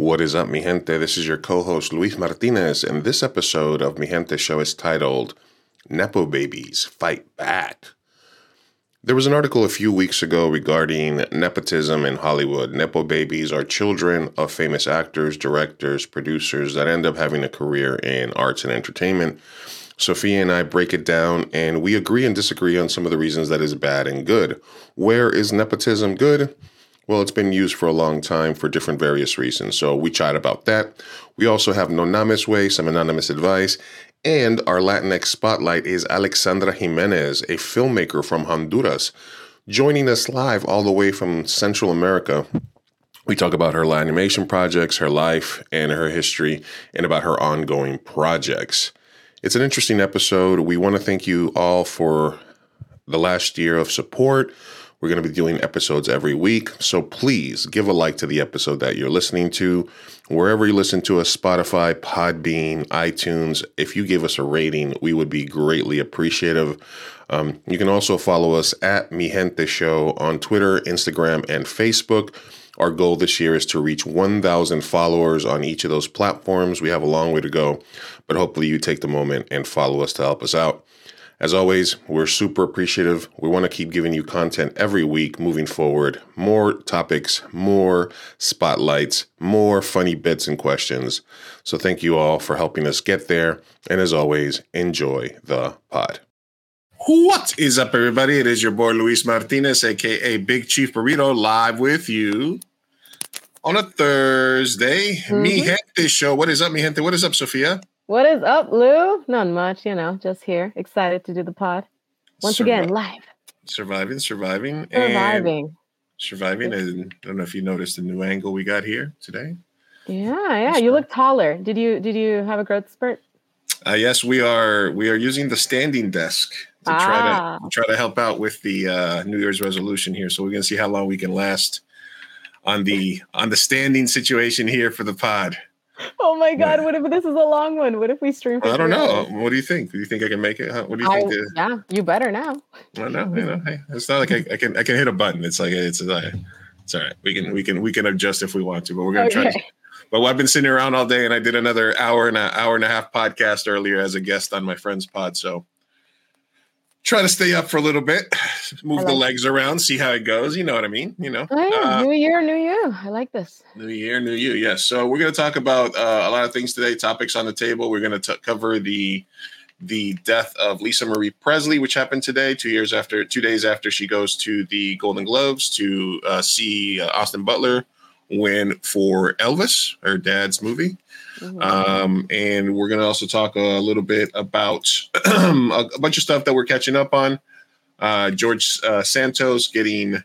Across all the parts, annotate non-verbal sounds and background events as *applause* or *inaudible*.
What is up, mi gente? This is your co host, Luis Martinez, and this episode of Mi Gente Show is titled Nepo Babies Fight Back. There was an article a few weeks ago regarding nepotism in Hollywood. Nepo babies are children of famous actors, directors, producers that end up having a career in arts and entertainment. Sophia and I break it down and we agree and disagree on some of the reasons that is bad and good. Where is nepotism good? Well, it's been used for a long time for different various reasons. So we chat about that. We also have No Namez Wei, some anonymous advice. And our Latinx spotlight is Alexandra Jimenez, a filmmaker from Honduras, joining us live all the way from Central America. We talk about her animation projects, her life, and her history, and about her ongoing projects. It's an interesting episode. We want to thank you all for the last year of support. We're going to be doing episodes every week. So please give a like to the episode that you're listening to. Wherever you listen to us, Spotify, Podbean, iTunes, if you give us a rating, we would be greatly appreciative. Um, you can also follow us at Mi Gente Show on Twitter, Instagram, and Facebook. Our goal this year is to reach 1,000 followers on each of those platforms. We have a long way to go, but hopefully you take the moment and follow us to help us out. As always, we're super appreciative. We want to keep giving you content every week moving forward. More topics, more spotlights, more funny bits and questions. So thank you all for helping us get there. And as always, enjoy the pod. What is up, everybody? It is your boy Luis Martinez, aka Big Chief Burrito, live with you on a Thursday. Mm-hmm. Mi gente show. What is up, mi gente? What is up, Sophia? What is up, Lou? Not much, you know, just here. Excited to do the pod. Once Survi- again, live. Surviving, surviving. Surviving. surviving. And I don't know if you noticed the new angle we got here today. Yeah, yeah. You look taller. Did you did you have a growth spurt? Uh, yes, we are we are using the standing desk to ah. try to try to help out with the uh, New Year's resolution here. So we're gonna see how long we can last on the on the standing situation here for the pod. *laughs* Oh my god! What if this is a long one? What if we stream? I don't know. Hours? What do you think? Do you think I can make it? Huh? What do you I, think? yeah, you better now. I know. You know, hey, it's not like I, I, can I can hit a button. It's like it's like it's all right. We can we can we can adjust if we want to, but we're gonna okay. try. To, but I've been sitting around all day, and I did another hour and an hour and a half podcast earlier as a guest on my friend's pod. So try to stay up for a little bit, *sighs* move like the legs around, see how it goes. You know what I mean? You know, uh, new year, new you. I like this. New year, new you. Yes. So we're going to talk about uh, a lot of things today. Topics on the table. We're going to cover the the death of Lisa Marie Presley, which happened today, two years after, two days after she goes to the Golden Globes to uh, see uh, Austin Butler win for Elvis, her dad's movie. Mm-hmm. Um, and we're going to also talk a little bit about *clears throat* a, bunch of stuff that we're catching up on. Uh, George uh, Santos getting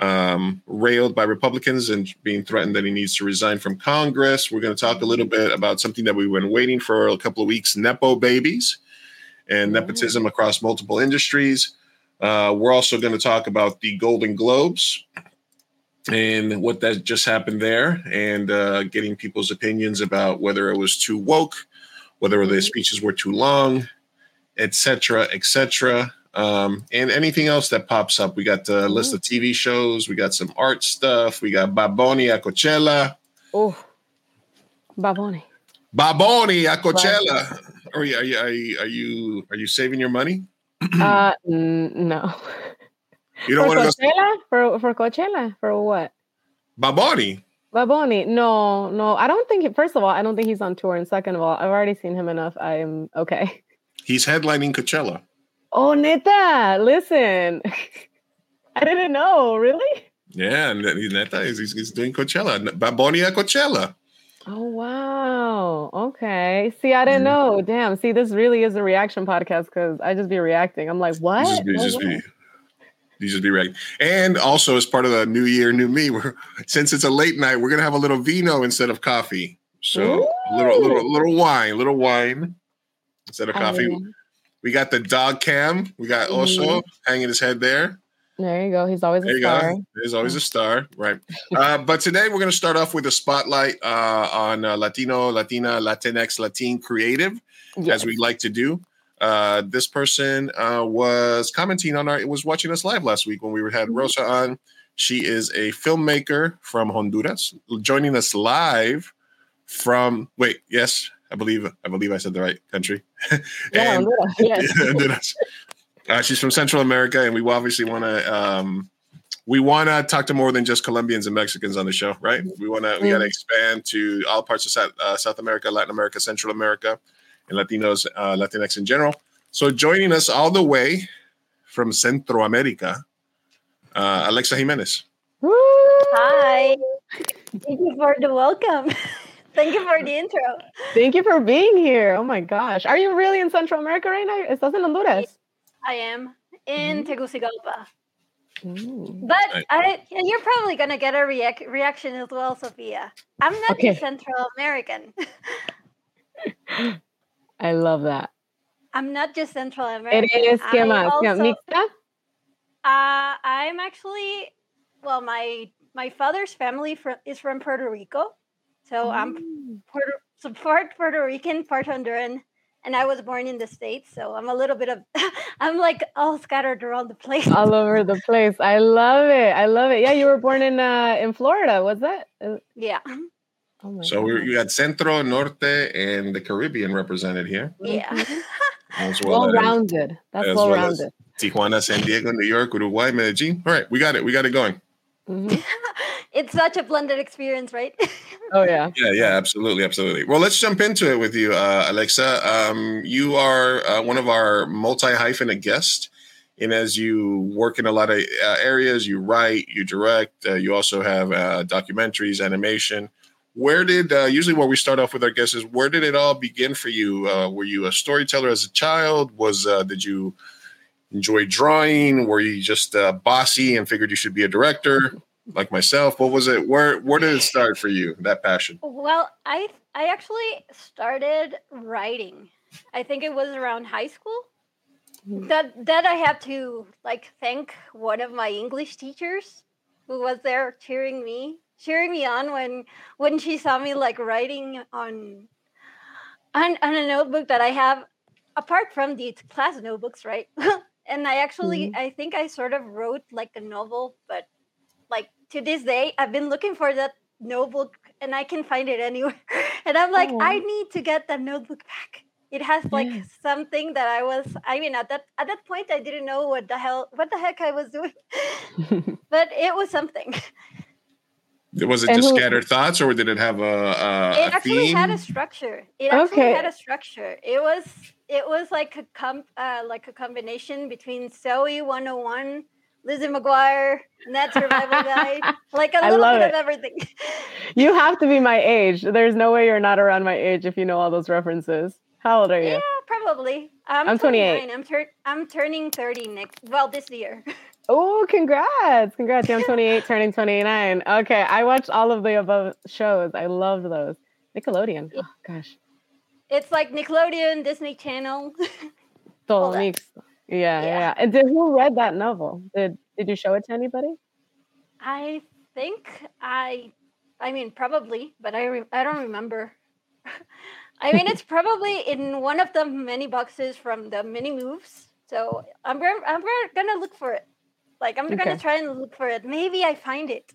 um, railed by Republicans and being threatened that he needs to resign from Congress. We're going to talk a little bit about something that we've been waiting for a couple of weeks Nepo babies and mm-hmm. nepotism across multiple industries. Uh, we're also going to talk about the Golden Globes and what that just happened there and uh, getting people's opinions about whether it was too woke whether the mm-hmm. speeches were too long etc etc um, and anything else that pops up. We got a list of tv shows we got some art stuff we got Bad Bunny at coachella. Oh Bad Bunny. Baboni at coachella. Are you, are you are you are you are you saving your money? Uh *clears throat* n- no You don't want to Coachella? Go... For for Coachella? For what? Bad Bunny. Baboni. No, no. I don't think. He, first of all, I don't think he's on tour, and second of all, I've already seen him enough. I'm okay. *laughs* He's headlining Coachella. Oh, neta! Listen, *laughs* I didn't know. Really? Yeah, neta, he's, he's doing Coachella. Bad Bunny at Coachella. Oh wow. Okay. See, I didn't mm. know. Damn. See, this really is a reaction podcast because I just be reacting. I'm like, what? just be, just be, you just be ready. And also, as part of the new year, new me, *laughs* we're since it's a late night, we're gonna have a little vino instead of coffee. So Ooh. a little, little, little wine, little wine instead of coffee. I mean, we got the dog cam. We got mm-hmm. also hanging his head there. There you go. He's always there a star. Go. There's always a star, right? uh, but today we're going to start off with a spotlight uh, on uh, Latino, Latina, Latinx, Latin creative, yes. as we like to do. Uh, this person uh, was commenting on our, it was watching us live last week when we had mm-hmm. Rosa on. She is a filmmaker from Honduras, joining us live from. Wait, yes, I believe I believe I said the right country. *laughs* Yeah, and, Honduras, *laughs* yes. Honduras. Uh, she's from Central America, and we obviously want to um, we want to talk to more than just Colombians and Mexicans on the show, right? We want to we got to Mm. expand to all parts of South, uh, South America, Latin America, Central America, and Latinos, uh, Latinx in general. So joining us all the way from Centro America, uh, Alexa Jimenez. Woo! Hi. Thank you for the welcome. *laughs* Thank you for the intro. Thank you for being here. Oh my gosh. Are you really in Central America right now? Estás en Honduras? I am in Mhm. Tegucigalpa. Mm. But Right. I, you're probably going to get a reac- reaction as well, Sophia. I'm not Okay. just Central American. *laughs* I love that. I'm not just Central American. Eres, ¿qué I más? ¿Qué- also- ¿Mixta? Uh, I'm actually, well, my my father's family is from Puerto Rico. So I'm Mm. Puerto, so part Puerto Rican, part Honduran, and I was born in the States. So I'm a little bit of, *laughs* I'm like all scattered around the place. all over the place. I love it. I love it. Yeah, you were born in uh in Florida. Was that? Uh, yeah. Oh So we goodness. we got Centro, Norte, and the Caribbean represented here Yeah. *laughs* as well. well as rounded. That's as well well as- rounded. Tijuana, San Diego, New York, Uruguay, Medellin. All right, we got it. We got it going. Mhm. *laughs* it's such a blended experience, right? *laughs* Oh yeah. Yeah, yeah, absolutely, absolutely. Well, let's jump into it with you, uh, Alexa. Um, you are uh, one of our multi hyphenate guests, and as you work in a lot of uh, areas, you write, you direct, uh, you also have uh, documentaries, animation. Where did uh, usually where we start off with our guests is where did it all begin for you? Uh, were you a storyteller as a child? Was uh, did you enjoy drawing? Were you just uh, bossy and figured you should be a director like myself? What was it? Where where did it start for you? That passion? well, I I actually started writing. I think it was around high school. That that I had to like thank one of my English teachers who was there cheering me cheering me on when when she saw me like writing on on, on a notebook that I have apart from the class notebooks, right? *laughs* and I actually mm-hmm. I think I sort of wrote like a novel, but like to this day I've been looking for that notebook and I can find it anywhere. *laughs* And I'm like, Oh. I need to get that notebook back. It has like Yes. something that I was I mean at that at that point I didn't know what the hell what the heck I was doing. *laughs* but it was something. Was it And just who- scattered thoughts, or did it have a, a, it a actually theme? had a structure. It actually Okay. had a structure. It was it was like a com- uh, like a combination between Zoey 101, Lizzie McGuire, Net Survival *laughs* Guide, like a little love bit it. of everything. *laughs* you have to be my age. There's no way you're not around my age if you know all those references. How old are you? yeah, probably. I'm, I'm 28. I'm tur- I'm turning 30 next well this year. *laughs* Oh, congrats. Congrats. I'm 28, turning 29. Okay. I watched all of the above shows. I loved those. Nickelodeon. Oh, gosh. It's like Nickelodeon, Disney Channel. *laughs* Todo Yeah, yeah, Yeah. And did who read that novel? Did did you show it to anybody? I think I, I mean, probably, but I, re- I don't remember. *laughs* I mean, it's probably in one of the many boxes from the mini moves. So I'm I'm gonna- gonna look for it. Like I'm Okay. gonna try and look for it. Maybe I find it.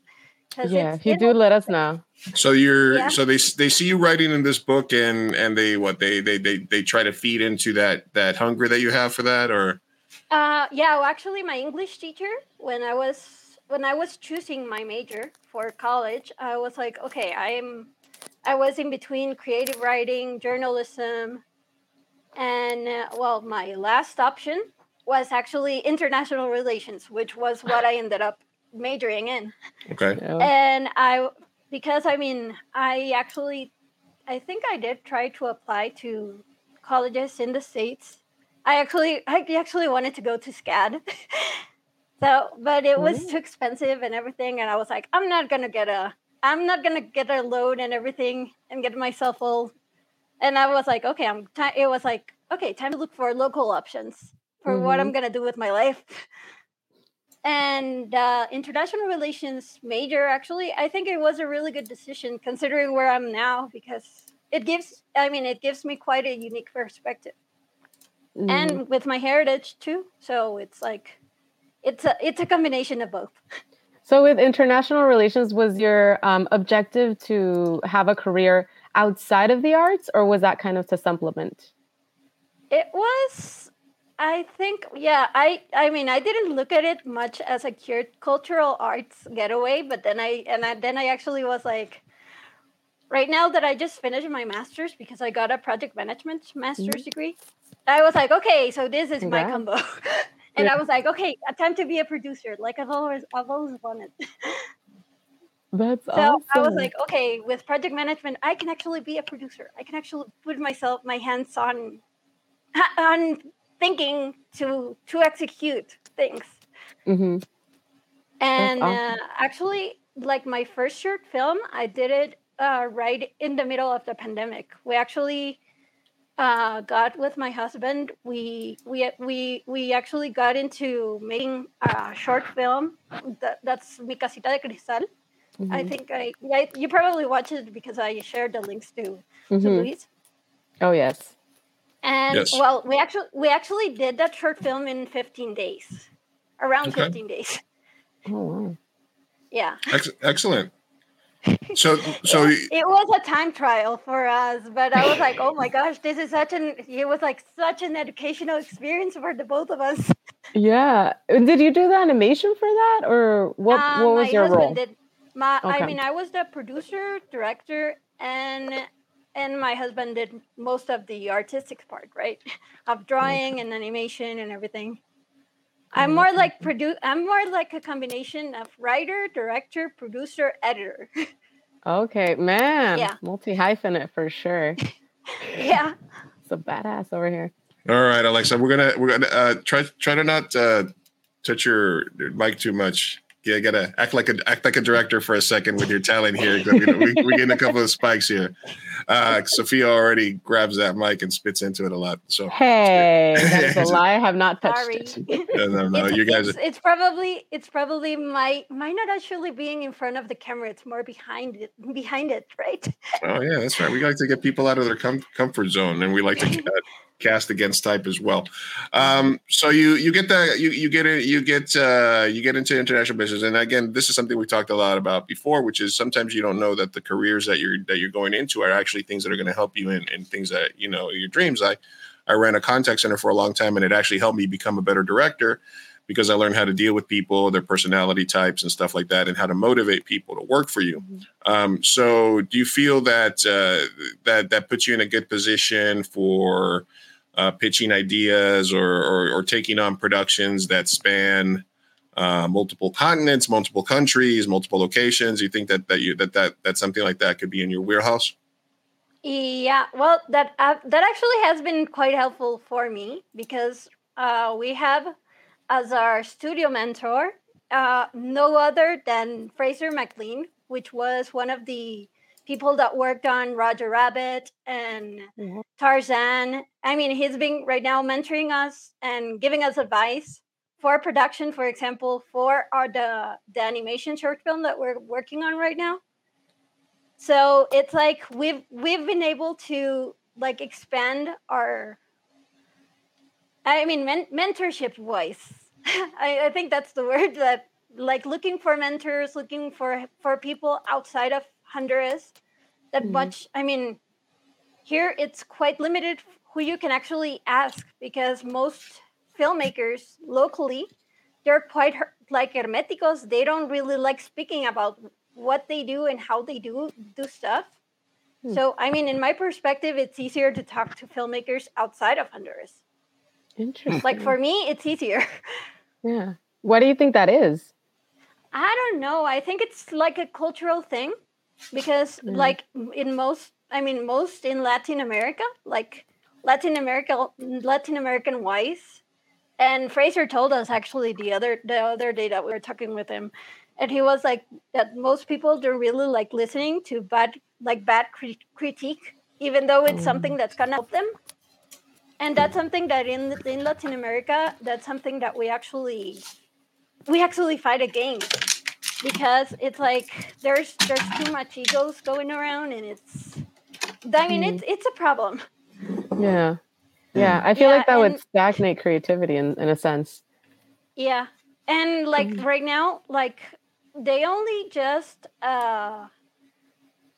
Yeah. If you do, let us know. So you're Yeah. so they they see you writing in this book, and and they what they they they they try to feed into that that hunger that you have for that, or Uh, yeah, well, actually, my English teacher, when I was when I was choosing my major for college, I was like, okay, I'm, I was in between creative writing, journalism, and uh, well, my last option was actually international relations, which was what I ended up majoring in okay, Yeah. and I because I mean I actually I think I did try to apply to colleges in the states. I actually I actually wanted to go to SCAD. *laughs* so but it was Ooh. too expensive and everything and I was like I'm not going to get a I'm not going to get a loan and everything and get myself all and I was like okay I'm ti it was like okay time to look for local options for what I'm going to do with my life *laughs* and uh, international relations major actually i think it was a really good decision considering where i'm now because it gives i mean it gives me quite a unique perspective Mhm. and with my heritage too so it's like it's a it's a combination of both So, with international relations, was your um, objective to have a career outside of the arts, or was that kind of to supplement? It was, I think, yeah. I, I mean, I didn't look at it much as a cultural arts getaway, but then I, and I, then I actually was like, right now that I just finished my master's because I got a project management master's mm-hmm. degree, I was like, okay, so this is my combo. *laughs* and yeah. I was like, okay, time to be a producer. Like I've always, I've always wanted. That's *laughs* so awesome. I was like, okay, with project management, I can actually be a producer. I can actually put myself, my hands on, on thinking to to execute things. Mm-hmm. And awesome. uh, actually, like my first short film, I did it uh, right in the middle of the pandemic. We actually uh, got with my husband, we we we we actually got into making a short film. That, that's Mi Casita de Cristal. Mm-hmm. I think I, I, you probably watched it because I shared the links to mm-hmm. to Luis. Oh yes. And yes. well, we actually we actually did that short film in 15 days, around okay. 15 days. Oh. Yeah. *laughs* Ex- excellent. So, so it, it, was a time trial for us, but I was like, "Oh my gosh, this is such an it was like such an educational experience for the both of us." Yeah. Did you do the animation for that, or what? Uh, what was your role? Did, my, okay. I mean, I was the producer, director, and and my husband did most of the artistic part, right, *laughs* of drawing okay. and animation and everything. I'm more like produce. I'm more like a combination of writer, director, producer, editor. *laughs* Okay, man. Yeah. Multi hyphenate for sure. *laughs* yeah. It's a badass over here. All right, Alexa. We're gonna we're gonna uh, try try to not uh, touch your mic too much you gotta act like a act like a director for a second with your talent here. we, we, we're getting a couple of spikes here. Uh, Sophia already grabs that mic and spits into it a lot. So hey, that's a *laughs* lie. I have not touched Sorry. it. no, no, no. It's, you guys. It's, are... it's, probably it's probably my my not actually being in front of the camera. It's more behind it behind it, right? Oh yeah, that's right. We like to get people out of their com- comfort zone, and we like to *laughs* cast against type as well. Um, so you you get that you you get it you get uh, you get into international business, and again, this is something we talked a lot about before, which is sometimes you don't know that the careers that you're that you're going into are actually things that are going to help you in, in things that you know your dreams. I I ran a contact center for a long time, and it actually helped me become a better director because I learned how to deal with people, their personality types, and stuff like that, and how to motivate people to work for you. Mm-hmm. Um, so, do you feel that uh, that that puts you in a good position for uh, pitching ideas or, or, or, taking on productions that span uh, multiple continents, multiple countries, multiple locations? You think that that you that that that something like that could be in your warehouse? Yeah, well, that uh, that actually has been quite helpful for me because uh, we have as our studio mentor uh, no other than Fraser McLean, which was one of the people that worked on Roger Rabbit and mm-hmm. Tarzan. I mean, he's been right now mentoring us and giving us advice for production, for example, for our the, the animation short film that we're working on right now. So it's like we've we've been able to like expand our I mean men- mentorship voice. *laughs* I, I think that's the word that like looking for mentors, looking for for people outside of Honduras that mm-hmm. much. I mean, here it's quite limited who you can actually ask because most filmmakers locally they're quite like hermeticos. They don't really like speaking about what they do and how they do do stuff. Hmm. So, I mean, in my perspective, it's easier to talk to filmmakers outside of Honduras. Interesting. Like for me, it's easier. Yeah. What do you think that is? I don't know. I think it's like a cultural thing because mm. like in most i mean most in latin america like latin america latin american wise and fraser told us actually the other the other day that we were talking with him and he was like that most people don't really like listening to bad like bad crit- critique even though it's mm. something that's gonna help them and that's something that in in latin america that's something that we actually we actually fight against because it's like there's there's too much egos going around and it's i mean it's it's a problem yeah yeah i feel yeah, like that and, would stagnate creativity in, in a sense yeah and like mm-hmm. right now like they only just uh,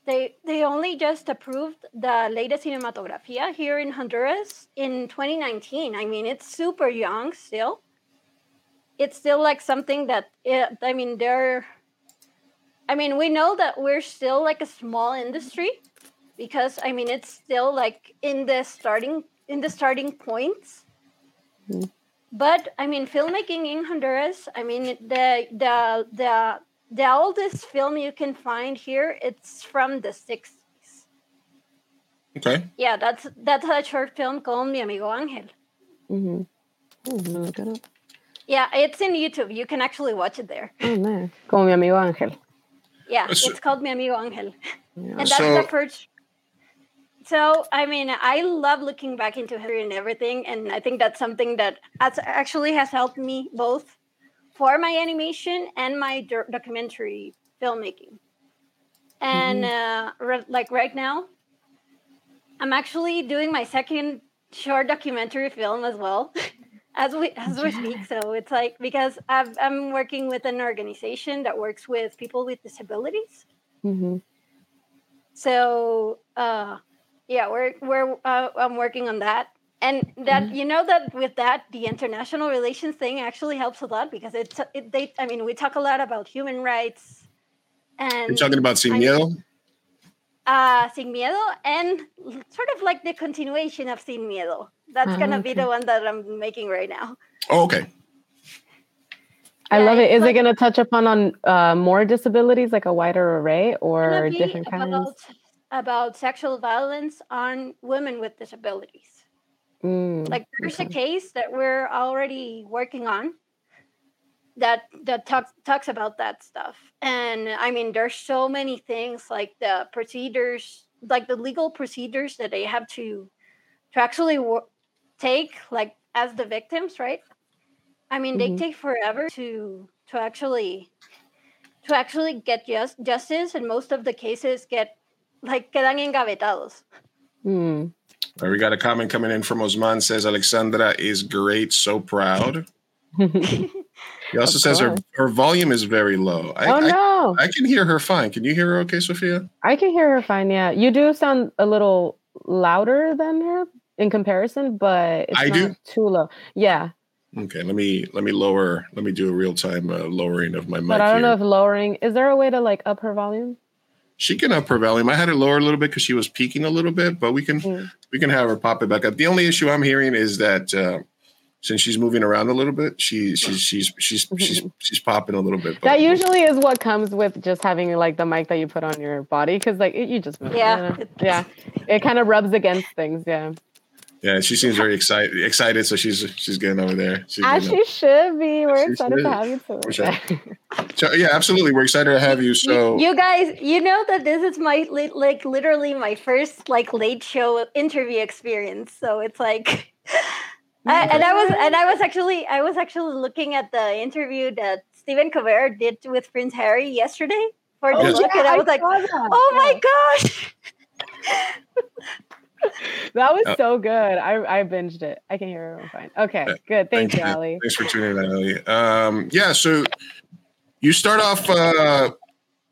they they only just approved the latest cinematografia here in Honduras in 2019. I mean, it's super young still. It's still like something that it, I mean, they're. I mean, we know that we're still like a small industry because I mean it's still like in the starting in the starting points. Mhm. But I mean, filmmaking in Honduras. I mean, the the the the oldest film you can find here. It's from the sixties. Okay. Yeah, that's that's a short film called Mi Amigo Ángel. Mm-hmm. Oh, I'm look it up. Yeah, it's in YouTube. You can actually watch it there. Oh, nice. Como mi amigo Ángel. Yeah, So- it's called Mi Amigo Ángel. Yeah. and that's So- the first so i mean i love looking back into history and everything and i think that's something that has actually has helped me both for my animation and my dir- documentary filmmaking and uh, re- like right now i'm actually doing my second short documentary film as well *laughs* as we as we speak so it's like because I've, i'm working with an organization that works with people with disabilities. Mm-hmm. so uh yeah we're we're uh, i'm working on that. And that you know that with that the international relations thing actually helps a lot because it's it, they i mean we talk a lot about human rights and You're talking about Sin I- Miedo? uh sin miedo and sort of like the continuation of sin miedo that's Ah, gonna be the one that i'm making right now. Oh, okay. I Yeah, love it's Is it going to touch upon on uh, more disabilities, like a wider array, or be different kinds? about, about sexual violence on women with disabilities. Mm, like there's a case that we're already working on that that talks talks about that stuff. And i mean there's so many things like the procedures like the legal procedures that they have to to actually wo- take like as the victims right i mean Mhm. they take forever to to actually to actually get just, justice and most of the cases get like quedan engavetados Mm. All right, we got a comment coming in from Osman says Alexandra is great, so proud. *laughs* He also Of says her, her volume is very low. I, oh I, no, I can hear her fine. Can you hear her okay, Sophia? I can hear her fine. Yeah, you do sound a little louder than her in comparison, but it's I not do? too low. Yeah, Okay, let me let me lower. Let me do a real time uh, lowering of my mic. but I don't here. know if lowering. Is there a way to like up her volume? She can up her volume. I had it lower a little bit because she was peaking a little bit, but we can Mm. we can have her pop it back up. The only issue I'm hearing is that uh, since she's moving around a little bit, she she's she's she's she's *laughs* she's popping a little bit. but- That usually is what comes with just having like the mic that you put on your body, because like it, you just move Yeah. you know? yeah, it kind of rubs against things. Yeah, yeah, she seems very excited excited, so she's she's getting over there. She's as getting she should be. We're She excited should. to have you too. So, yeah, absolutely. We're excited to have you. So you guys, you know that this is my li- like literally my first like late show interview experience. So it's like, *laughs* I, and I was and I was actually I was actually looking at the interview that Stephen Colbert did with Prince Harry yesterday for the oh, Yes. book, and I was like, oh my Yeah. gosh. *laughs* *laughs* That was Uh, so good. I, I binged it. I can hear everyone fine. Okay, good. Thank, Thank you. Ali. thanks for tuning in, Ali. Um, yeah, so you start off uh,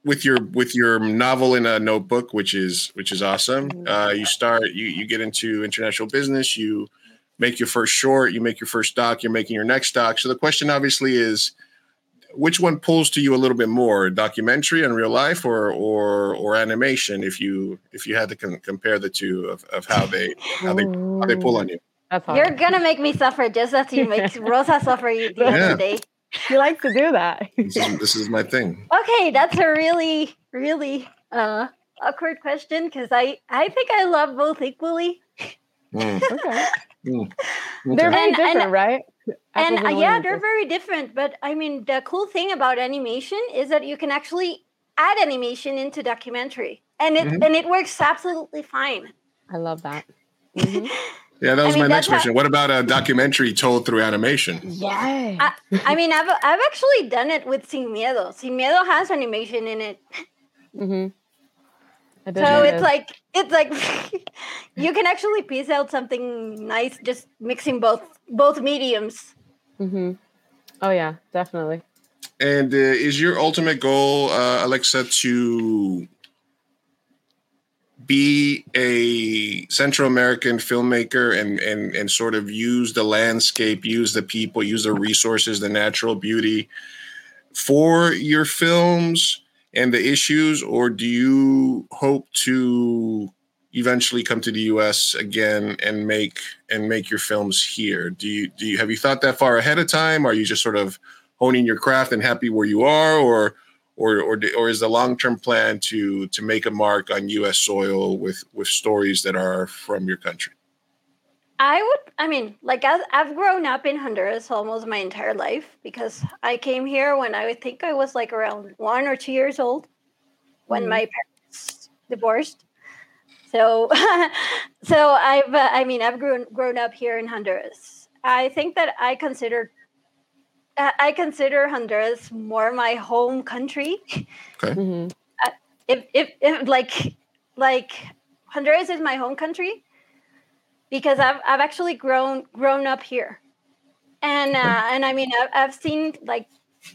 with your with your novel in a notebook, which is which is awesome. Mhm. Uh, you start you you get into international business. You make your first short. You make your first doc. You're making your next doc. So the question obviously is. Which one pulls to you a little bit more, documentary and real life, or or or animation? If you if you had to com- compare the two of, of how they how they how they pull on you. That's. You're gonna make me suffer just as you make *laughs* Rosa suffer the Yeah. other day. He likes to do that. This is, this is my thing. Okay, that's a really, really uh awkward question because I I think I love both equally. Mm, okay. Mm. *laughs* They're very And- and- different, right? and Apples uh, yeah, they're very different. But I mean, the cool thing about animation is that you can actually add animation into documentary, and it Mhm. and it works absolutely fine. I love that. Mhm. *laughs* Yeah, that I was mean, my next that's how- question. What about a documentary told through animation? Yay. I, I mean, I've I've actually done it with Sin Miedo. Sin Miedo has animation in it, Mm-hmm. So it's like it's like *laughs* you can actually piece out something nice just mixing both both mediums. Mm-hmm. Oh yeah, definitely. and uh, is your ultimate goal, uh, Alexa, to be a Central American filmmaker and and and sort of use the landscape, use the people, use the resources, the natural beauty for your films and the issues, or do you hope to eventually come to the US again and make and make your films here? Do you do you have you thought that far ahead of time? Are you just sort of honing your craft and happy where you are or or or, or is the long-term plan to to make a mark on US soil with with stories that are from your country? I would, I mean, like I've, I've grown up in Honduras almost my entire life because I came here when I think I was like around one or two years old when mm. my parents divorced. So, *laughs* so I've, uh, I mean, I've grown grown up here in Honduras. I think that I consider, uh, I consider Honduras more my home country. Okay. Mm-hmm. Uh, if, if, if like, like Honduras is my home country because I've I've actually grown grown up here, and uh, and I mean I've, I've seen like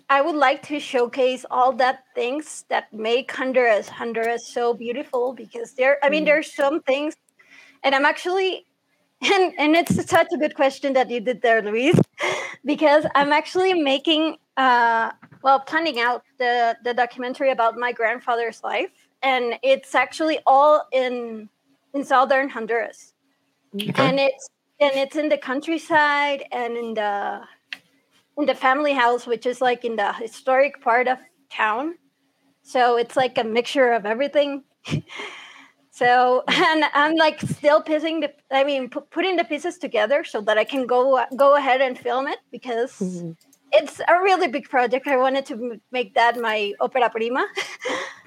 I would like to showcase all that things that make Honduras Honduras so beautiful because there I mean mm. there's some things, and I'm actually. *laughs* And, and it's such a good question that you did there, Luis, *laughs* because I'm actually making, uh, well, planning out the, the documentary about my grandfather's life, and it's actually all in in southern Honduras okay. and it's and it's in the countryside and in the in the family house, which is like in the historic part of town. So it's like a mixture of everything. *laughs* so and I'm like still pissing the I mean p- putting the pieces together so that I can go go ahead and film it because mm-hmm. It's a really big project. I wanted to make that my opera prima.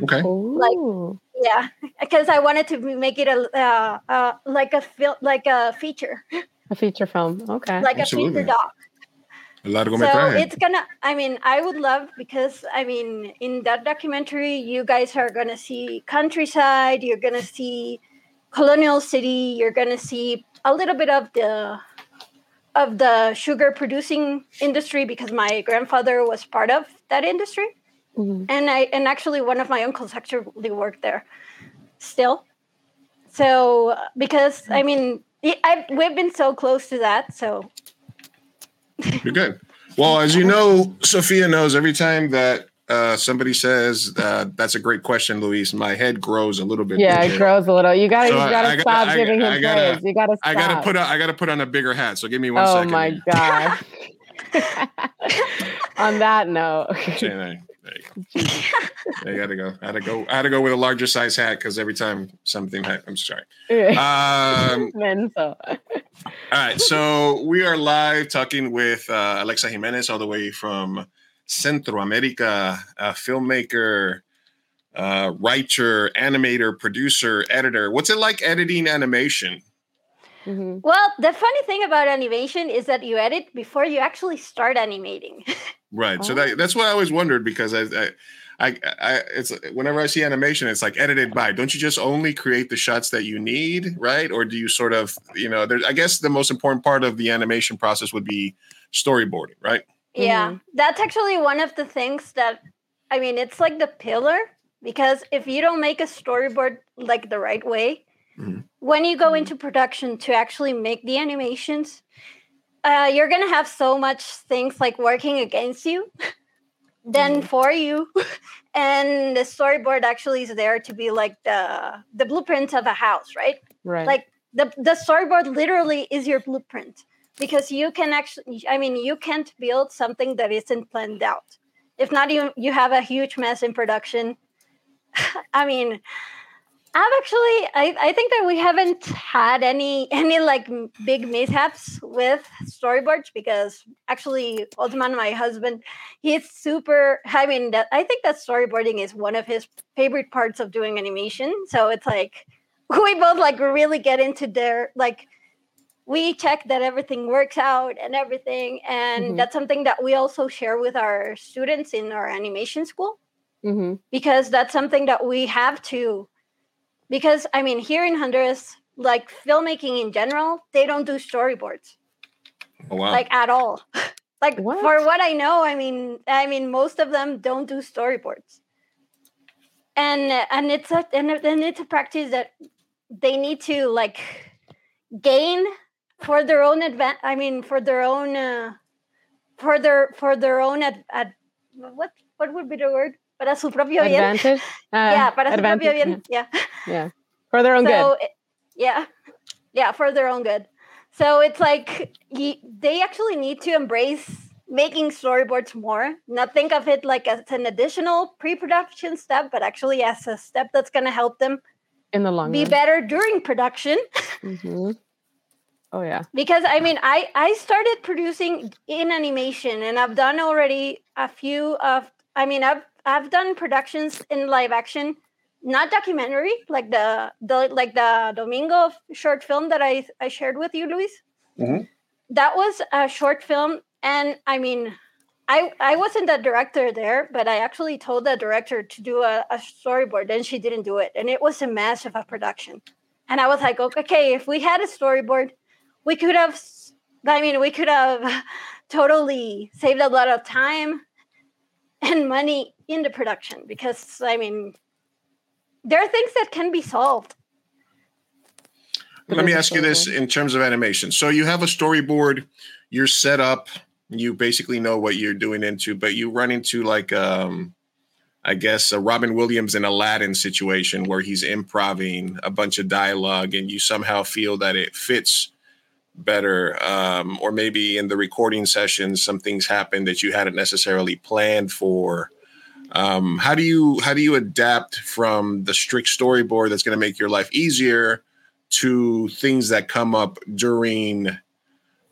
Okay. *laughs* like yeah, because I wanted to make it a uh, uh, like a fil- like a feature. A feature film, okay. Like Absolutely. a feature doc. So it's gonna. I mean, I would love because I mean, in that documentary, you guys are gonna see countryside. You're gonna see colonial city. You're gonna see a little bit of the of the sugar producing industry because my grandfather was part of that industry. Mm-hmm. And I and actually one of my uncles actually worked there still. So because I mean I, we've been so close to that, so you're good. Well, as you know, Sophia knows every time that uh, somebody says uh, that's a great question, Luis. My head grows a little bit. Yeah, bigger. it grows a little. You gotta, so you gotta stop I, giving him gotta, praise. You gotta. Stop. I gotta put. A, I gotta put on a bigger hat. So give me one oh second. Oh my god. *laughs* on that note. I gotta go. I had to go. I had to go with a larger size hat because every time something ha- I'm sorry. Um, *laughs* all right, so we are live talking with uh, Alexa Jimenez all the way from Centro America, a filmmaker, uh, writer, animator, producer, editor. What's it like editing animation? Mm-hmm. Well, the funny thing about animation is that you edit before you actually start animating. *laughs* right. Oh. So that, that's what I always wondered because I, I, I, I, it's whenever I see animation, it's like edited by. Don't you just only create the shots that you need, right? Or do you sort of, you know, there? I guess the most important part of the animation process would be storyboarding, right? Yeah, mm-hmm. that's actually one of the things that, I mean, it's like the pillar because if you don't make a storyboard like the right way, Mm-hmm. When you go into production to actually make the animations, uh, you're gonna have so much things like working against you *laughs* than mm-hmm. for you. *laughs* and the storyboard actually is there to be like the the blueprint of a house, right? Right. Like the the storyboard literally is your blueprint because you can actually I mean you can't build something that isn't planned out. If not you you have a huge mess in production. *laughs* I mean, I've actually, I, I think that we haven't had any any like big mishaps with storyboards because actually Osman, my husband, he's super. I mean, that I think that storyboarding is one of his favorite parts of doing animation. So it's like *laughs* we both like really get into their like we check that everything works out and everything, and mm-hmm. that's something that we also share with our students in our animation school mm-hmm. because that's something that we have to because I mean, here in Honduras, like filmmaking in general, they don't do storyboards. Oh, wow. Like at all. *laughs* Like What? for what I know, I mean, I mean, most of them don't do storyboards, and and it's a and, and it's a practice that they need to like gain for their own advan I mean, for their own uh, for their for their own ad, ad, what what would be the word? Para su propio bien. Advantage. *laughs* Uh, yeah, para su propio bien. Yeah. Yeah. yeah. For their own good. it- yeah yeah for their own good so it's like ye, they actually need to embrace making storyboards more not think of it like as an additional pre-production step but actually as a step that's going to help them In the long be run. better during production *laughs* Mhm. Oh yeah. because i mean i i started producing in animation and i've done already a few of i mean i've i've done productions in live action not documentary like the the like the domingo short film that i i shared with you luis Mhm. that was a short film and i mean I, I wasn't the director there, but I actually told the director to do a, a storyboard, and she didn't do it. And it was a mess of a production. And I was like, okay, if we had a storyboard, we could have i mean we could have *laughs* totally saved a lot of time and money in the production because i mean there are things that can be solved Let me ask you this in terms of animation. So you have a storyboard, you're set up, you basically know what you're doing into, but you run into like um I guess a Robin Williams and Aladdin situation where he's improving a bunch of dialogue and you somehow feel that it fits better um, or maybe in the recording sessions some things happen that you hadn't necessarily planned for. Um, how do you how do you adapt from the strict storyboard that's going to make your life easier to things that come up during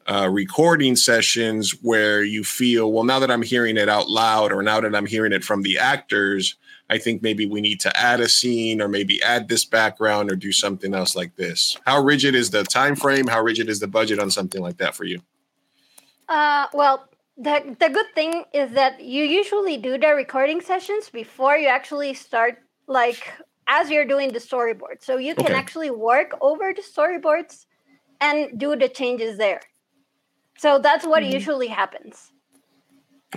uh, recording sessions where you feel, well, now that I'm hearing it out loud or now that I'm hearing it from the actors, I think maybe we need to add a scene or maybe add this background or do something else like this. How rigid is the time frame? How rigid is the budget on something like that for you? uh, well the, the good thing is that you usually do the recording sessions before you actually start like as you're doing the storyboard so you can Okay. actually work over the storyboards and do the changes there so that's what Mhm. usually happens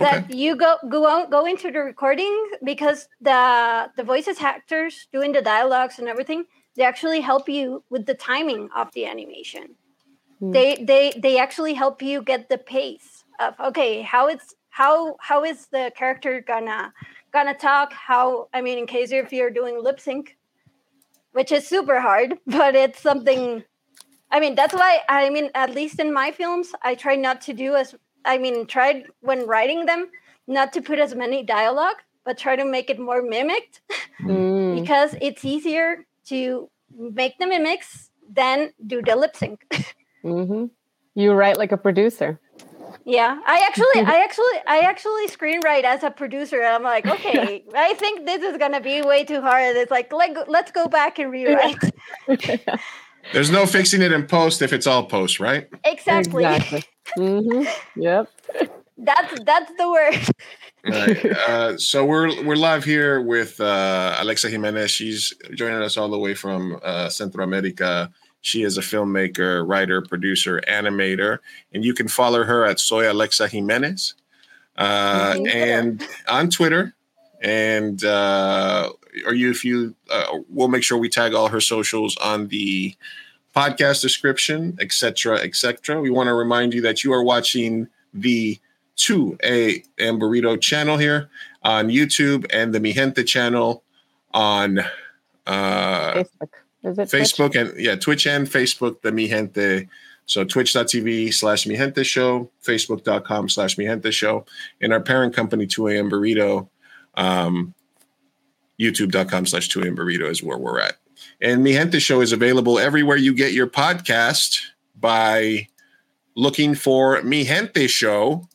Okay. that you go go go into the recording because the the voices actors doing the dialogues and everything they actually help you with the timing of the animation Hmm. they they they actually help you get the pace of okay how it's how how is the character gonna gonna talk how i mean in case if you're doing lip sync which is super hard *laughs* but it's something i mean that's why i mean at least in my films i try not to do as i mean tried when writing them not to put as many dialogue but try to make it more mimicked Mm. because it's easier to make the mimics than do the lip sync *laughs* hmm You write like a producer. Yeah, I actually, *laughs* I actually, I actually screenwrite as a producer. And I'm like, okay, *laughs* I think this is gonna be way too hard. It's like, let let's go back and rewrite. There's no fixing it in post if it's all post, right? exactly. Exactly. Hmm Yep. *laughs* That's that's the word. Right. Uh, so we're we're live here with uh, Alexa Jimenez. She's joining us all the way from uh, Centro America. She is a filmmaker, writer, producer, animator, and you can follow her at Soy Alexa Jimenez uh, Mhm. and on Twitter. And uh, or you, if you, uh, we'll make sure we tag all her socials on the podcast description, etc., etc. We want to remind you that you are watching the 2A and Burrito channel here on YouTube and the Mi Gente channel on uh, Facebook. Is it Twitch? Facebook and yeah, Twitch and Facebook, the Mi Gente. So twitch.tv slash Mi Gente Show, Facebook.com slash Mi Gente Show, and our parent company, 2AM Burrito, um, YouTube.com slash 2AM Burrito is where we're at. And Mi Gente Show is available everywhere you get your podcast by looking for Mi Gente Show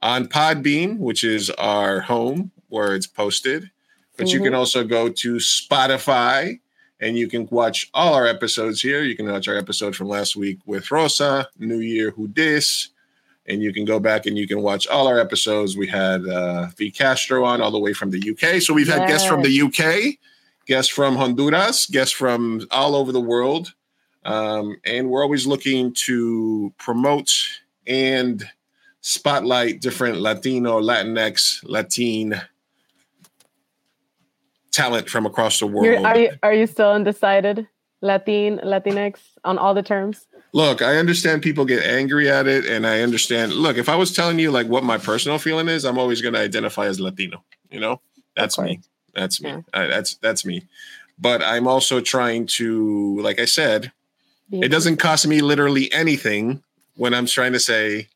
on Podbean, which is our home where it's posted. But you can also go to Spotify and you can watch all our episodes here. You can watch our episode from last week with Rosa, New Year Who Dis, and you can go back and you can watch all our episodes. We had uh, V Castro on all the way from the UK. So we've had guests from the UK, guests from Honduras, guests from all over the world. Um, and we're always looking to promote and spotlight different Latino, Latinx, Latin talent from across the world. You're, are you are you still undecided? Latin, Latinx on all the terms? Look, I understand people get angry at it, and I understand. Look, if I was telling you like what my personal feeling is, I'm always going to identify as Latino. You know, that's me. That's me. Yeah. I, that's that's me. But I'm also trying to, like I said, it doesn't cost me literally anything when I'm trying to say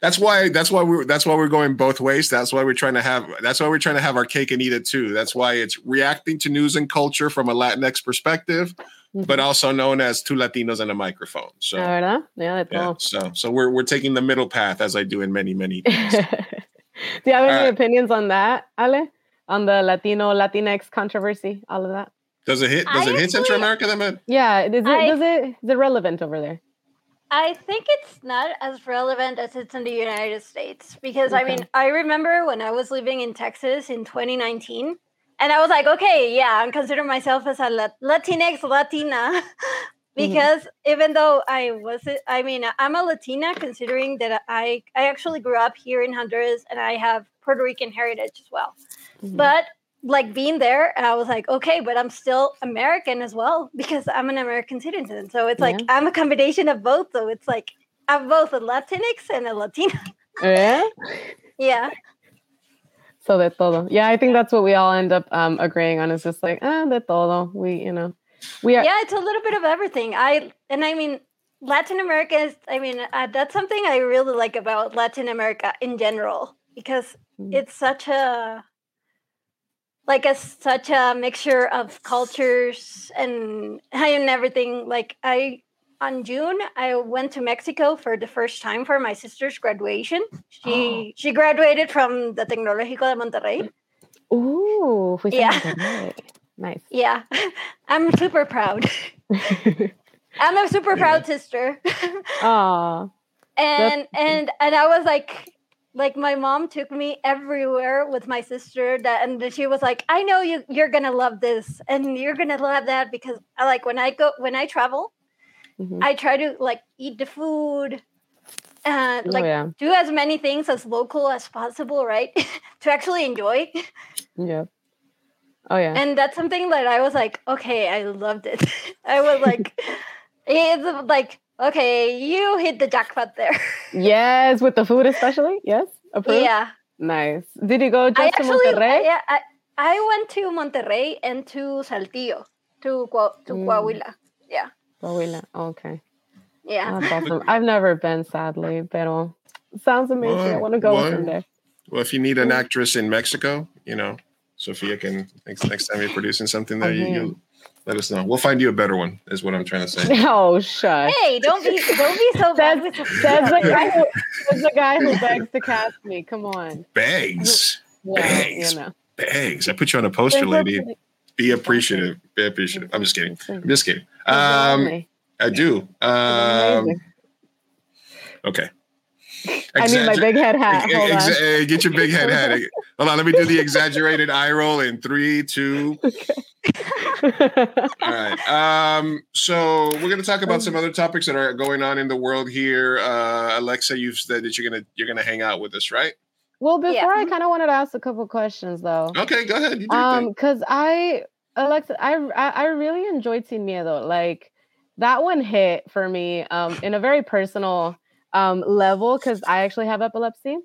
that's why that's why we're that's why we're going both ways. That's why we're trying to have that's why we're trying to have our cake and eat it too. That's why it's reacting to news and culture from a Latinx perspective, mm-hmm. but also known as two Latinos and a microphone. So yeah, yeah, so so we're we're taking the middle path as I do in many many. *laughs* Do you have any opinions on that, Ale? On the Latino Latinx controversy, all of that. Does it hit? Does I it hit Central America? That much? Yeah. Is it, I, does it? Is it relevant over there? I think it's not as relevant as it's in the United States because okay. I mean, I remember when I was living in Texas in 2019 and I was like, okay, yeah, I'm considering myself as a Latinx Latina *laughs* because mm-hmm. even though I wasn't, I mean, I'm a Latina considering that I, I actually grew up here in Honduras and I have Puerto Rican heritage as well. Mm-hmm. But like being there and I was like, okay, but I'm still American as well *laughs* because I'm an American citizen. So it's like I'm a combination of both. So it's like I'm both a Latinx and a Latina. Yeah. *laughs* yeah. So de todo. Yeah, I think that's what we all end up um, agreeing on. Is just like, ah, de todo. We, you know, we are. Yeah, it's a little bit of everything. I and I mean, Latin America is. I mean, uh, that's something I really like about Latin America in general because mm. it's such a like a such a mixture of cultures and *laughs* and everything. Like I on June, I went to Mexico for the first time for my sister's graduation. She oh. *gasps* she graduated from the Tecnológico de Monterrey. Ooh, yeah. Nice. *laughs* Yeah. *laughs* I'm super proud. I'm a super proud sister. Aww. and and and I was like like my mom took me everywhere with my sister that and she was like i know you you're gonna love this and you're gonna love that because i like when i go when i travel mm-hmm. i try to like eat the food and oh, like oh, yeah. do as many things as local as possible right? *laughs* To actually enjoy. Yeah. Oh yeah. And that's something that i was like okay i loved it. *laughs* I was like *laughs* it's like Okay, you hit the jackpot there. *laughs* yes, with the food especially. Yes, approved. Yeah. Nice. Did you go just I to actually, Monterrey? Yeah, I, I went to Monterrey and to Saltillo, to to mm. Coahuila. Yeah. Coahuila. Okay. Yeah. That's *laughs* awesome. I've never been, sadly, but it sounds amazing. What? I want to go what? someday. Well, if you need an actress in Mexico, you know, Sophia can next next time you're producing something there, you, you let us know. We'll find you a better one. Is what I'm trying to say. *laughs* Oh, shut. Hey, don't be don't be so bad with the. That's the guy. Who, that's the guy who begs to cast me. Come on. Begs. Yeah, begs. You know. Begs. I put you on a poster, lady. Be appreciative. Be appreciative. I'm just kidding. I'm just kidding. Um, I do. Um, okay. I need my big head hat. Hold Exa- get your big head hat. *laughs* Hold on. Let me do the exaggerated eye roll in three, two. Okay. All right. Um, so we're going to talk about some other topics that are going on in the world here. Uh, Alexa, you've said that you're gonna you're gonna hang out with us, right? Well, before yeah. I kind of wanted to ask a couple questions though. Okay, go ahead. um, because I Alexa, I, I I really enjoyed Sin Miedo. Like that one hit for me um in a very personal um level because I actually have epilepsy.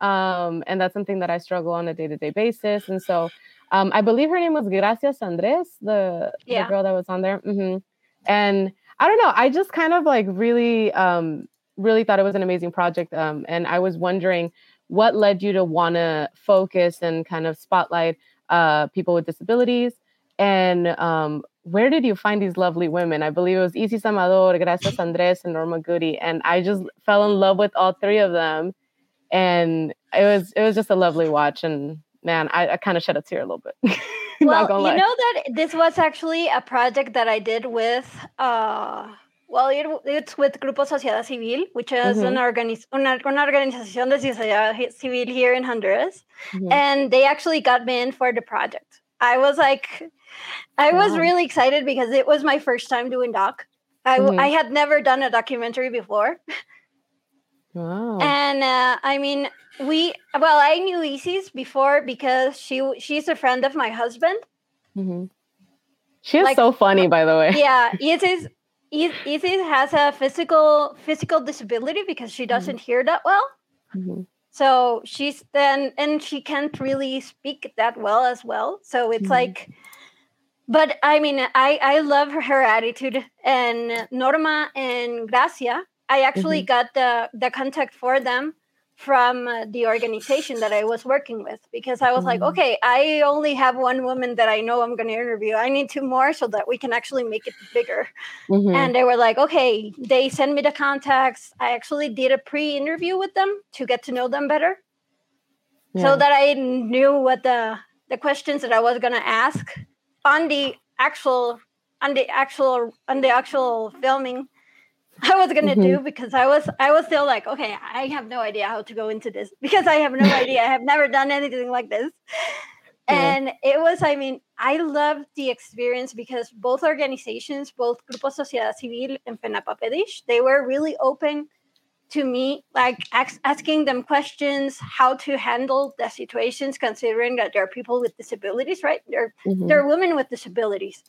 Um, and that's something that I struggle on a day-to-day basis. And so um, I believe her name was Gracias Andres, the, yeah. the girl that was on there. Mm-hmm. And I don't know, I just kind of like really, um, really thought it was an amazing project. Um, and I was wondering what led you to want to focus and kind of spotlight uh, people with disabilities. And um, where did you find these lovely women? I believe it was Isis Amador, Gracias Andres, and Norma Goody. And I just fell in love with all three of them. And it was it was just a lovely watch. And man, I, I kind of shed a tear a little bit. *laughs* well, you know that this was actually a project that I did with, uh, well, it, it's with Grupo Sociedad Civil, which is mm-hmm. an organiz- una, una organización de sociedad civil here in Honduras. Mm-hmm. And they actually got me in for the project. I was like, I wow. was really excited because it was my first time doing doc. I, mm-hmm. I had never done a documentary before. Wow. And uh, I mean, we well, I knew Isis before because she she's a friend of my husband. Mhm. She is like- so funny, by the way. Yeah, *laughs* Isis Is- Isis has a physical physical disability because she doesn't hear that well. Mhm. So she's then and she can't really speak that well as well. So it's Mhm. like but I mean I I love her, attitude and Norma and Gracia. I actually got the the contact for them from uh, the organization that I was working with because I was like, Mhm. okay, I only have one woman that I know I'm going to interview. I need two more so that we can actually make it bigger Mhm. and they were like okay they sent me the contacts i actually did a pre-interview with them to get to know them better Yeah. so that i knew what the the questions that i was going to ask on the actual on the actual on the actual filming i was going to Mm-hmm. do because i was i was still like okay i have no idea how to go into this *laughs* because i have no *laughs* idea i have never done anything like this Yeah. and it was i mean i loved the experience because both organizations both grupo sociedad civil and FENAPAPEDISH they were really open to me like ax- asking them questions how to handle the situations considering that there are people with disabilities right they're Mhm. they're women with disabilities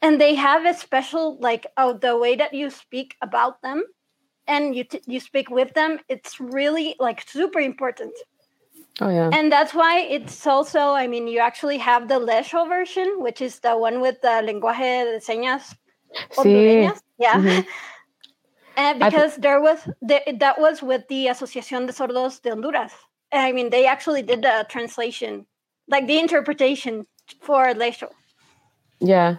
and they have a special like oh the way that you speak about them and you t- you speak with them it's really like super important Oh yeah. and that's why it's also i mean you actually have the LESHO version which is the one with the lenguaje de señas Sí. yeah Mhm. *laughs* and I because there was the, that was with the asociación de sordos de honduras i mean they actually did the translation like the interpretation for LESHO Yeah.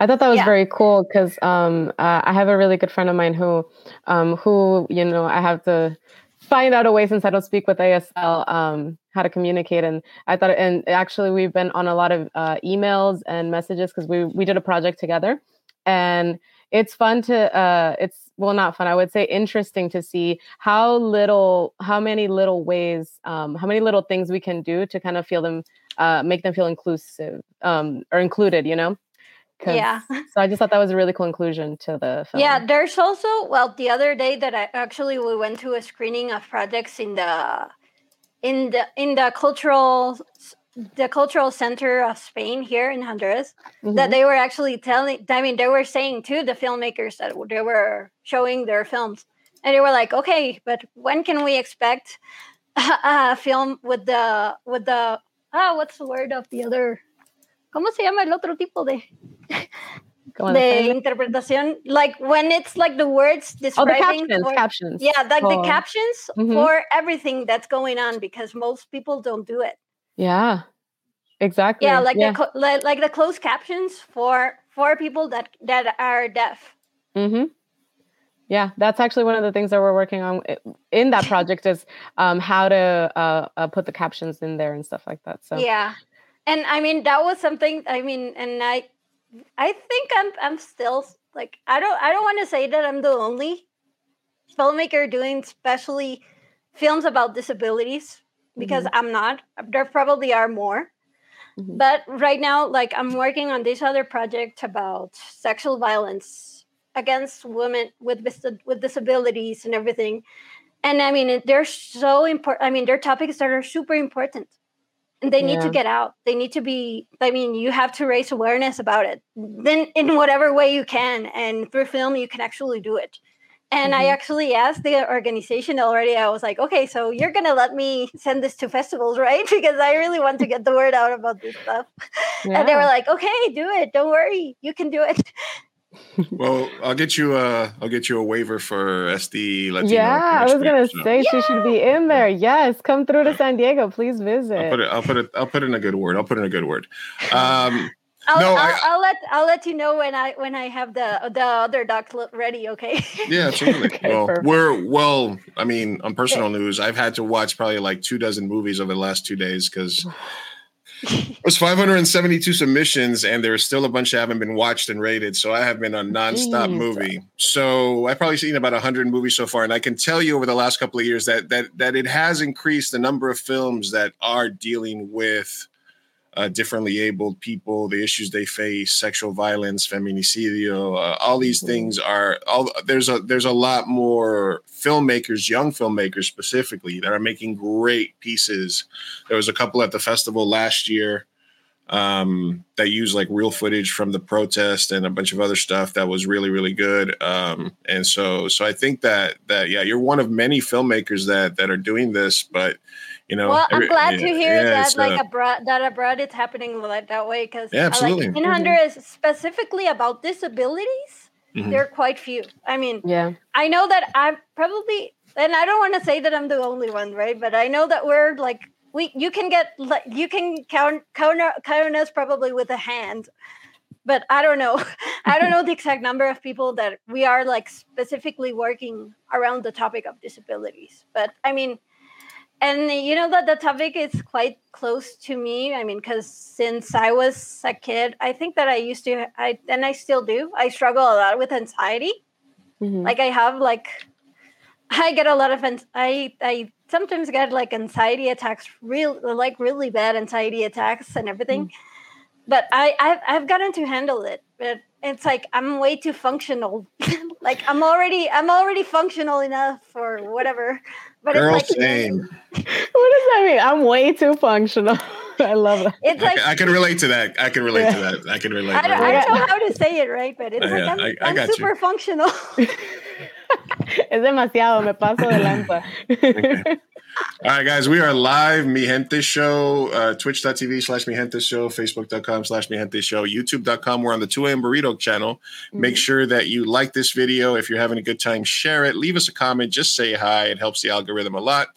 I thought that was Yeah. very cool because um, uh, I have a really good friend of mine who, um, who you know, I have to find out a way since I don't speak with ASL um, how to communicate. And I thought, and actually, we've been on a lot of uh, emails and messages because we we did a project together, and it's fun to uh, it's well not fun i would say interesting to see how little how many little ways um, how many little things we can do to kind of feel them uh, make them feel inclusive um, or included you know? Yeah. *laughs* so i just thought that was a really cool inclusion to the film. Yeah, there's also well the other day that I actually we went to a screening of projects in the in the in the cultural the cultural center of Spain here in Honduras that Mhm. they were actually telling I mean they were saying to the filmmakers that they were showing their films and they were like okay but when can we expect *laughs* a, film with the with the ah what's the word of the other ¿Cómo se llama el otro tipo de *laughs* Go on, de like when it's like the words describing oh the captions or- captions yeah like Oh. the captions Mhm. for everything that's going on because most people don't do it yeah. Exactly. Yeah like yeah. the like, like the closed captions for for people that that are deaf. Hmm Yeah, that's actually one of the things that we're working on in that project is um, how to uh, uh, put the captions in there and stuff like that. So. Yeah. And i mean that was something i mean and i i think i'm i'm still like i don't i don't want to say that i'm the only filmmaker doing especially films about disabilities because i'm not there probably are more. Mhm. but right now like i'm working on this other project about sexual violence against women with with disabilities and everything. And i mean they're so important i mean they're topics that are super important. And they need to get out. They need to be i mean you have to raise awareness about it. Then in whatever way you can and through film you can actually do it and i Mhm. actually asked the organization already i was like okay so you're gonna let me send this to festivals right *laughs* because i really want to *laughs* get the word out about this stuff and they were like okay do it don't worry you can do it Well, *laughs* I'll get you a I'll get you a waiver for SD Latino. yeah, I was gonna so say she should be in there. Yes, come through to San Diego, please visit. I'll put it. I'll put it. I'll put in a good word. I'll put in a good word. Um, I'll, No, I'll, I- I'll let I'll let you know when I when I have the the other docs lo- ready. Okay. *laughs* yeah, absolutely. Okay, well, perfect. we're well. I mean, on personal news, I've had to watch probably like two dozen movies over the last two days because it was 572 submissions, and there's still a bunch that haven't been watched and rated. So I have been on nonstop Jeez. movie. So I've probably seen about 100 movies so far, and I can tell you over the last couple of years that that that it has increased the number of films that are dealing with uh, differently abled people, the issues they face, sexual violence, feminicidio, uh, all these Mhm. things are all there's a there's a lot more filmmakers, young filmmakers specifically, that are making great pieces. There was a couple at the festival last year um, that used like real footage from the protest and a bunch of other stuff that was really really good. Um, and so so I think that that yeah, you're one of many filmmakers that that are doing this, but you know, well, I'm every- glad to hear yeah, that like uh, abroad that abroad it's happening like that way because Yeah, absolutely. like in Honduras specifically about disabilities, Mhm. they're quite few. I mean, Yeah. I know that I'm probably, and I don't want to say that I'm the only one, right? But I know that we're like we you can get like you can count count, count us probably with a hand, but I don't know. *laughs* I don't know *laughs* the exact number of people that we are like specifically working around the topic of disabilities. But I mean, and you know that the topic is quite close to me. I mean, because since I was a kid, I think that I used to, I and I still do. I struggle a lot with anxiety Mhm. like i have like i get a lot of i i sometimes get like anxiety attacks real like really bad anxiety attacks and everything but i I've, I've gotten to handle it but it's like i'm way too functional *laughs* like i'm already i'm already functional enough or whatever but Girl, it's like same. *laughs* What does that mean? I'm way too functional. *laughs* I love it. it's I, like can- I can relate to that. I can relate to that. I can relate. I don't. I don't know how to say it right, but it's *laughs* Uh, like yeah, I'm, I- I I'm got you. super functional. *laughs* Es demasiado, me paso de lanza. All right, guys, we are live. Mi Gente Show, uh, twitch.tv slash Mi Gente Show, facebook.com slash Mi Gente Show, youtube.com. We're on the 2 a.m. Burrito channel. Make sure that you like this video. If you're having a good time, share it. Leave us a comment. Just say hi. It helps the algorithm a lot.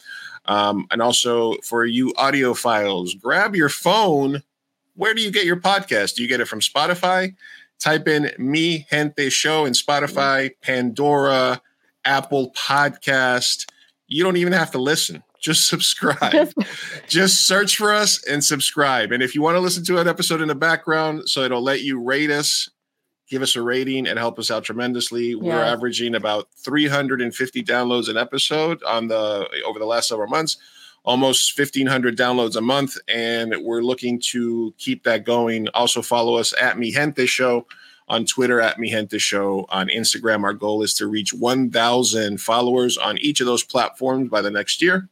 Um, and also for you audiophiles, grab your phone. Where do you get your podcast? Do you get it from Spotify? Type in Mi Gente Show in Spotify, Pandora, Apple Podcast. You don't even have to listen. Just *laughs* subscribe. Just- search for us and subscribe. And if you want to listen to an episode in the background, so it'll let you rate us, give us a rating and help us out tremendously. We're averaging about 350 downloads an episode on the over the last several months, almost 1500 downloads a month, and we're looking to keep that going. Also follow us at Mi Gente Show on Twitter at Mi Gente Show on Instagram. Our goal is to reach 1,000 followers on each of those platforms by the next year.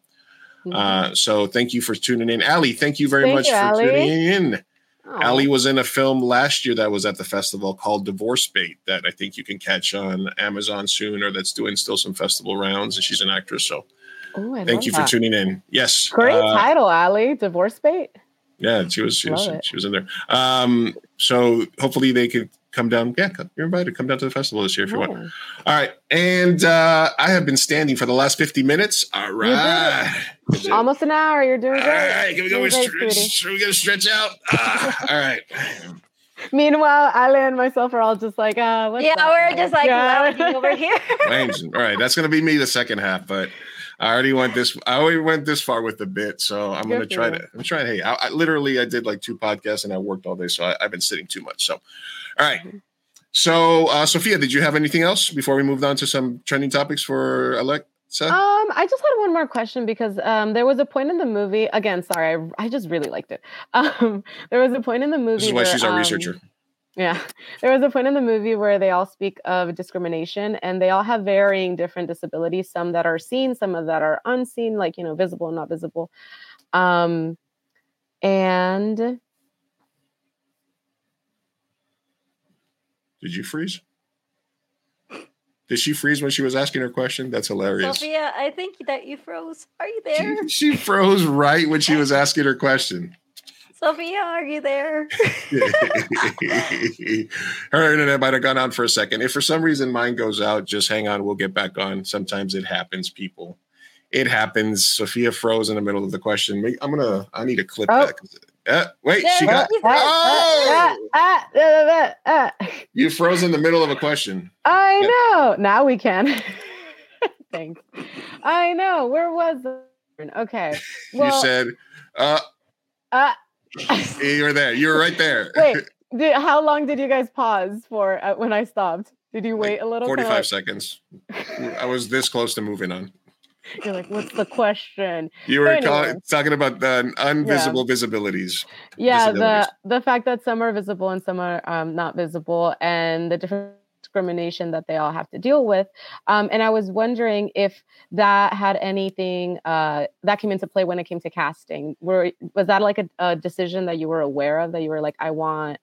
Mhm. Uh, so thank you for tuning in, Ali. Thank you very Thank much you, for Ali. tuning in. Ali was in a film last year that was at the festival called Divorce Bait that I think you can catch on Amazon soon or that's doing still some festival rounds. And she's an actress. So Ooh, thank you for tuning in. Yes. Great uh, title, Ali. Divorce bait. yeah, she was she was, she was in there. Um, so hopefully they could come down. Yeah, come- you're invited. Come down to the festival this year if you want. All right. And uh, I have been standing for the last 50 minutes. All right. Almost an hour. You're doing All great. right, can we go? Doing With stretch, should we get a stretch out? Ah, all right. Meanwhile, Ali and myself are all just like, uh, what's yeah, that? we're just like Yeah. lounging over here. All right, that's gonna be me the second half, but I already went this. I already went this far with the bit, so I'm gonna try to. I'm trying. Hey, I, I literally I did like two podcasts and I worked all day, so I, I've been sitting too much. So, all right. Mm-hmm. So, uh, Sophia, did you have anything else before we moved on to some trending topics for Alexa? Um, I just had one more question because um, there was a point in the movie. Again, sorry, I, I just really liked it. *laughs* Um, there was a point in the movie. this is why where, she's our um, researcher. Yeah, there was a point in the movie where they all speak of discrimination, and they all have varying different disabilities. Some that are seen, some of that are unseen, like you know, visible and not visible. Um, and Did you freeze? Did she freeze when she was asking her question? That's hilarious. Sophia, I think that you froze. Are you there? She, she froze right when she *laughs* was asking her question. Sophia, are you there? *laughs* Her internet might have gone out for a second. If for some reason mine goes out, just hang on. We'll get back on. Sometimes it happens, people. It happens. Sophia froze in the middle of the question. I'm gonna. I need a clip Oh. that. Uh, wait, she got. she's Ah, Oh! ah, ah, ah, ah, ah. You froze in the middle of a question. I Yeah. know. Now we can. *laughs* Thanks. I know. Where was the? Okay. Well, you said, uh, uh, you were there. You were right there. *laughs* wait. Did, how long did you guys pause for uh, when I stopped? Did you Like wait a little? 45 like- seconds. I was this close to moving on. *laughs* You're like, what's the question? You were call- talking about the invisible visibilities. Yeah, Disabilities. the the fact that some are visible and some are um, not visible, and the different discrimination that they all have to deal with. Um, and I was wondering if that had anything uh, that came into play when it came to casting. Were was that like a, a decision that you were aware of that you were like, I want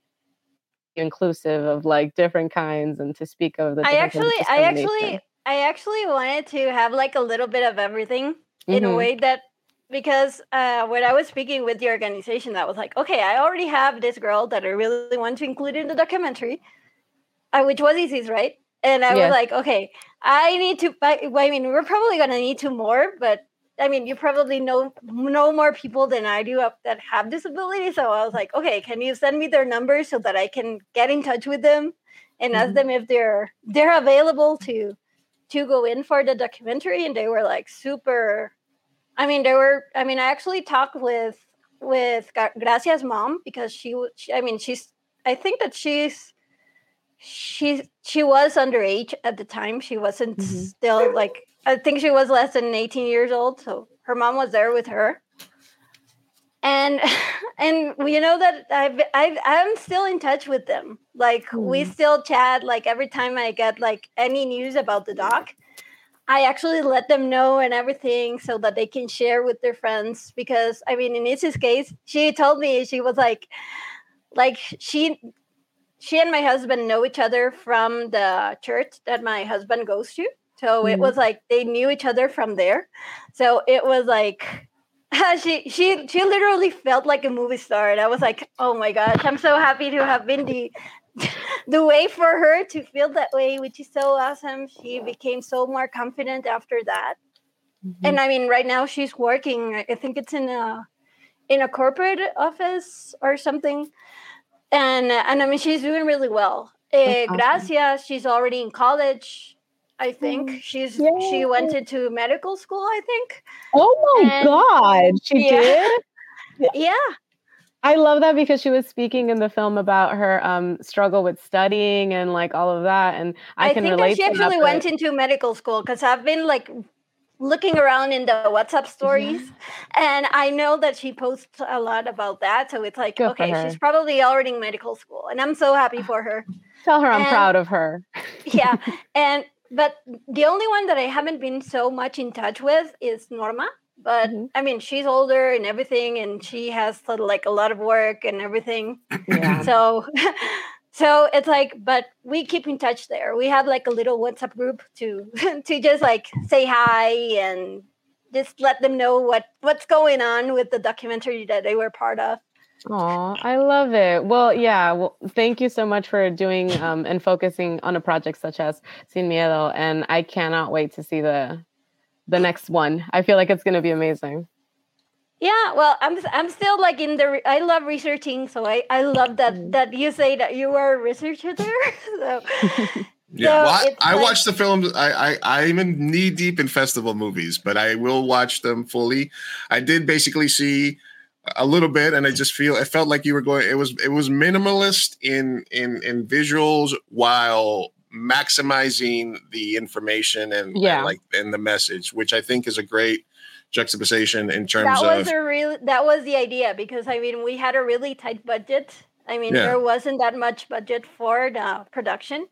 inclusive of like different kinds and to speak of the I different actually, I actually. I actually wanted to have like a little bit of everything in a Mhm. way that because uh, when I was speaking with the organization, that was like, okay, I already have this girl that I really want to include in the documentary, uh, which was Isis, right? And I was like, okay, I need to. I, I mean, we're probably gonna need two more, but I mean, you probably know know more people than I do up that have disabilities. So I was like, okay, can you send me their numbers so that I can get in touch with them and ask Mhm. them if they're they're available to to go in for the documentary? And they were like super. I mean, they were. I mean, I actually talked with with Gracia's mom because she, she. I mean, she's. I think that she's. She she was underage at the time. She wasn't Mhm. still like I think she was less than 18 years old, so her mom was there with her. And *laughs* and you know that I've, I've I'm still in touch with them. Like we Hmm. still chat. Like every time I get like any news about the doc, I actually let them know and everything so that they can share with their friends. Because I mean, in Izzy's case, she told me she was like, like she she and my husband know each other from the church that my husband goes to. So it Mhm. was like they knew each other from there. So it was like *laughs* she she she literally felt like a movie star, and I was like, oh my gosh, I'm so happy to have been the *laughs* the way for her to feel that way, which is so awesome. She became so more confident after that, Mhm. and I mean, right now she's working. I think it's in a in a corporate office or something, and and I mean, she's doing really well. Uh, awesome. Gracia, she's already in college. I think she's she went into medical school. I think. Oh my And- god, she Yeah. did. *laughs* Yeah, I love that because she was speaking in the film about her um, struggle with studying and like all of that, and I, I, can think relate that she actually went into medical school because I've been like looking around in the WhatsApp stories, and I know that she posts a lot about that. So it's like, Good okay, she's probably already in medical school, and I'm so happy *sighs* for her. Tell her I'm proud of her. *laughs* yeah, *laughs* and but the only one that I haven't been so much in touch with is Norma. But Mhm. I mean, she's older and everything, and she has sort of like a lot of work and everything. Yeah. So, *laughs* so it's like, but we keep in touch there. We have like a little WhatsApp group to *laughs* to just like say hi and just let them know what what's going on with the documentary that they were part of. Oh, I love it. Well, yeah. Well, thank you so much for doing um, and focusing on a project such as Sin Miedo, and I cannot wait to see the the next one. I feel like it's going to be amazing. Yeah, well, I'm I'm still like in the. re- I love researching, so I I love that Mm. that you say that you are a researcher there. *laughs* so Yeah, So well, I, it's I like- watched the films. I, I I'm in knee deep in festival movies, but I will watch them fully. I did basically see a little bit, and I just feel it felt like you were going. It was it was minimalist in in in visuals while maximizing the information and, and Yeah. like and the message, which I think is a great juxtaposition in terms that of was a real. That was the idea because I mean we had a really tight budget. I mean Yeah. there wasn't that much budget for the production.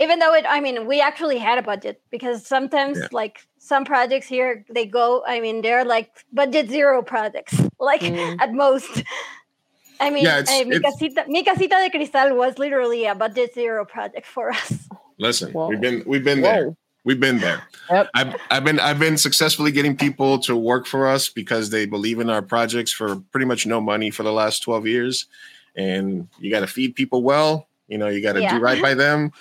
Even though it, I mean, we actually had a budget because sometimes, Yeah. like some projects here, they go. I mean, they're like budget zero projects, *laughs* like Mm. at most. I mean, Yeah, it's- eh, mi, it's- casita, mi casita de cristal was literally a budget zero project for us. listen. Whoa. We've been we've been there. Whoa. We've been there. Yep. I've, I've been I've been successfully getting people to work for us because they believe in our projects for pretty much no money for the last 12 years. And you got to feed people well. You know, you got to Yeah. do right by them.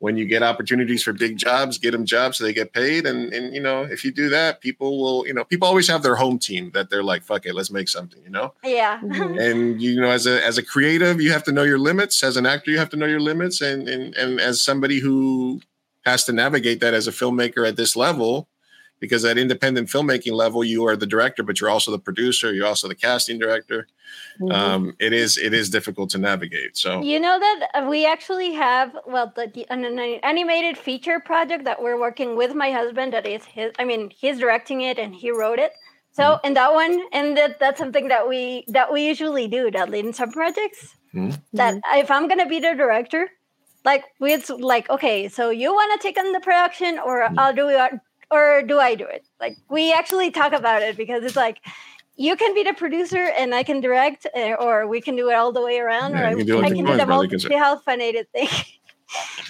When you get opportunities for big jobs, get them jobs so they get paid. And and you know, if you do that, people will. You know, people always have their home team that they're like, "Fuck it, let's make something." You know. Yeah. Mhm. And you know, as a as a creative, you have to know your limits. As an actor, you have to know your limits. And and and as somebody who has to navigate that as a filmmaker at this level, because at independent filmmaking level, you are the director, but you're also the producer. You're also the casting director. Mhm. Um, it is it is difficult to navigate. So You know that uh, we actually have well the, the an, an animated feature project that we're working with my husband. That is his. I mean, he's directing it and he wrote it. So Mm-hmm. in that one, and that, that's something that we that we usually do. That lead in some projects, Mhm. that if I'm gonna be the director, like we it's like okay, so you want to take on the production, or Mhm. I'll do it, or do I do it? Like we actually talk about it because it's like. You can be the producer and I can direct, uh, or we can do it all the way around, Yeah, or you can do I can do the brother, 'cause- multi-hyphenated thing.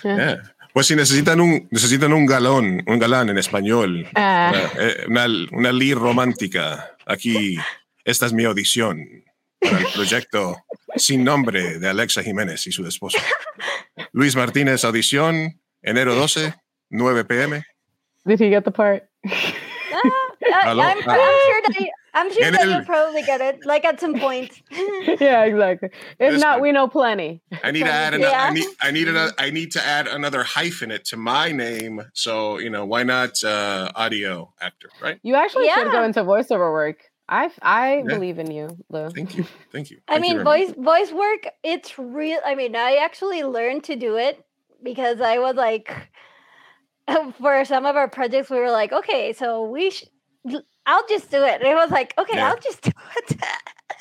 yeah. Pues si necesitan un necesitan un galón, un galán en español, eh, una, una lir romántica. Aquí, esta es mi audición para el proyecto sin nombre de Alexa Jiménez y su esposo. *laughs* Luis Martínez, audición, enero 12, 9 pm. did he get the part? Ah, I, Hello? I'm, I'm sure that I'm sure that el- you'll probably get it, like at some point. *laughs* yeah, exactly. If not, one. we know plenty. I need to add another, Yeah. I need I need another, I need to add another hyphenate to my name. So, you know, why not uh audio actor, right? You actually should go Yeah. into voiceover work. I I Yeah. believe in you, Lou. Thank you. *laughs* Thank you. I Thank you mean, much. voice voice work. It's real. I mean, I actually learned to do it because I was like, *laughs* for some of our projects, we were like, okay, so we. Sh- I'll just do it. And it was like, okay, Yeah. I'll just do it.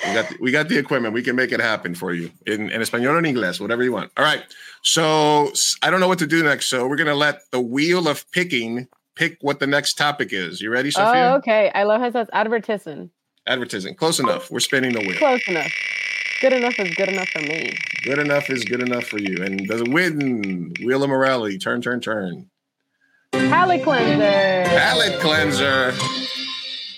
We got the, we got the equipment. We can make it happen for you in, in español or in English, whatever you want. All right. So I don't know what to do next. So we're gonna let the wheel of picking pick what the next topic is. You ready, oh, Sophia? Oh, okay. I love how it says advertising. Advertising. Close enough. We're spinning the wheel. Close enough. Good enough is good enough for me. Good enough is good enough for you. And the win wheel of morality. Turn, turn, turn. Palate cleanser. Palate cleanser.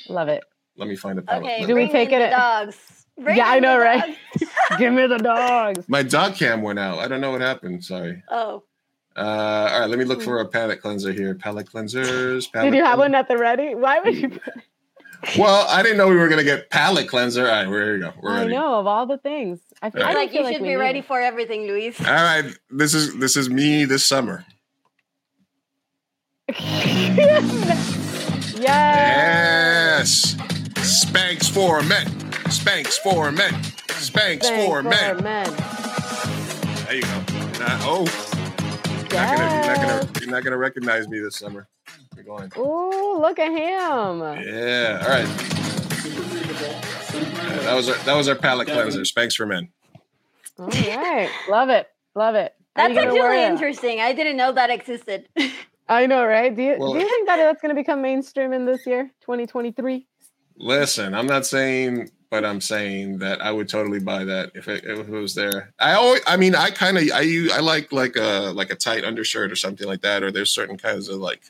Love it. Let me find a palate. okay. Do we take it at- dogs. Bring Yeah, I in the know, right? *laughs* Give me the dogs. My dog cam went out. I don't know what happened. Sorry. Oh, Uh, all right, let me look for a palate cleanser here. Palate cleansers. Palate Did you have cleanser. one at the ready? Why would you? Put... Well, I didn't know we were gonna get palate cleanser. All right, we're here. We go. We're I ready. know of all the things. I, feel, Right. Like you should we be ready it. for everything, Luis. All right, this is this is me this summer. *laughs* yes. Yes, Spanx for men. Spanx for men. Spanx Thanks for men. men. There you go. Not- oh, you're not, gonna, you're, not gonna, you're not gonna recognize me this summer. We're going. Ooh, look at him. Yeah. All right. Yeah, that was our that was our palate cleanser. Spanx for men. All right. Love it. Love it. That's you actually interesting. I didn't know that existed. *laughs* I know, right? Do you, Well- do you think that that's going to become mainstream in this year, 2023? Listen, I'm not saying, but I'm saying that I would totally buy that if it, if it was there. I always, I mean, I kind of, I I like like a like a tight undershirt or something like that. Or there's certain kinds of like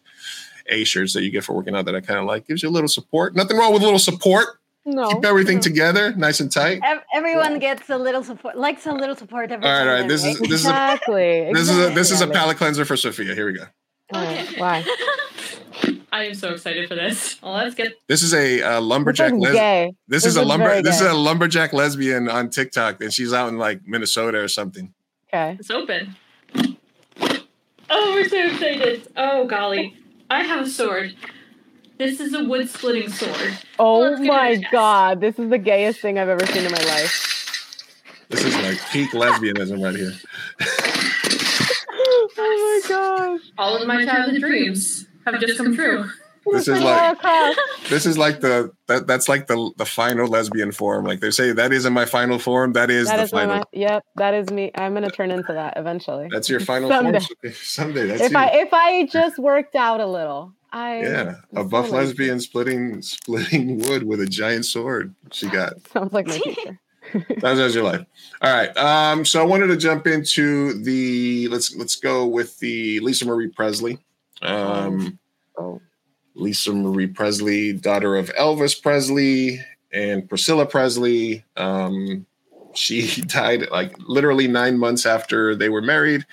A shirts that you get for working out that I kind of like. Gives you a little support. Nothing wrong with a little support. No. Keep everything no. together, nice and tight. Ev- Everyone gets a little support, likes a little support every all right, all right. This is right? this is a Exactly. this is a this is a palate cleanser for Sophia. Here we go. Uh, Why? *laughs* I am so excited for this. Well, let's get This is a uh, lumberjack. looks Les- gay. this This is a lumber. This is a lumberjack lesbian on TikTok, and she's out in like Minnesota or something. Okay. it's open. Oh, we're so excited. Oh, golly. I have a sword. This is a wood splitting sword. Oh Let's give it a my god, this is the gayest thing I've ever seen in my life. This is like peak lesbianism right here. *laughs* Oh my gosh. All of my childhood dreams have just come true. This is *laughs* like *laughs* this is like the that that's like the the final lesbian form. Like they say that isn't my final form. That is That the is final. my yep, that is me. I'm gonna turn into that eventually. That's your final Someday. form. *laughs* Someday. That's if you. I if I just worked out a little. I yeah, a I'm buff so lazy. lesbian splitting splitting wood with a giant sword. She got Sounds like my future. that was your life. All right. Um. So I wanted to jump into the let's let's go with the Lisa Marie Presley. Um. Oh. Lisa Marie Presley, daughter of Elvis Presley and Priscilla Presley. Um, she *laughs* died like literally nine months after they were married,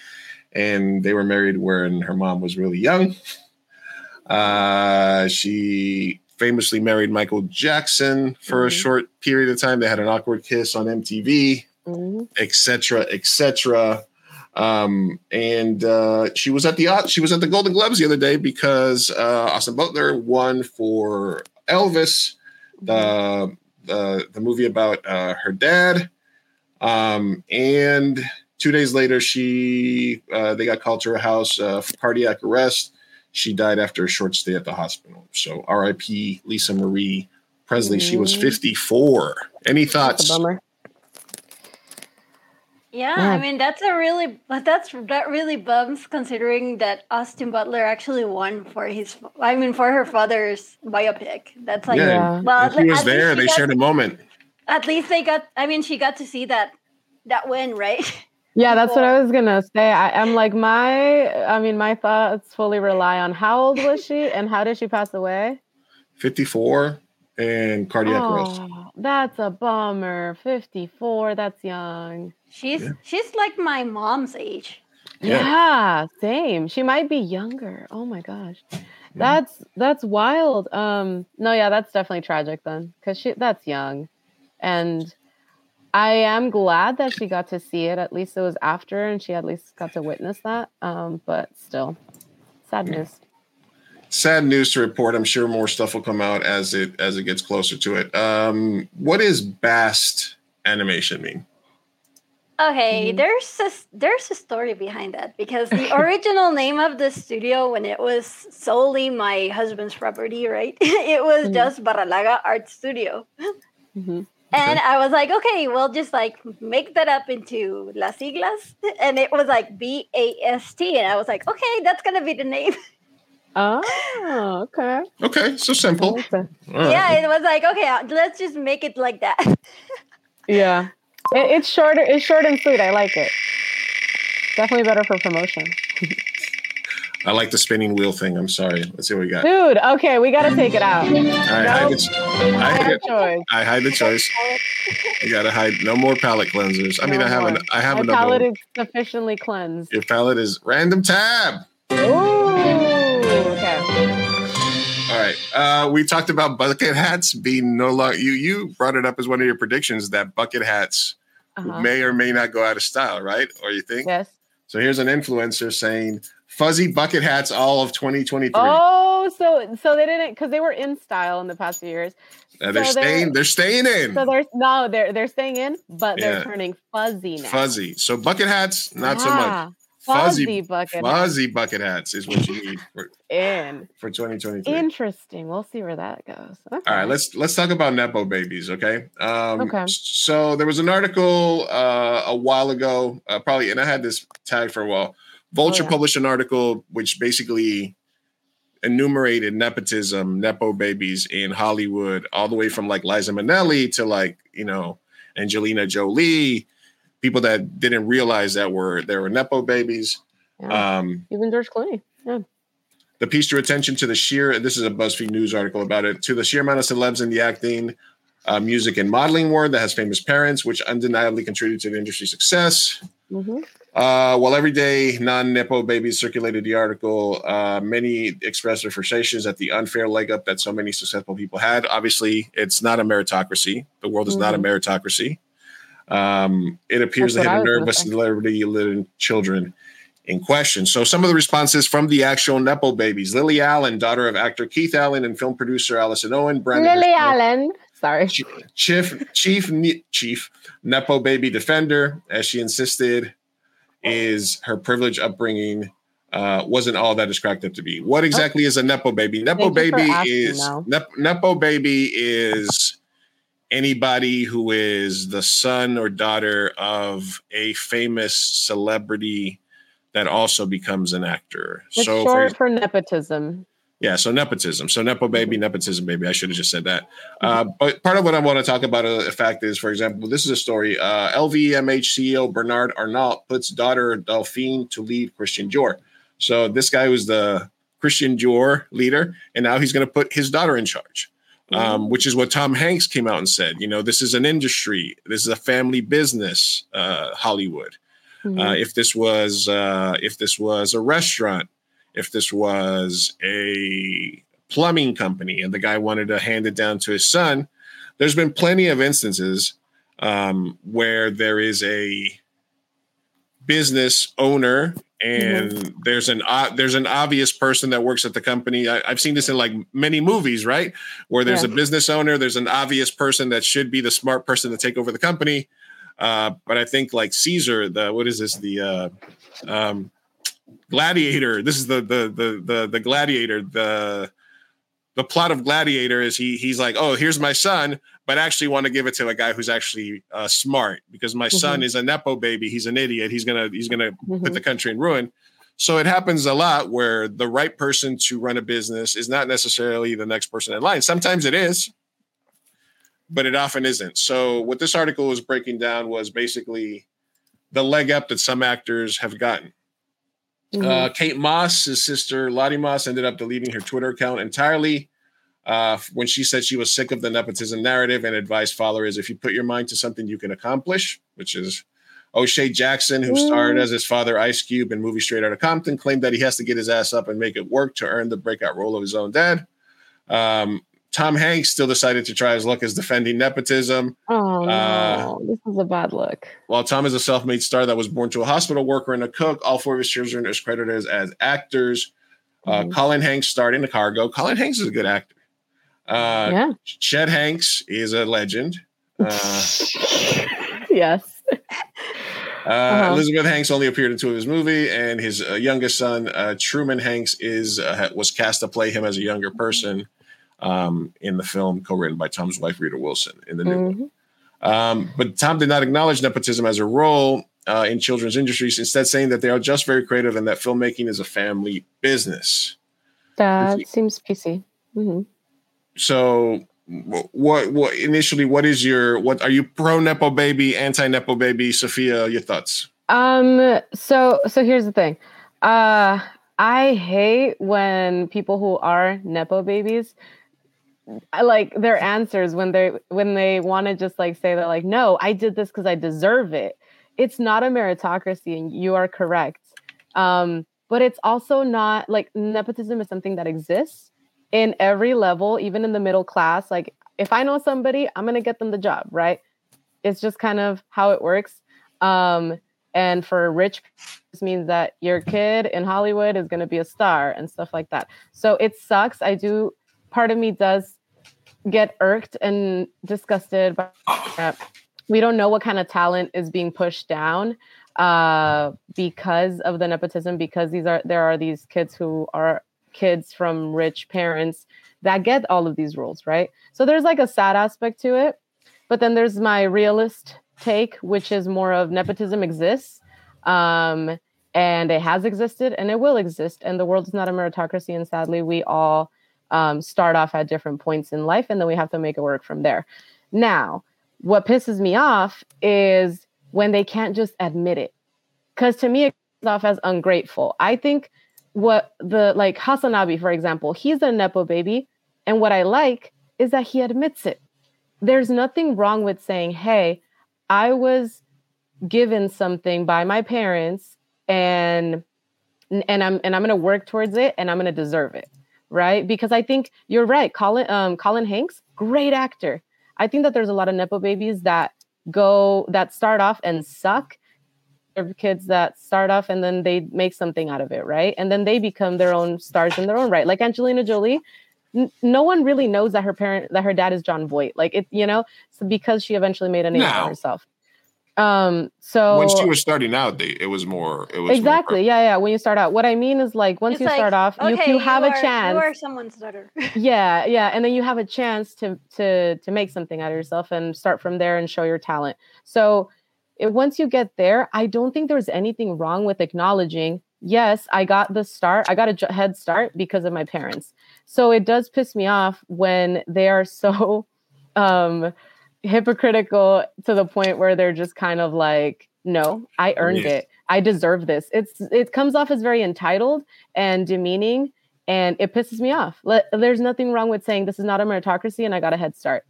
and they were married when her mom was really young. Uh, she famously married Michael Jackson for a Mhm. short period of time. They had an awkward kiss on MTV etc., etc. Um, and uh, she was at the she was at the Golden Globes the other day because uh, Austin Butler won for Elvis, the the, the movie about uh, her dad. Um, and two days later, she uh, they got called to her house uh, for cardiac arrest. She died after a short stay at the hospital. So, R.I.P. Lisa Marie Presley. She was Mm. 54. Any thoughts? bummer. Yeah, Yeah. I mean that's a really but that's that really bums considering that Austin Butler actually won for his I mean for her father's biopic. That's like yeah, Yeah. well, if he was there. she They got- shared a moment. at least they got I mean she got to see that that win, right? *laughs* Yeah, that's what I was gonna say. I, I'm like my, I mean, my thoughts fully rely on how old was she and how did she pass away? 54 and cardiac oh. arrest. That's a bummer. 54. That's young. She's Yeah. she's like my mom's age. Yeah. Yeah. same. She might be younger. Oh my gosh. That's that's wild. Um no, yeah, that's definitely tragic then cuz she that's young. And I am glad that she got to see it. At least it was after and she at least got to witness that. Um but still sad news. Sad news to report. I'm sure more stuff will come out as it as it gets closer to it. Um, what is Bast animation mean? Okay, Mhm. there's a there's a story behind that because the *laughs* original name of the studio when it was solely my husband's property, right? *laughs* it was Mhm. just Baralaga Art Studio. Mhm. And I was like, okay, we'll just like make that up into Las Siglas. And it was like B A S T. And I was like, okay, that's going to be the name. *laughs* Oh, okay. Okay, so simple. Okay. All right. Yeah, it was like, okay, uh, let's just make it like that. *laughs* Yeah. It, it's shorter. It's short and sweet. I like it. Definitely better for promotion. *laughs* I like the spinning wheel thing. I'm sorry. Let's see what we got. Dude, okay, we gotta take it out. I hide, the, I, Bad hide, choice. I hide the choice. *laughs* You gotta hide. No more palette cleansers. I mean, No I have an. I have My another. palate is sufficiently cleansed. Your palette is random tab. Ooh, okay. All right. Uh, we talked about bucket hats being no longer. You you brought it up as one of your predictions that bucket hats Uh-huh. may or may not go out of style, right? Or you think? Yes. So here's an influencer saying fuzzy bucket hats all of 2023. Oh, so so they didn't because they were in style in the past few years. Uh, they're so they're- staying. They're staying in. So they're no, they're they're staying in, but they're Yeah. turning fuzzy now. fuzzy. So bucket hats, not so much. Fuzzy- Fuzzy bucket Fuzzy bucket hats is what you need for, in. for 2023. Interesting. We'll see where that goes. Okay. All right, let's let's talk about nepo babies, okay? Um, Okay. So there was an article uh, a while ago, uh, probably, and I had this tag for a while. Vulture Oh, yeah. published an article which basically enumerated nepotism, nepo babies in Hollywood, all the way from like Liza Minnelli to like you know Angelina Jolie, people that didn't realize that were there were nepo babies. Yeah. Um, Even George Clooney. Yeah. the piece drew attention to the sheer this is a buzzfeed news article about it to the sheer amount of celebs in the acting uh, music and modeling world that has famous parents which undeniably contributed to the industry's success hmm uh, while everyday non-nepo babies circulated the article uh, many expressed their frustrations at the unfair leg up that so many successful people had obviously it's not a meritocracy the world is not a meritocracy um, it appears That's to hit what I a nerve with celebrity living children in question. So some of the responses from the actual Nepo babies. Lily Allen, daughter of actor Keith Allen and film producer Alison Owen, Brandon Lily Allen. Sorry. Chief Chief Ne- Chief Nepo baby defender, as she insisted, is her privileged upbringing uh, wasn't all that is cracked up to be. What exactly is a Nepo baby? Nepo Thank baby is Nepo baby is anybody who is the son or daughter of a famous celebrity that also becomes an actor. It's so for short for nepotism. yeah, so nepotism. So nepo baby, nepotism baby. I should have just said that. Uh, but part of what I want to talk about, uh, the fact is, for example, this is a story. Uh, LVMH CEO Bernard Arnault puts daughter Delphine to lead Christian Dior. So this guy was the Christian Dior leader, and now he's going to put his daughter in charge. Um, which is what Tom Hanks came out and said. You know, this is an industry. This is a family business. Uh, Hollywood. Mhm. Uh, if this was uh, if this was a restaurant, if this was a plumbing company, and the guy wanted to hand it down to his son, there's been plenty of instances um, where there is a business owner and there's an uh, there's an obvious person that works at the company. I, have seen this in like many movies, right? Where there's Yeah. a business owner, there's an obvious person that should be the smart person to take over the company. Uh, but I think like Caesar, the what is this? The uh, um, Gladiator. This is the the the the the Gladiator. The the plot of Gladiator is he he's like, oh, here's my son, but I actually want to give it to a guy who's actually uh, smart because my son is a nepo baby. He's an idiot. He's gonna he's gonna put Mhm. the country in ruin. So it happens a lot where the right person to run a business is not necessarily the next person in line. Sometimes it is, but it often isn't. So what this article was breaking down was basically the leg up that some actors have gotten. Mhm. Uh, Kate Moss, his sister Lottie Moss, ended up deleting her Twitter account entirely uh, when she said she was sick of the nepotism narrative and advised followers if you put your mind to something you can accomplish, which is O'Shea Jackson, who starred Mm. as his father Ice Cube in movie Straight Outta Compton, claimed that he has to get his ass up and make it work to earn the breakout role of his own dad. Um, Tom Hanks still decided to try his luck as defending nepotism. oh no, uh, this is a bad look. While Tom is a self-made star that was born to a hospital worker and a cook, all four of his children are credited as, as actors. Uh, Mhm. Colin Hanks starred in the cargo. Colin Hanks is a good actor. Uh, yeah. Chet Hanks is a legend. Uh, *laughs* yes. uh, Uh-huh. Elizabeth Hanks only appeared in two of his movie, and his uh, youngest son, uh, Truman Hanks, is uh, was cast to play him as a younger person um, in the film co-written by Tom's wife Rita Wilson in the new one. Mhm. Um, but Tom did not acknowledge nepotism as a role uh, in children's industries, instead saying that they are just very creative and that filmmaking is a family business. That seems PC. hmm So, what what initially? What is your what are you pro nepo baby, anti nepo baby, Sophia? Your thoughts? Um. So so here's the thing. Uh, I hate when people who are nepo babies, Like their answers when they when they want to just like say that like no, I did this because I deserve it. It's not a meritocracy, and you are correct. Um, but it's also not like nepotism is something that exists in every level, even in the middle class. Like if I know somebody, I'm gonna get them the job, right? It's just kind of how it works. Um, and for rich this means that your kid in hollywood is to be a star and stuff like that so it sucks i do part of me does get irked and disgusted by that we don't know what kind of talent is being pushed down uh, because of the nepotism because these are there are these kids who are kids from rich parents that get all of these roles right? So there's like a sad aspect to it but then there's my realist take, which is more of nepotism exists, um, and it has existed, and it will exist, and the world is not a meritocracy, and sadly, we all um, start off at different points in life, and then we have to make it work from there. Now, what pisses me off is when they can't just admit it, because to me, it comes off as ungrateful. I think what the like Hasanabi, for example, he's a nepo baby, and what I like is that he admits it there's nothing wrong with saying, hey, I was given something by my parents and and I'm and I'm gonna work towards it and I'm gonna deserve it. Right. Because I think you're right. Colin um Colin Hanks, great actor. I think that there's a lot of Nepo babies that go that start off and suck. There kids that start off and then they make something out of it, right? And then they become their own stars in their own right. Like Angelina Jolie, n- no one really knows that her parent that her dad is Jon Voight. Like it, you know, so because she eventually made a name No. for herself. Um, so when she was starting out, they, it was more. It was exactly, yeah, yeah. When you start out, what I mean is like once you like, start off, you, okay, you have are, a chance. You are someone's daughter. *laughs* yeah, yeah, and then you have a chance to to to make something out of yourself and start from there and show your talent. So it, once you get there, I don't think there's anything wrong with acknowledging. Yes, I got the start. I got a j- head start because of my parents. So it does piss me off when they are so *laughs* um hypocritical to the point where they're just kind of like, no, I earned Yeah. it. I deserve this. It's it comes off as very entitled and demeaning and it pisses me off. Let, there's nothing wrong with saying this is not a meritocracy and I got a head start.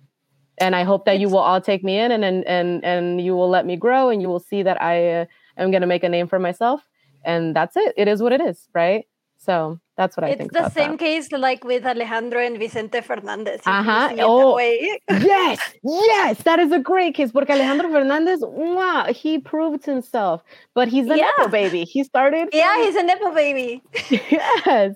And I hope that you will all take me in and and and, and you will let me grow and you will see that I uh, am going to make a name for myself and that's it. It is what it is, right? So that's what I it's think. the about same that. case like with Alejandro and Vicente Fernandez. Uh-huh. see it that Oh. *laughs* yes, yes, that is a great case. Porque Alejandro Fernandez, wow, he proved himself, but he's a Yeah. nepo baby. He started. yeah, from- he's a nepo baby. *laughs* yes,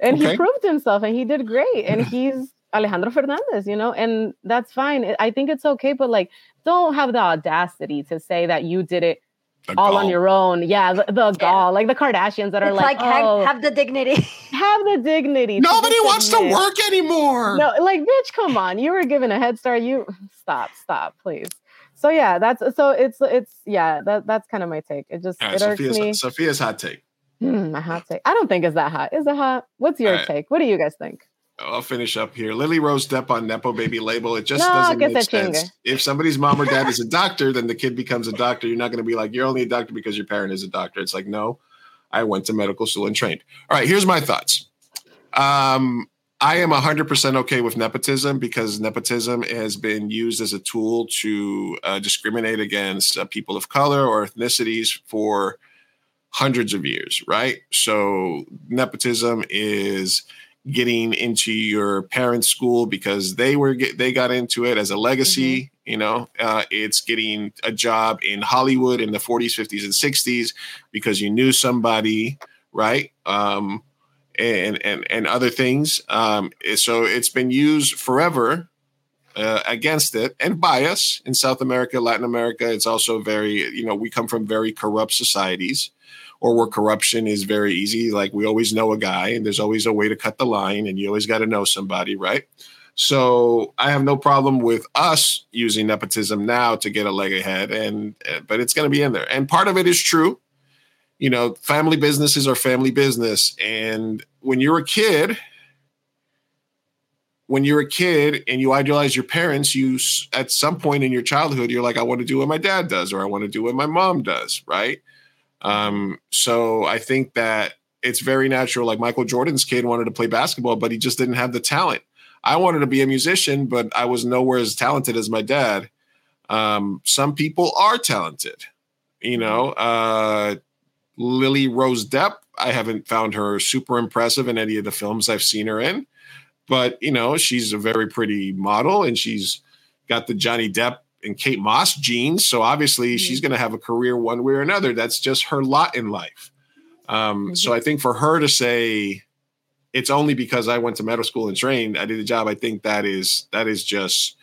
and Okay. he proved himself, and he did great. And he's Alejandro Fernandez, you know, and that's fine. I- I think it's okay, but like, don't have the audacity to say that you did it The all on your own. Yeah, the, the gall, like the Kardashians that are It's like, like, have, oh, have the dignity. *laughs* have the dignity. Nobody just wants to work anymore. No, like, bitch, come on. You were given a head start. You stop, stop, please. So yeah, that's so it's it's yeah, that that's kind of my take. It just All right, it irks me. Sophia's, Sophia's hot take. Hmm, my hot take. I don't think it's that hot. Is it hot? What's your All right. take? What do you guys think? I'll finish up here. Lily Rose Depp on Nepo Baby label. It just No, doesn't make sense. If somebody's mom or dad is a doctor, then the kid becomes a doctor. You're not going to be like, you're only a doctor because your parent is a doctor. It's like, no, I went to medical school and trained. All right, here's my thoughts. Um, I am 100% okay with nepotism because nepotism has been used as a tool to uh, discriminate against uh, people of color or ethnicities for hundreds of years, right? So, nepotism is getting into your parents' school because they were get, they got into it as a legacy. You know, uh, it's getting a job in Hollywood in the 40s, 50s, and 60s because you knew somebody, right? Um, and and and other things. Um, so it's been used forever uh, against it and bias in South America, Latin America. It's also very, you know, we come from very corrupt societies or where corruption is very easy. Like we always know a guy and there's always a way to cut the line and you always got to know somebody, right? So I have no problem with us using nepotism now to get a leg ahead and uh, but it's going to be in there. And part of it is true. You know, family businesses are family business and when you're a kid, when you're a kid and you idolize your parents, you at some point in your childhood, you're like, I want to do what my dad does, or I want to do what my mom does, right? Um, so I think that it's very natural. Like Michael Jordan's kid wanted to play basketball, but he just didn't have the talent. I wanted to be a musician, but I was nowhere as talented as my dad. Um, some people are talented, you know. Uh, Lily Rose Depp, I haven't found her super impressive in any of the films I've seen her in but you know she's a very pretty model and she's got the johnny depp and kate moss jeans. so obviously she's going to have a career one way or another. That's just her lot in life. Um, so i think for her to say it's only because i went to medical school and trained i did the job i think that is that is just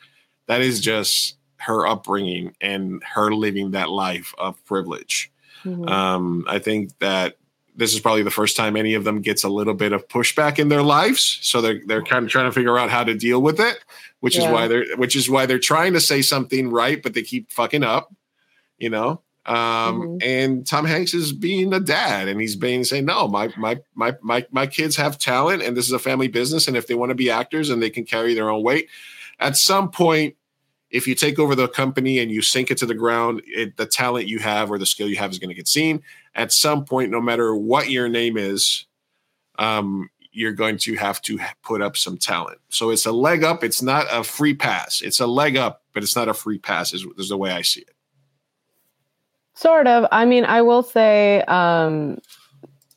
that is just her upbringing and her living that life of privilege. Mhm. um, I think that this is probably the first time any of them gets a little bit of pushback in their lives, so they're they're kind of trying to figure out how to deal with it, which is why they're which is why they're trying to say something right, but they keep fucking up, you know. Um, Mhm. And Tom Hanks is being a dad, and he's being saying, "No, my my my my my kids have talent, and this is a family business, and if they want to be actors and they can carry their own weight, at some point." if you take over the company and you sink it to the ground, it, the talent you have or the skill you have is going to get seen. At some point, no matter what your name is, um, you're going to have to put up some talent. So it's a leg up. It's not a free pass. It's a leg up, but it's not a free pass. Is, is the way I see it. Sort of. I mean, I will say, um,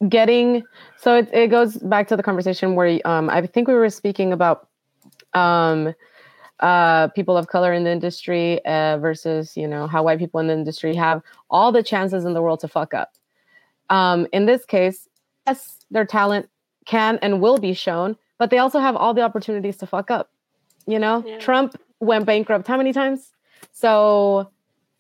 getting so it, it goes back to the conversation where um, I think we were speaking about um, uh, people of color in the industry uh, versus you know how white people in the industry have all the chances in the world to fuck up. Um, in this case, yes, their talent can and will be shown, but they also have all the opportunities to fuck up. You know, Yeah. Trump went bankrupt how many times? So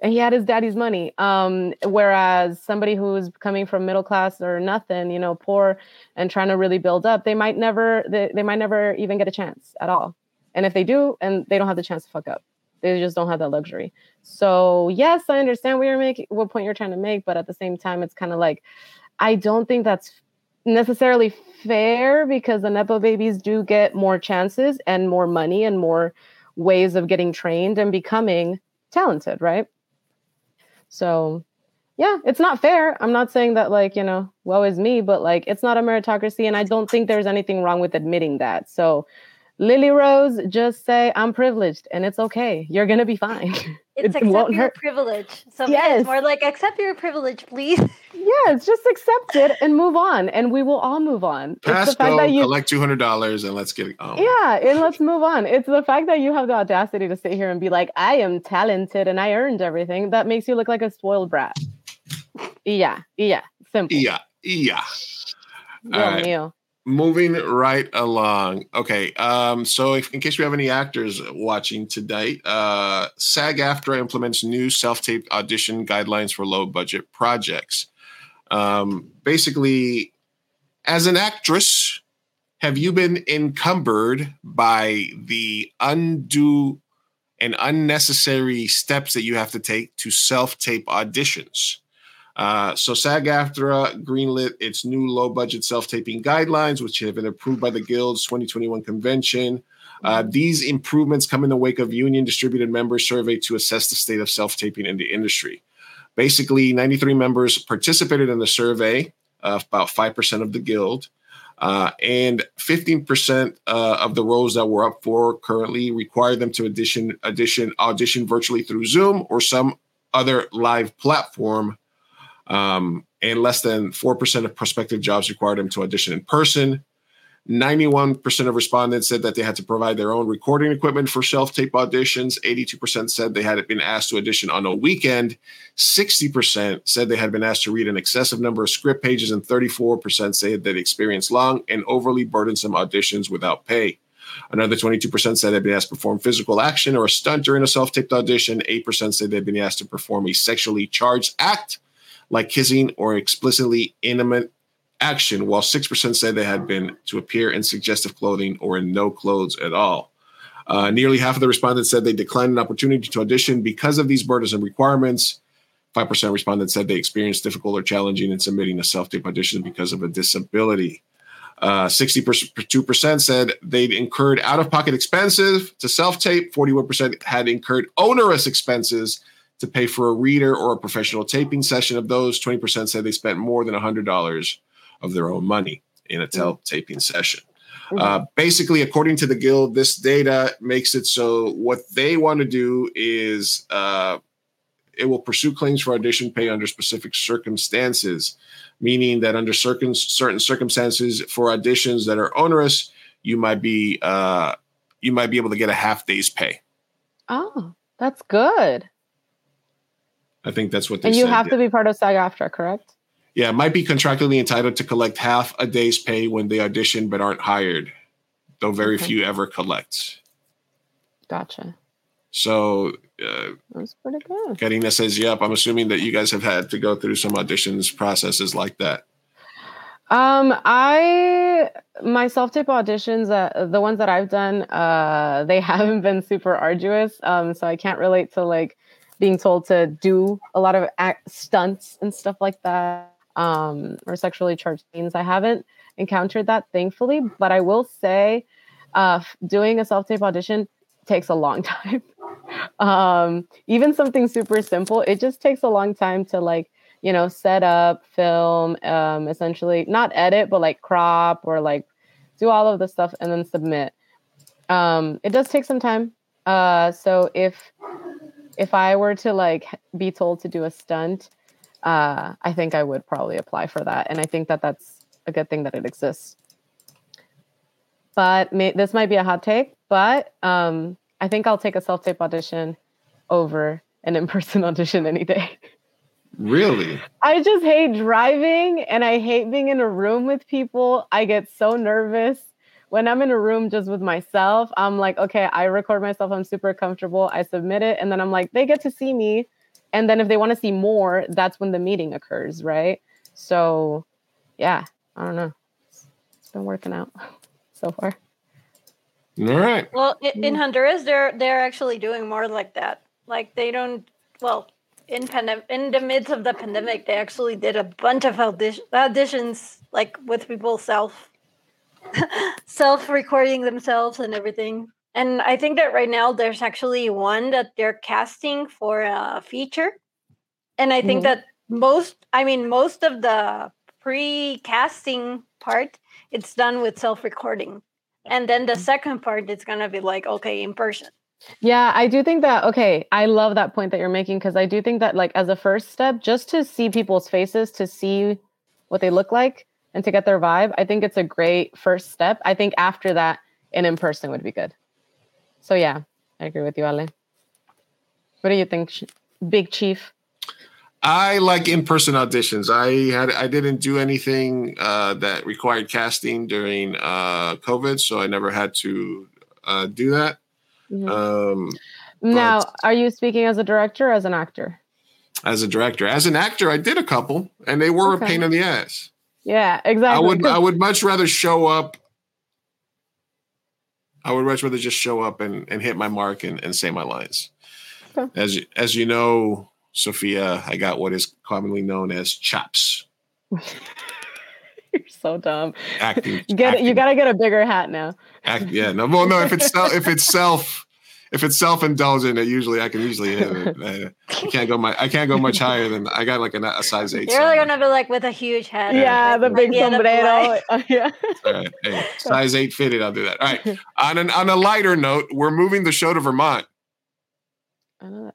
and he had his daddy's money. Um, whereas somebody who's coming from middle class or nothing, you know, poor and trying to really build up, they might never they, they might never even get a chance at all. And if they do, and they don't have the chance to fuck up, they just don't have that luxury. So yes, I understand what you're making, what point you're trying to make, but at the same time, it's kind of like I don't think that's necessarily fair because the nepo babies do get more chances and more money and more ways of getting trained and becoming talented, right? So, yeah, it's not fair. I'm not saying that, like, you know, woe is me, but like, it's not a meritocracy. And I don't think there's anything wrong with admitting that. So, Lily Rose, just say I'm privileged and it's okay. You're gonna be fine. *laughs* It's it accept your hurt. privilege. So Yes. it's more like accept your privilege, please. *laughs* Yes, just accept it and move on, and we will all move on. It's the fact go, that you collect two hundred dollars, and let's get it. Oh, Yeah, and let's move on. It's the fact that you have the audacity to sit here and be like, I am talented and I earned everything. That makes you look like a spoiled brat. *laughs* Yeah, yeah, simple. yeah, yeah. Dios All right. Moving right along. Okay. Um, so if, in case we have any actors watching tonight, uh, SAG AFTRA implements new self-tape audition guidelines for low budget projects. Um, basically, as an actress, have you been encumbered by the undue and unnecessary steps that you have to take to self-tape auditions? Uh, so SAG-AFTRA greenlit its new low-budget self-taping guidelines, which have been approved by the Guild's 2021 convention. Uh, these improvements come in the wake of union distributed member survey to assess the state of self-taping in the industry. Basically, 93 members participated in the survey, uh, about 5% of the Guild. Uh, and 15% uh, of the roles that were up for currently require them to audition, audition, audition virtually through Zoom or some other live platform um, and less than 4% of prospective jobs required them to audition in person. 91% of respondents said that they had to provide their own recording equipment for self tape auditions. 82% said they had been asked to audition on a weekend. 60% said they had been asked to read an excessive number of script pages, and 34% said they experienced long and overly burdensome auditions without pay. Another 22% said they'd been asked to perform physical action or a stunt during a self taped audition. 8% said they'd been asked to perform a sexually charged act like kissing or explicitly intimate action, while 6% said they had been to appear in suggestive clothing or in no clothes at all. Uh, nearly half of the respondents said they declined an opportunity to audition because of these burdensome requirements. 5% respondents said they experienced difficult or challenging in submitting a self tape audition because of a disability. Uh, 62% said they'd incurred out of pocket expenses to self tape. 41% had incurred onerous expenses to pay for a reader or a professional taping session. Of those, 20% said they spent more than $100 of their own money in a tel- taping session. Uh, basically, according to the guild, this data makes it so what they want to do is uh, it will pursue claims for audition pay under specific circumstances, meaning that under certain certain circumstances for auditions that are onerous, you might be uh, you might be able to get a half day's pay. Oh, that's good. I think that's what they And you said, have yeah. to be part of SAG AFTRA, correct? Yeah, might be contractually entitled to collect half a day's pay when they audition but aren't hired, though very Okay. few ever collect. Gotcha. So, uh, That's pretty good. Karina says, "Yep." I'm assuming that you guys have had to go through some auditions processes like that. Um, I my self tape auditions, uh, the ones that I've done, uh, they *laughs* haven't been super arduous. Um, so I can't relate to like being told to do a lot of act- stunts and stuff like that. Um, or sexually charged scenes. I haven't encountered that, thankfully. But I will say, uh, doing a self tape audition takes a long *laughs* time. um, even something super simple, it just takes a long time to like you know, set up, film, um, essentially not edit, but like crop or like do all of the stuff and then submit. Um, it does take some time. Uh, so if if I were to like be told to do a stunt, uh, I think I would probably apply for that, and I think that that's a good thing that it exists. But may, this might be a hot take, but um, I think I'll take a self tape audition over an in person *laughs* audition any day. Really? I just hate driving and I hate being in a room with people. I get so nervous. When I'm in a room just with myself, I'm like, okay, I record myself. I'm super comfortable. I submit it. And then I'm like, they get to see me. And then if they want to see more, that's when the meeting occurs. Right. So, yeah, I don't know. It's, it's been working out *laughs* so far. All right. Well, in Honduras, they're they're actually doing more like that. Like they don't. Well, in pandem- in the midst of the pandemic, they actually did a bunch of audition- auditions, like with people self self recording themselves and everything. And I think that right now there's actually one that they're casting for a feature. And I think Mhm. that most, I mean, most of the pre-casting part, it's done with self-recording and then the second part it's gonna be like okay in person. Yeah, I do think that okay, I love that point that you're making because I do think that like as a first step, just to see people's faces, to see what they look like and to get their vibe, I think it's a great first step. I think after that, an in person would be good. So yeah, I agree with you, Ale. What do you think, Big Chief? I like in-person auditions. I had I didn't do anything uh, that required casting during uh, COVID, so I never had to uh, do that. Mhm. Um, now, are you speaking as a director or as an actor? as a director, as an actor, I did a couple, and they were Okay. a pain in the ass. Yeah, exactly. I would I would much rather show up. I would much rather just show up and, and hit my mark and, and say my lines. Okay. As you, as you know, Sophia, I got what is commonly known as chops. *laughs* You're so dumb. Acting. Get it. You got to get a bigger hat now. act, yeah. No, well, no. If it's *laughs* self, if it's self, if it's self indulgent, it usually I can usually hit it. *laughs* Uh, I can't go my I can't go much higher than I got like a, a size eight. You're somewhere. gonna be like with a huge head. Yeah, like, the big end the sombrero. *laughs* Yeah. All right. Hey, *laughs* size eight fitted. I'll do that. All right. On an on a lighter note, we're moving the show to Vermont.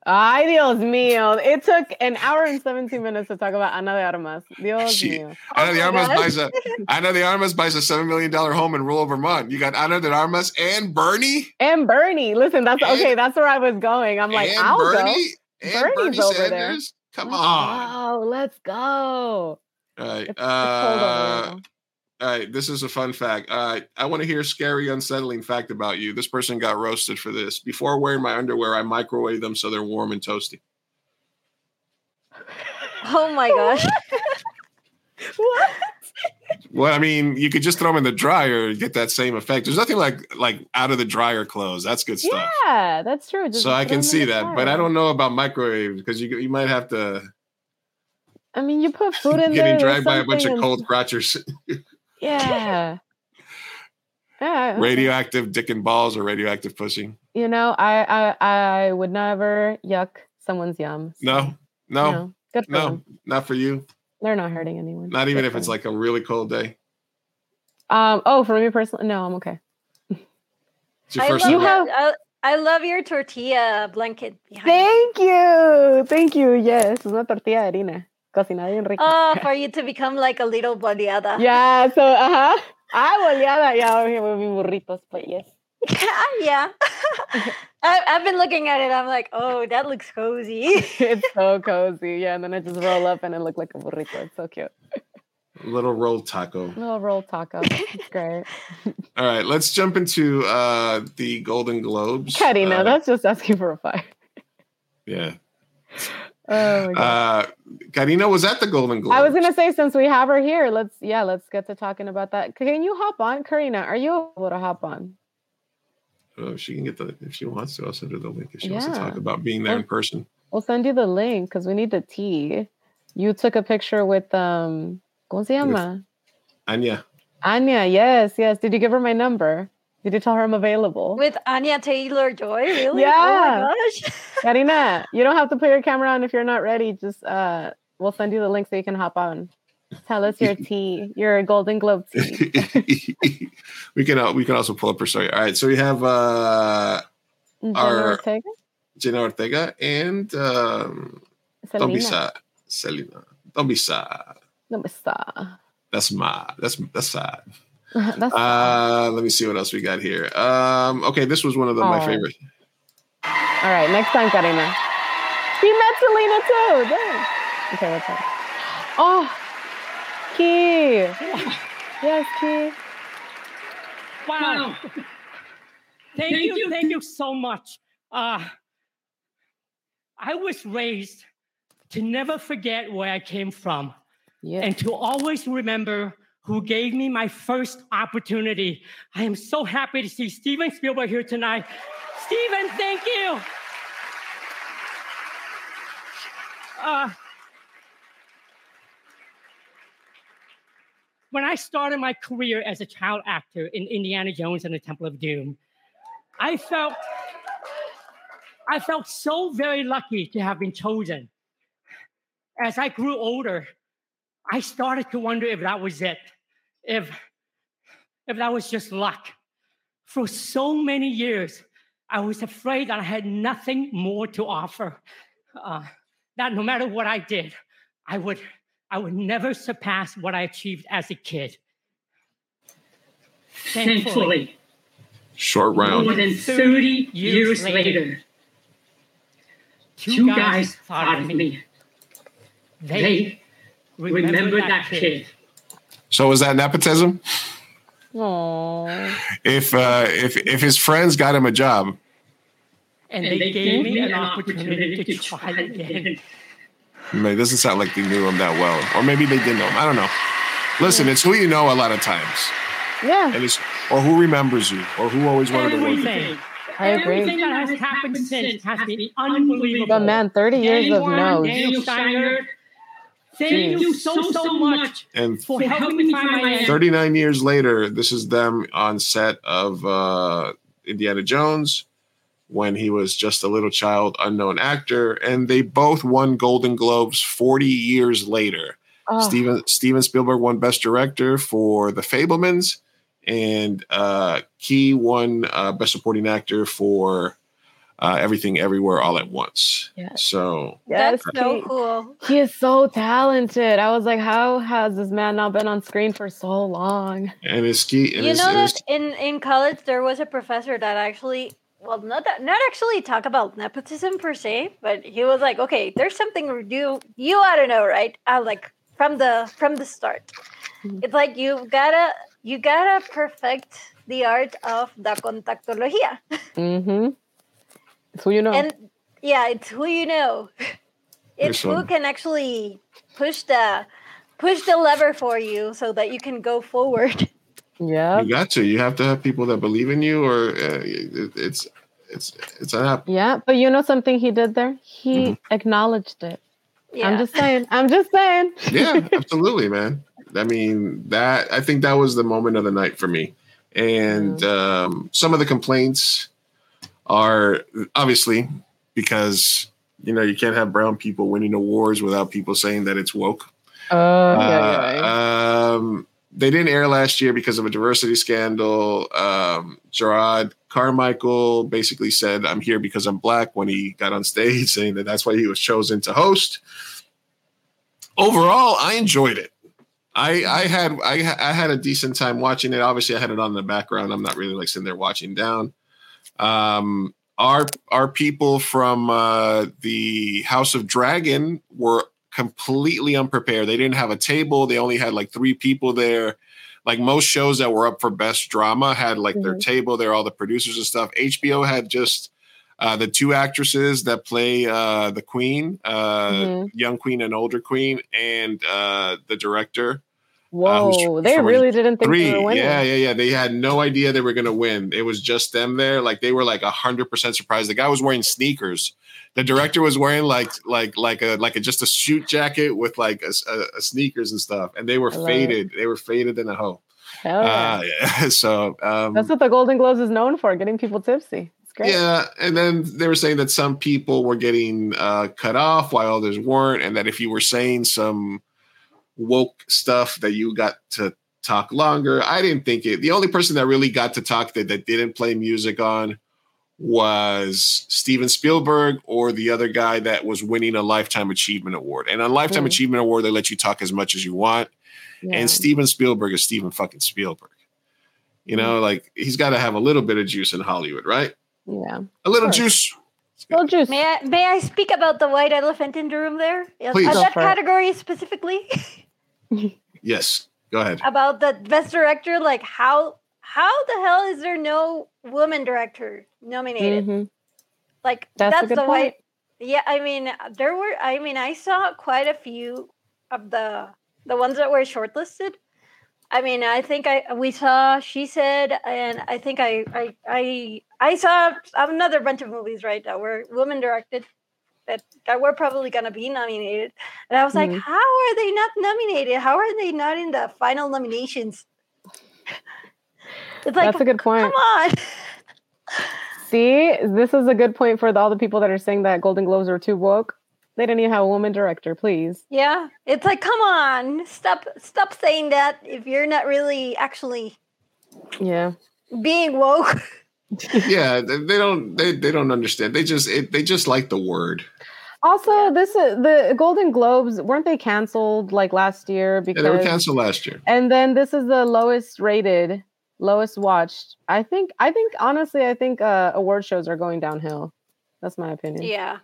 Ay, Dios mío. It took an hour and 17 minutes to talk about Ana de Armas. Dios Shit. mío. Ana de Oh Armas buys a Ana de Armas buys a seven million dollar home in rural Vermont. You got Ana de Armas and Bernie. And Bernie. Listen, that's And- okay. That's where I was going. I'm like, I'll go. Bernie. And Bernie's Bernie over there. Sanders. Come on. Oh, Let's go. All right. It's, it's Uh, there. All right. This is a fun fact. Uh, I want to hear a scary, unsettling fact about you. This person got roasted for this. Before wearing my underwear, I microwave them so they're warm and toasty. Oh my gosh. *laughs* What? Well, I mean, you could just throw them in the dryer and get that same effect. There's nothing like like out of the dryer clothes. That's good stuff. Yeah, that's true. Just so I can see the that, but I don't know about microwave because you you might have to I mean, you put *laughs* food in there. getting there's dragged by a bunch something of cold crotchers, *laughs* Yeah. Yeah. okay. radioactive dick and balls or radioactive pussy. You know, I I I would never yuck someone's yum. so, No, no, you know, good for no, them. not for you. They're not hurting anyone. Not even Good if it's them. like a really cold day. um. Oh, for me personally, no, I'm okay. It's your I first love You have- I, I love your tortilla blanket behind. you. Thank you, thank you. Yes, es una tortilla de harina, cocinada bien rica. Oh, for you *laughs* to become like a little boleada. yeah. So, uh huh. Ah, boleada. Yeah, okay, with mi burritos, but yes. *laughs* yeah. *laughs* I, I've been looking at it. I'm like, oh, that looks cozy. it's so cozy. Yeah, and then I just roll up and it look like a burrito. It's so cute. Little roll taco. Little roll taco. It's great. All right, let's jump into uh the Golden Globes. Karina, Uh, that's just asking for a fire. yeah. Oh. Uh Karina was at the Golden Globes. I was gonna say since we have her here, let's yeah, let's get to talking about that. Can you hop on, Karina? Are you able to hop on? Oh, she can get the if she wants to. I'll send her the link if she wants to talk about being there in person. We'll send you the link because we need the tea. You took a picture with um, ¿cómo se llama? Anya. Anya. Yes, yes. Did you give her my number? Did you tell her I'm available? With Anya Taylor Joy, really? Yeah. Oh my gosh. *laughs* Karina, you don't have to put your camera on if you're not ready. Just uh, we'll send you the link so you can hop on. Tell us your tea, your Golden Globe tea. *laughs* we can uh, we can also pull up her story. All right, so we have uh Jenna Our- Ortega? Jenna Ortega and um don't be sad. Selena. Don't be sad. No, está. That's mad. That's that's sad. *laughs* That's Uh let me see what else we got here. Um okay, this was one of the, my Oh. favorite. all right. Next time, Karina. He met Selena too. Dang. Okay, what's up? Oh, Ke. Yes, Ke. Wow. *laughs* Thank, you, thank you so much. Uh, I was raised to never forget where I came from Yeah. and to always remember who gave me my first opportunity. I am so happy to see Steven Spielberg here tonight. Steven, thank you. Uh, when I started my career as a child actor in Indiana Jones and the Temple of Doom, I felt I felt so very lucky to have been chosen. As I grew older, I started to wonder if that was it, if if that was just luck. For so many years, I was afraid that I had nothing more to offer. Uh, that no matter what I did, I would, I would never surpass what I achieved as a kid. Thankfully, Short round, more than 30 years later, two guys thought of me. They remember that kid. So was that nepotism? Aww. If uh, if if his friends got him a job, And, they, gave me an opportunity to try again. man, it doesn't sound like they knew him that well, or maybe they didn't know him. I don't know. Listen, it's who you know a lot of times, Yeah, and it's or who remembers you, or who always wanted to work with you. Everything, I agree. everything that has happened since has been unbelievable. But man, 30 years Danny of Warren, no's. Daniel Scheinert, thank Jeez. you so, so much And for helping me find my answer. 39 years later, this is them on set of uh, Indiana Jones when he was just a little child, unknown actor, and they both won Golden Globes 40 years later. Oh, Steven Steven Spielberg won Best Director for The Fabelmans, and uh, Ke won uh, Best Supporting Actor for uh, Everything Everywhere All at Once. Yes. So yes, That's so cool. He is so talented. I was like, how has this man not been on screen for so long? and his key. And you his, know and his- that in in college there was a professor that actually well not that not actually talk about nepotism per se but he was like okay there's something you you ought to know right i like from the from the start Mhm. it's like you gotta you gotta perfect the art of the contactología Mm-hmm. It's who you know. and yeah it's who you know *laughs* it's who can actually push the push the lever for you so that you can go forward *laughs* yeah. You got to. You have to have people that believe in you, or uh, it, it's it's it's an app. Yeah. But you know something he did there? He Mhm. acknowledged it. yeah I'm just saying. I'm just saying. *laughs* Yeah, absolutely, man. I mean that. I think that was the moment of the night for me. And um, some of the complaints are obviously because you know you can't have brown people winning awards without people saying that it's woke. Oh, yeah, yeah, Uh, um, they didn't air last year because of a diversity scandal. Um, Jerrod Carmichael basically said, "I'm here because I'm black." When he got on stage, *laughs* saying that that's why he was chosen to host. Overall, I enjoyed it. I I had I, I had a decent time watching it. Obviously, I had it on in the background. I'm not really like sitting there watching down. Um, our our people from uh, the House of Dragon were completely unprepared. They didn't have a table. They only had like three people there. Like most shows that were up for best drama had like their table there, all the producers and stuff. HBO had just uh, the two actresses that play uh, the queen, uh, Mhm. young queen and older queen, and uh, the director. Whoa. who's they really didn't think Three, they were winning. yeah, yeah, yeah. They had no idea they were going to win. It was just them there. Like they were like hundred percent surprised. The guy was wearing sneakers. The director was wearing like like like a like a just a suit jacket with like a, a- a sneakers and stuff, and they were faded. They were faded in a hoe. Hell yeah. Uh, *laughs* yeah. So um, That's what the Golden Globes is known for, getting people tipsy. It's great. yeah, and then they were saying that some people were getting uh, cut off while others weren't, and that if you were saying some woke stuff, that you got to talk longer. I didn't think it. The only person that really got to talk that, that didn't play music on was Steven Spielberg or the other guy that was winning a Lifetime Achievement Award. And on Lifetime Mm. Achievement Award, they let you talk as much as you want. Yeah. And Steven Spielberg is Steven fucking Spielberg. You know, like he's got to have a little bit of juice in Hollywood, right? yeah. A little juice. Little juice. May I may I speak about the white elephant in the room there? Please. uh, that for it. category specifically *laughs* Yes. Go ahead. about the best director. Like how how the hell is there no woman director nominated? Mhm. Like That's a that's, good the point. white. Yeah, I mean there were. I mean I saw quite a few of the the ones that were shortlisted. I mean, I think I we saw she said, and I think I I I I saw another bunch of movies right that were women directed that that were probably gonna be nominated, and I was like, Mhm. how are they not nominated? How are they not in the final nominations? It's like, That's a good point. come on. See, this is a good point for the, all the people that are saying that Golden Globes are too woke. They didn't even have a woman director, please. Yeah, it's like, come on, stop, stop saying that if you're not really actually. Yeah. being woke. *laughs* yeah, they, they don't they, they don't understand. They just it, they just like the word. Also, this is the Golden Globes weren't they canceled like last year Yeah, because they were canceled last year. and then this is the lowest rated, lowest watched. I think I think honestly I think uh award shows are going downhill. That's my opinion. Yeah.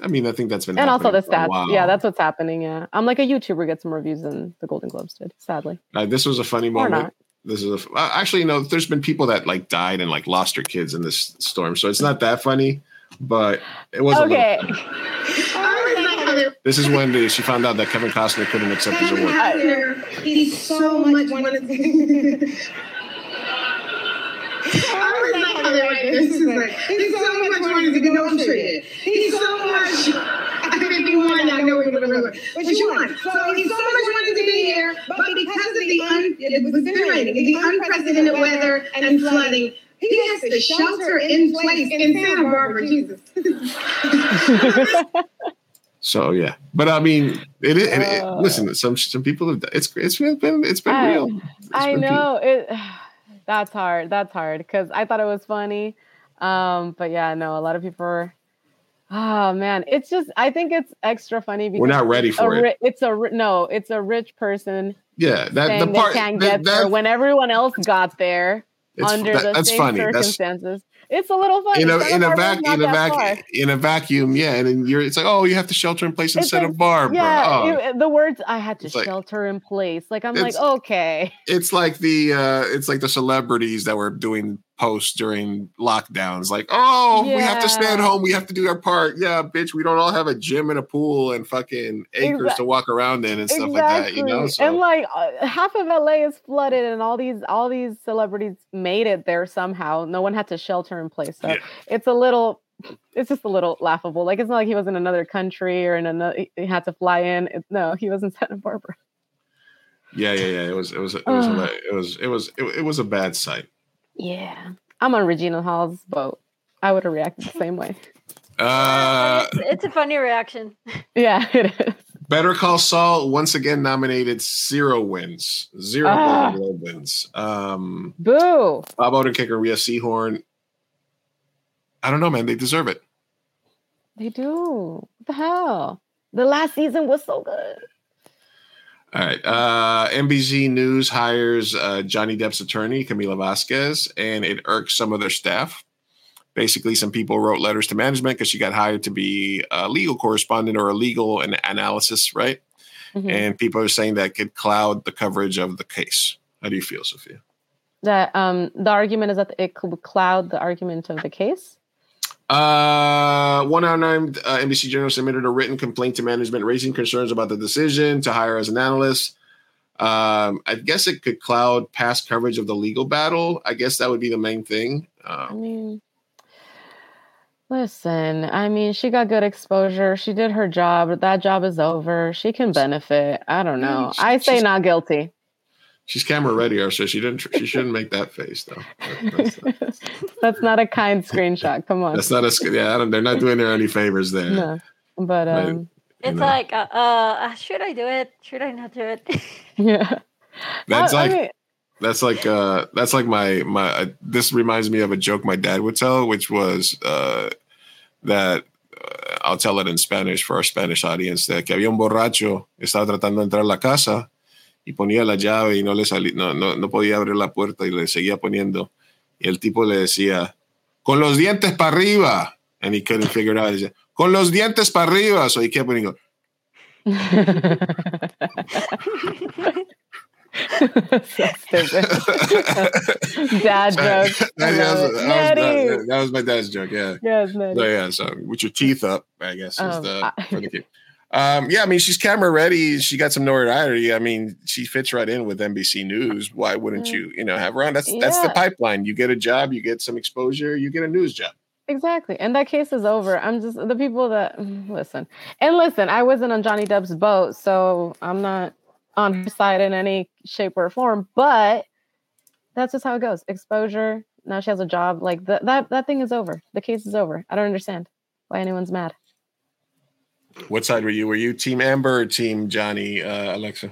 I mean, I think that's been And also the happening for a stats. Yeah, that's what's happening. Yeah. I'm like a YouTuber gets some reviews than the Golden Globes did, sadly. Uh, this was a funny Or moment. Not. This is a, uh, actually, you know, there's been people that like died and like lost their kids in this storm, so it's not that funny. But it was a little Okay. *laughs* This is when the, she found out that Kevin Costner couldn't accept his award. Costner, he's so much wanted to. I always like how they write this. Is like, he's so much wanted to be no, I'm sure. He's so much. I think if you won, I know we're going to win. But you won. So he's so much wanted to be here, but because of the un, it was raining, the unprecedented weather and flooding, he has to shelter in place in Santa Barbara. Jesus. *laughs* So yeah, but I mean, it is. It, it, Uh. listen, some some people have. It's it's been it's been I- real. It's I been know it. *sighs* That's hard. That's hard because I thought it was funny, um, but yeah, no, a lot of people are. Oh man, it's just I think it's extra funny because We're not ready for it. ri- it's a ri- no, it's a rich person Yeah, that the part they can't that- get there when everyone else got there under that- the that's same funny. That's circumstances. it's a little funny. in a in a vac in a vac in a vacuum. Yeah, and then you're. It's like oh, you have to shelter in place instead It's Santa a- Yeah, Oh. you- the words I had to It's like- shelter in place. Like I'm like, okay. it's like the uh it's like the celebrities that were doing posts during lockdowns like oh we have to stay at home we have to do our part yeah bitch we don't all have a gym and a pool and fucking acres Exact- to walk around in and stuff like that you know so and like uh, half of LA is flooded, and all these all these celebrities made it there somehow. No one had to shelter in place, so Yeah. it's a little. It's just a little laughable. Like it's not like he was in another country or in another. He had to fly in. It, no, he was in *laughs* Santa Barbara. yeah yeah yeah it was it was it was Ugh. it was it was it, it was a bad sight Yeah, I'm on Regina Hall's boat. I would have reacted the same way. *laughs* uh it's, it's a funny reaction. *laughs* Yeah, it is. better call saul once again nominated zero wins zero Ah. Golden wins um Boo. bob odenkirk and rhea seehorn i don't know man they deserve it They do. What the hell? The last season was so good. All right. Uh, NBC News hires uh, Johnny Depp's attorney, Camille Vasquez, and it irks some of their staff. Basically, some people wrote letters to management because she got hired to be a legal correspondent or a legal an- analysis, right? Mhm. And people are saying that could cloud the coverage of the case. How do you feel, Sophia? that um the argument is that it could cloud the argument of the case. Uh, one unnamed uh, NBC journalist submitted a written complaint to management raising concerns about the decision to hire as an analyst. Um, I guess it could cloud past coverage of the legal battle. I guess that would be the main thing. I Um, mean, listen, I mean, she got good exposure. She did her job. That job is over. She can benefit. I don't know. she- I say not guilty. She's camera ready, or so she didn't. She shouldn't make that face though. That- that's, *laughs* That's not a kind screenshot. Come on. that's not a. sc- Yeah, I don't, they're not doing her any favors there. No. But Right. um It's know. like, uh, uh, should I do it? Should I not do it? *laughs* yeah. That's I- I like mean, That's like uh that's like my my uh, this reminds me of a joke my dad would tell which was uh that uh, I'll tell it in Spanish for our Spanish audience that que había un borracho estaba tratando de entrar a la casa y ponía la llave y no le salía no, no no podía abrir la puerta y le seguía poniendo y el tipo le decía con los dientes para arriba and he couldn't figure it out decía, con los dientes para arriba so he kept putting. *laughs* Dad joke. I *laughs* that, that, was, that was my dad's joke yeah Yes. So yeah, so with your teeth up, I guess is Um, the I- for the kid. Um, yeah, I mean she's camera ready. She got some notoriety. I mean, she fits right in with NBC News. Why wouldn't Mm. you, you know, have her on? That's that's the pipeline. You get a job, you get some exposure, you get a news job. Exactly. And that case is over. I'm just the people that *sighs* listen. And listen, I wasn't on Johnny Depp's boat, so I'm not on her side in any shape or form, but that's just how it goes. Exposure. Now she has a job. Like that that that thing is over. The case is over. I don't understand why anyone's mad. What side were you? Were you Team Amber or Team Johnny, uh, Alexa?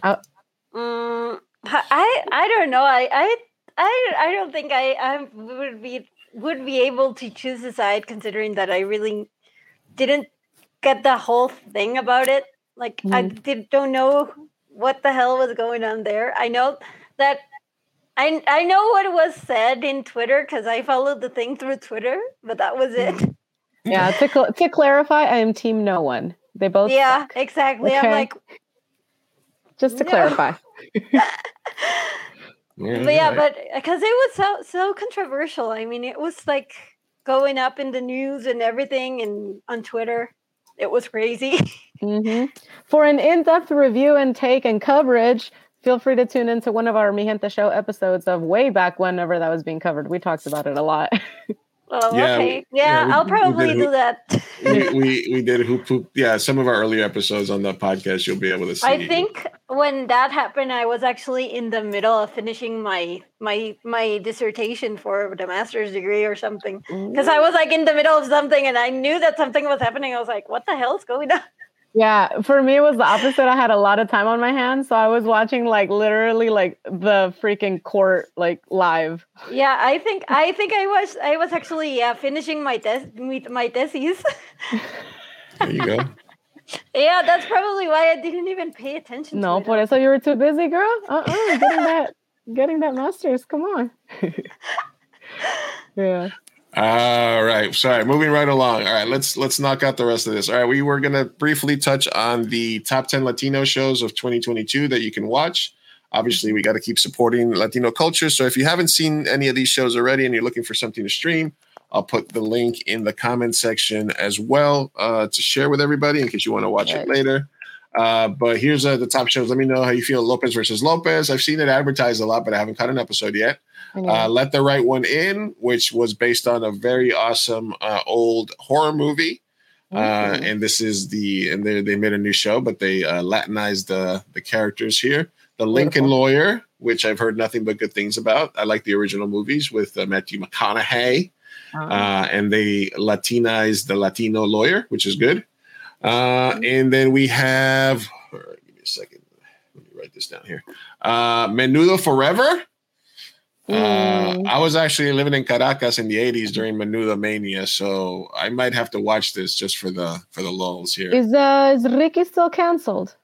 Mm, I I don't know. I I I I don't think I I would be would be able to choose a side considering that I really didn't get the whole thing about it. Like I did, don't know what the hell was going on there. I know that I I know what was said in Twitter because I followed the thing through Twitter, but that was it. Yeah, to, cl- to clarify, I am team no one. They both yeah, suck. exactly. I'm like, Just to No. clarify. *laughs* but yeah, but because it was so so controversial. I mean, it was like going up in the news and everything, and on Twitter, it was crazy. *laughs* hmm For an in-depth review and take and coverage, feel free to tune into one of our Mi Gente Show episodes of way back whenever that was being covered. We talked about it a lot. *laughs* oh, Yeah, okay, yeah, yeah, we- I'll probably do that. we, we *laughs* we did hoop hoop. Yeah, some of our earlier episodes on the podcast you'll be able to see. I think when that happened, I was actually in the middle of finishing my my my dissertation for the master's degree or something. Because I was like in the middle of something, and I knew that something was happening. I was like, "What the hell is going on?" Yeah, for me it was the opposite. I had a lot of time on my hands, so I was watching like literally like the freaking court like live. Yeah, I think I think I was I was actually yeah finishing my test with my thesis. *laughs* there you go. yeah, that's probably why I didn't even pay attention. No, to it. por eso you were too busy, girl. Uh-uh, getting that *laughs* getting that master's. Come on. *laughs* yeah. All right. Sorry, moving right along. All right, let's let's knock out the rest of this. All right, we were gonna briefly touch on the top 10 Latino shows of 2022 that you can watch. Obviously, we got to keep supporting Latino culture. So if you haven't seen any of these shows already and you're looking for something to stream, I'll put the link in the comment section as well uh, to share with everybody in case you want to watch it later. Uh, but here's uh, the top shows. Let me know how you feel. Lopez versus Lopez. I've seen it advertised a lot, but I haven't caught an episode yet. Uh, Let the Right One In, which was based on a very awesome uh, old horror movie. Uh, Mhm. and this is the and they they made a new show, but they uh, Latinized the the characters here. The Lincoln Beautiful. Lawyer, which I've heard nothing but good things about. I like the original movies with uh, Matthew McConaughey, Uh, uh, and they Latinized the Latino lawyer, which is good. Uh, and then we have, all right, give me a second. Let me write this down here. Uh, Menudo Forever. Uh, Mm. I was actually living in Caracas in the 80s during Menudo Mania, so I might have to watch this just for the for the lulls here. is uh is Ricky still canceled?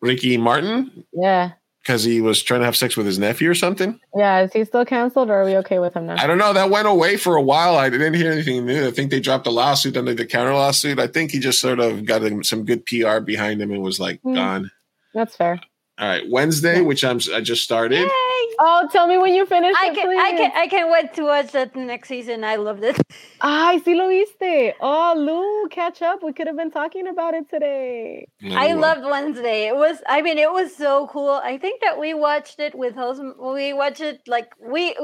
Ricky Martin, Yeah. Because he was trying to have sex with his nephew or something. Yeah, is he still canceled or are we okay with him now? I don't know. That went away for a while. I didn't hear anything new. I think they dropped a lawsuit under the counter lawsuit. I think he just sort of got some good PR behind him and was like Hmm. gone. That's fair. All right, Wednesday, which I'm I just started. Yay! Oh, tell me when you finish I it, can I can I can't wait to watch that next season. I loved it. *laughs* Ay, sí lo viste. Oh, Lou, catch up. We could have been talking about it today. I loved Wednesday. It was I mean it was so cool. I think that we watched it with husband. We watched it like we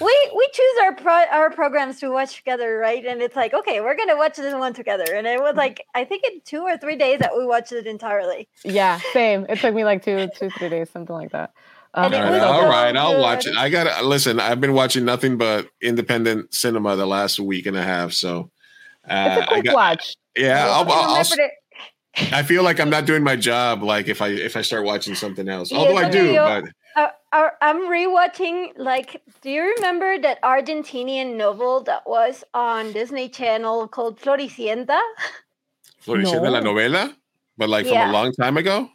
we we choose our pro, our programs to watch together, right? And it's like okay, we're gonna watch this one together. And it was like I think in two or three days that we watched it entirely. Yeah, same. It took me like two, two, three days, something like that. And it All right, was all so right, I'll watch it. I gotta listen. I've been watching nothing but independent cinema the last week and a half. So, uh, it's a I quick got watch. yeah. I'll, I I'll, I'll, remembered it. I feel like I'm not doing my job. Like if I if I start watching something else, *laughs* Yeah, although I do. you- But I'm rewatching. Like, do you remember that Argentinian novel that was on Disney Channel called Floricienta? Floricienta la novela, but like from a long time ago.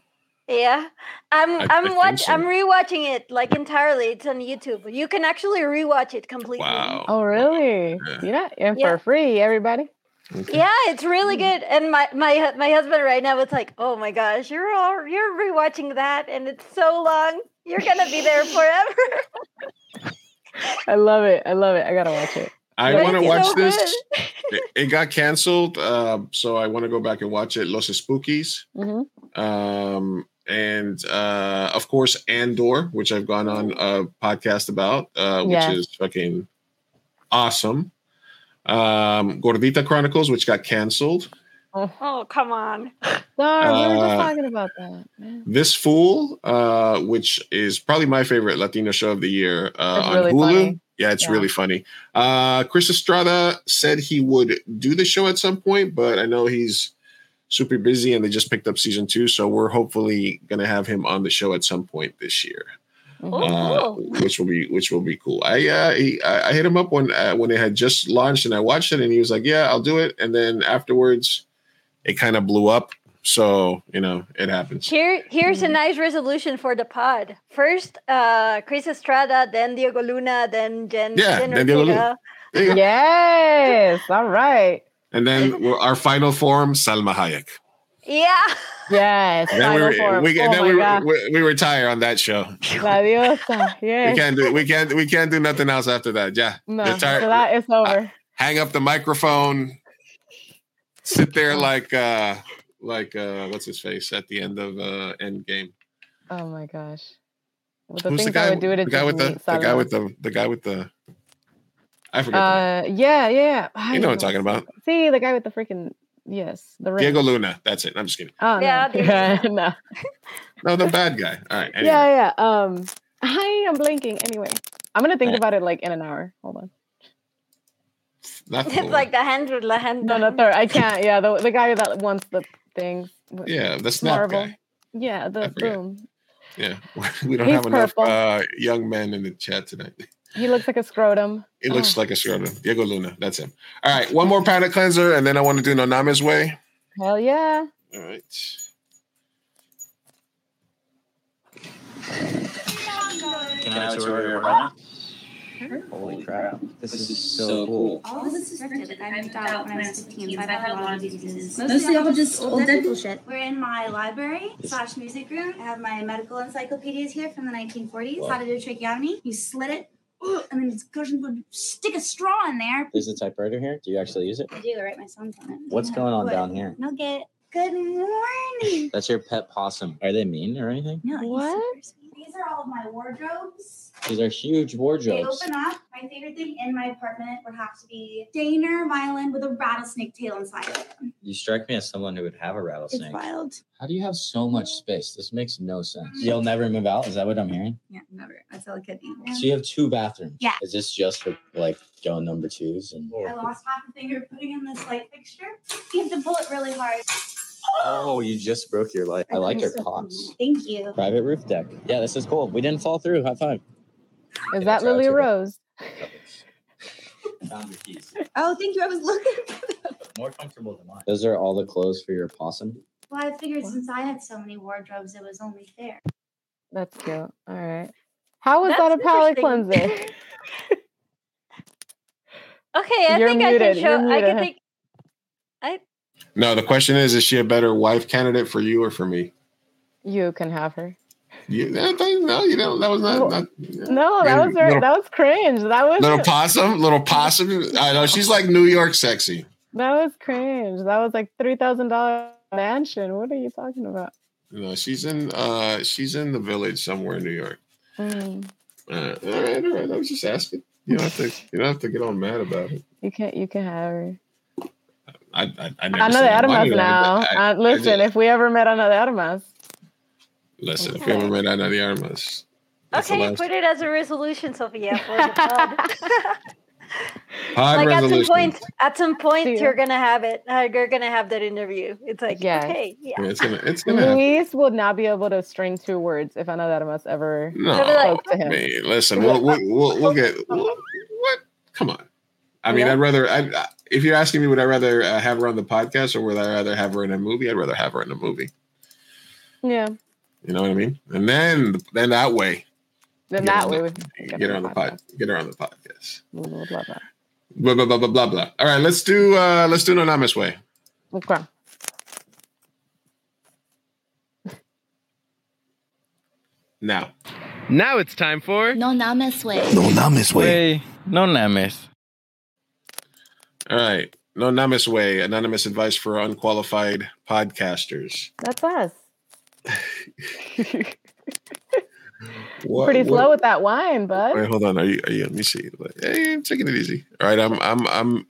Yeah, I'm I- I I'm think watch so. I'm rewatching it like entirely. It's on YouTube. You can actually rewatch it completely. Wow. Oh, really? Yeah. Yeah, and Yeah. for free, everybody. Okay. Yeah, it's really hmm. good. And my my my husband right now is like, "Oh my gosh, you're all you're rewatching that, and it's so long. You're gonna be there forever." *laughs* I love it. I love it. I gotta watch it. I want to watch so this. It, it got canceled, uh, so I want to go back and watch it. Los Espookys. hmm um, and uh, of course Andor, which I've gone on a podcast about, uh, which Yeah. is fucking awesome. Um, Gordita Chronicles, which got canceled. *laughs* Oh come on! Darn, we were just Uh, talking about that. man. This Fool, uh, which is probably my favorite Latino show of the year uh, It's on really Hulu. funny. Yeah, it's Yeah. really funny. Uh, Chris Estrada said he would do the show at some point, but I know he's super busy and they just picked up season two. So we're hopefully going to have him on the show at some point this year. Mhm. Oh, uh, cool. which will be which will be cool. I uh, he, I I hit him up when uh, when it had just launched and I watched it and he was like, "Yeah, I'll do it." And then afterwards, it kind of blew up. So you know, it happens. Here, here's a nice resolution for the pod. First, uh, Chris Estrada, then Diego Luna, then Jen. Yeah, Jen then Diego Luna. Ortega. There you go. Yes. All right. And then our final form, Salma Hayek. Yeah. Yes. And then, we, final re- form. we, oh then we, God. we, we retire on that show. La diosa. Yes. We can't do we can't we can't do nothing else after that. Yeah, No, retire. so that is over. hang up the microphone, sit there like uh like uh what's his face at the end of uh Endgame. Oh my gosh. Well, the Who's the guy? I would do to the guy with the, the guy with the the guy with the I forget. Uh, yeah, yeah. I you know what I'm talking about. See the guy with the freaking yes, the ring. Diego Luna. That's it. I'm just kidding. Oh Yeah, no, yeah, *laughs* no. No, the bad guy. All right. Anyway. Yeah, yeah. Um, *laughs* I am blinking. Anyway, I'm gonna think Alright. about it like in an hour. Hold on. Not the It's one. like the hand with the hand. No, no, third. I can't. Yeah, the the guy that wants the things. yeah, the snap Marvel. guy. Yeah, the forget. boom. Yeah, *laughs* we don't He's have enough uh, young men in the chat tonight. He looks like a scrotum. It looks Oh. like a scrotum. Diego Luna. That's him. All right, one more palate cleanser, and then I want to do No Namez Wei. Hell yeah. All right. Can I tour your apartment? Holy crap. This is so cool. All of this is scripted. I moved out when I was 15, so I've had a lot of diseases. Mostly all just old Deadpool shit. We're in my library slash music room. I have my medical encyclopedias here from the 1940s. How to do a tracheotomy. You slit it, and then it's going to stick a straw in there. There's a typewriter here. Do you actually use it? I do. I write my songs on it. What's going on What? down here? Nugget. Good morning. That's your pet possum. Are they mean or anything? No, What? Super sweet. These are all of my wardrobes. These are huge wardrobes. They wardrobes. open up. My favorite thing in my apartment would have to be Daner violin with a rattlesnake tail inside of it. You strike me as someone who would have a rattlesnake. It's rattlesnake. wild. How do you have so much space? This makes no sense. You'll never move out? Is that what I'm hearing? Yeah, never. I tell a kid. So you have two bathrooms. Yeah. Is this just for like going number twos and I lost half a finger putting in this light fixture. You have to pull it really hard. Oh, you just broke your light. I like your So- cocks. Thank you. Private roof deck. Yeah, this is cool. We didn't fall through. High five. Is Yeah, that Lily Rose? Found your keys. Oh, thank you. I was looking. More comfortable than mine. Those are all the clothes for your possum. Well, I figured since I had so many wardrobes, it was only fair. That's cute. All right. How was That's that a palate interesting. cleanser? *laughs* *laughs* Okay, I You're think I can show. I can think. think. No, the question is: Is she a better wife candidate for you or for me? You can have her. You, no, no, you know that was not. not No, that was very, Little- that was cringe. That was little possum, little possum. I know she's like New York sexy. that was cringe. That was like three thousand dollar mansion. What are you talking about? You know, she's in. uh She's in the village somewhere in New York. Mm, Uh, all right, all right. I was just asking. You don't have to. You don't have to get all mad about it. you can't. you can have her. I, I, I never Ana said de I Armas wanted her, now. but I- Uh, listen, I if we ever met Ana de Armas, Listen, if we ever met Ana de Armas, that's Okay, last- put it as a resolution, Sophia, for the *laughs* pod. *laughs* pod like at some point, at some point, See. you're gonna have it. Uh, you're gonna have that interview. It's like, Yes. okay, yeah. Yeah, it's gonna. It's gonna. Luis will not be able to string two words if Ana de Armas ever No, They'll be like, spoke to him. mean, listen, we'll we'll, we'll, we'll get what? Come on. I mean, Yeah. I'd rather. I, I- if you're asking me, would I rather uh, have her on the podcast or would I rather have her in a movie? I'd rather have her in a movie. Yeah. You know what I mean? And then, then that way, Then that way the- we get her on the pod. Get her on the podcast. We would love. Blah blah blah blah blah blah. All right, let's do. uh Let's do an anonymous way. Okay. Now, Now it's time for No Namez Wei. No names, way. Way No Names. All right. No anonymous way. Anonymous advice for unqualified podcasters. That's us. *laughs* What, Pretty what- slow with that wine, bud. Wait, hold on. Are you? Are you? Let me see. Hey, I'm taking it easy. All right. I'm. I'm. I'm.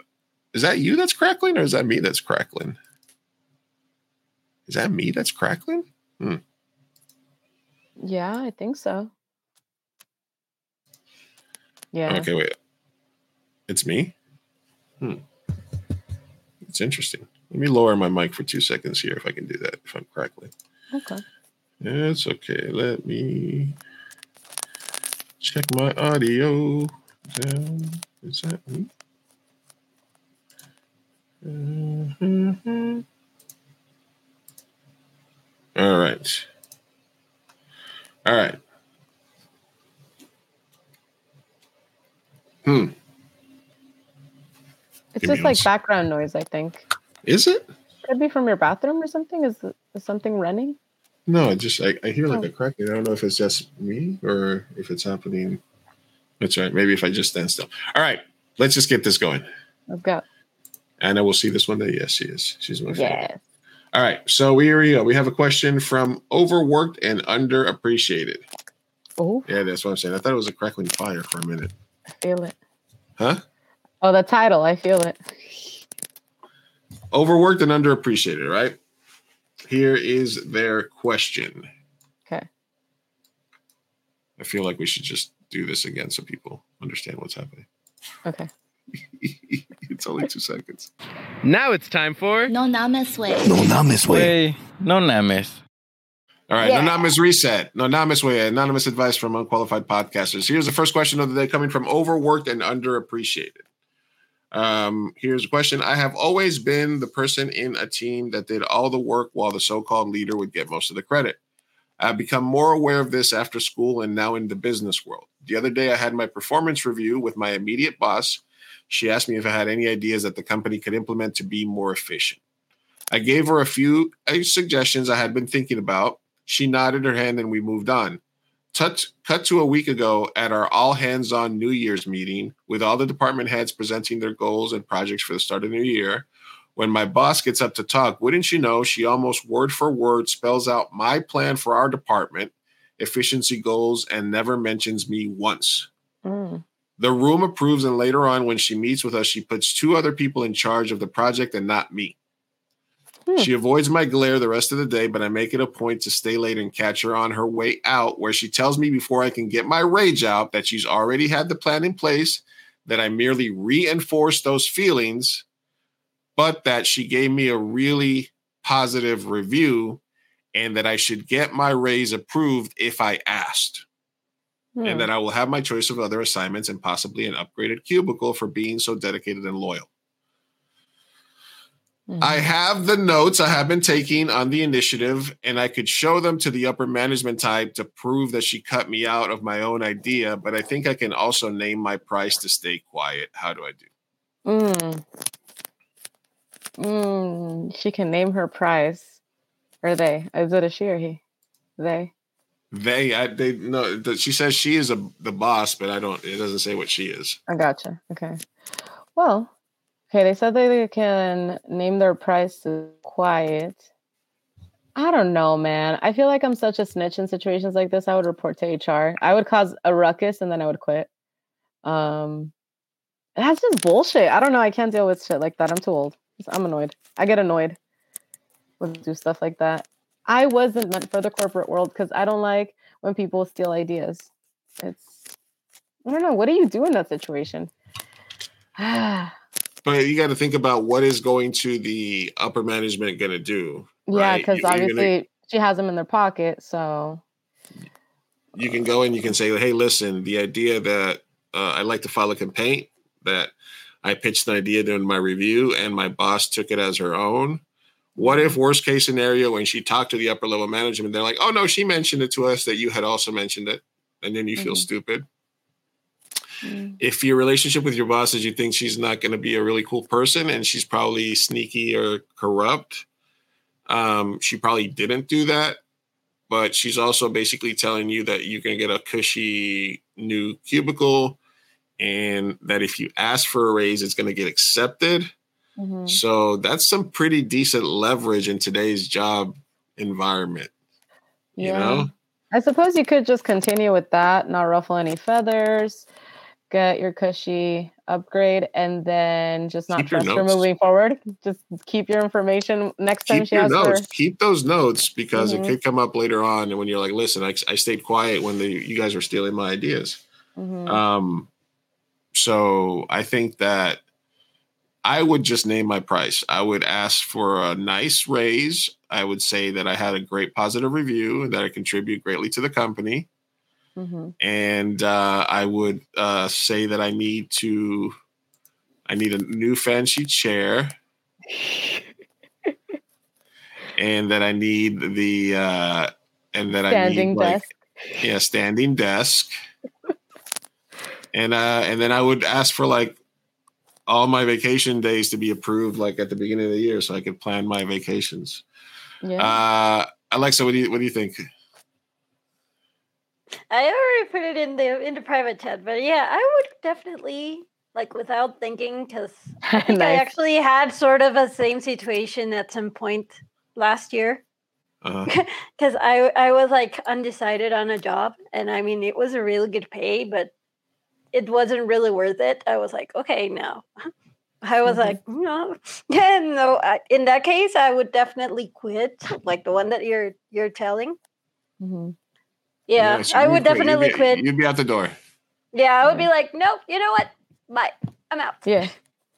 Is that you that's crackling, or is that me that's crackling? Is that me that's crackling? Hmm. Yeah, I think so. Yeah. Okay, wait. It's me. Hmm. It's interesting. Let me lower my mic for two seconds here, if I can do that. If I'm correctly. Okay. That's okay. Let me. Check my audio. Down. Is that me? Mm-hmm. All right. All right. Hmm. It's Give just like background noise, I think. Is it? Could be from your bathroom or something. Is, is something running? No, I just I, I hear like Oh. a cracking. I don't know if it's just me or if it's happening. That's right. Maybe if I just stand still. All right. Let's just get this going. Let's go. Anna will see this one day. Yes, she is. She's my favorite. Yes. All right. So here we go. We have a question from overworked and underappreciated. Oh, Yeah, that's what I'm saying. I thought it was a crackling fire for a minute. I feel it. Huh? Oh, the title. I feel it. Overworked and underappreciated, right? Here is their question. Okay. I feel like we should just do this again so people understand what's happening. Okay. *laughs* it's only two seconds. Now it's time for No Namez Wei. No Namez Wei. No Names. All right, Yeah. anonymous reset. No, anonymous way. Anonymous advice from unqualified podcasters. Here's the first question of the day, coming from overworked and underappreciated. Um, here's a question: I have always been the person in a team that did all the work, while the so-called leader would get most of the credit. I've become more aware of this after school and now in the business world. The other day, I had my performance review with my immediate boss. She asked me if I had any ideas that the company could implement to be more efficient. I gave her a few uh, suggestions I had been thinking about. She nodded her head and we moved on. Tut, cut to a week ago at our all hands on New Year's meeting with all the department heads presenting their goals and projects for the start of the new year. When my boss gets up to talk, wouldn't you know, she almost word for word spells out my plan for our department, efficiency goals, and never mentions me once. Mm. The room approves, and later on, when she meets with us, she puts two other people in charge of the project and not me. Hmm. She avoids my glare the rest of the day, but I make it a point to stay late and catch her on her way out, where she tells me before I can get my rage out that she's already had the plan in place, that I merely reinforced those feelings, but that she gave me a really positive review and that I should get my raise approved if I asked Hmm. and that I will have my choice of other assignments and possibly an upgraded cubicle for being so dedicated and loyal. Mhm. I have the notes I have been taking on the initiative, and I could show them to the upper management type to prove that she cut me out of my own idea. But I think I can also name my price to stay quiet. How do I do? Mm. Mm. She can name her price, Or they. Is it a she or he? They. They, I, they, no. the- She says she is a the boss, but I don't. It doesn't say what she is. I gotcha. Okay. Well, okay. They said they can name their price to quiet. I don't know, man. I feel like I'm such a snitch in situations like this. I would report to HR. I would cause a ruckus and then I would quit. Um, that's just bullshit. I don't know. I can't deal with shit like that. I'm too old. I'm annoyed. I get annoyed when do stuff like that. I wasn't meant for the corporate world because I don't like when people steal ideas. It's I don't know. What do you do in that situation? *sighs* But you got to think about what is going to the upper management going to do. Yeah, because You- you're gonna- obviously she has them in their pocket. So you can go and you can say, "Hey, listen, the idea that uh, I'd like to file a complaint that I pitched an idea during my review and my boss took it as her own. What if worst case scenario when she talked to the upper level management, they're like, "Oh no, she mentioned it to us that you had also mentioned it," and then you feel Mhm. stupid. Mm, If your relationship with your boss is you think she's not going to be a really cool person and she's probably sneaky or corrupt, um, she probably didn't do that but she's also basically telling you that you can get a cushy new cubicle and that if you ask for a raise, it's going to get accepted. mhm. So that's some pretty decent leverage in today's job environment. You yeah. know, I suppose you could just continue with that, not ruffle any feathers, get your cushy upgrade, and then just not Keep trust her moving forward. *laughs* Just keep your information next time keep she your asks notes. for. Keep those notes because Mhm. it could come up later on. And when you're like, listen, I, I stayed quiet when the, you guys were stealing my ideas. Mhm. Um, so I think that I would just name my price. I would ask for a nice raise. I would say that I had a great positive review and that I contribute greatly to the company. Mhm. and uh, I would uh, say that I need to, I need a new fancy chair, *laughs* and that I need the, uh, and that I Standing need like, desk. yeah, standing desk, and uh, and then I would ask for like all my vacation days to be approved, like at the beginning of the year, so I could plan my vacations. Yeah. Uh, Alexa, what do you what do you think? I already put it in the in the private chat, but yeah, I would definitely like without thinking because *laughs* I think I actually had sort of a same situation at some point last year *laughs* because I I was like undecided on a job, and I mean it was a really good pay, but it wasn't really worth it. I was like, okay, no. *laughs* I was Mhm. like, no, no. I, in that case, I would definitely quit, like the one that you're you're telling. Mhm. Yeah, so I you'd quit. definitely you'd be, quit. You'd be out the door. Yeah, I would be like, nope. You know what? Bye. I'm out. Yeah.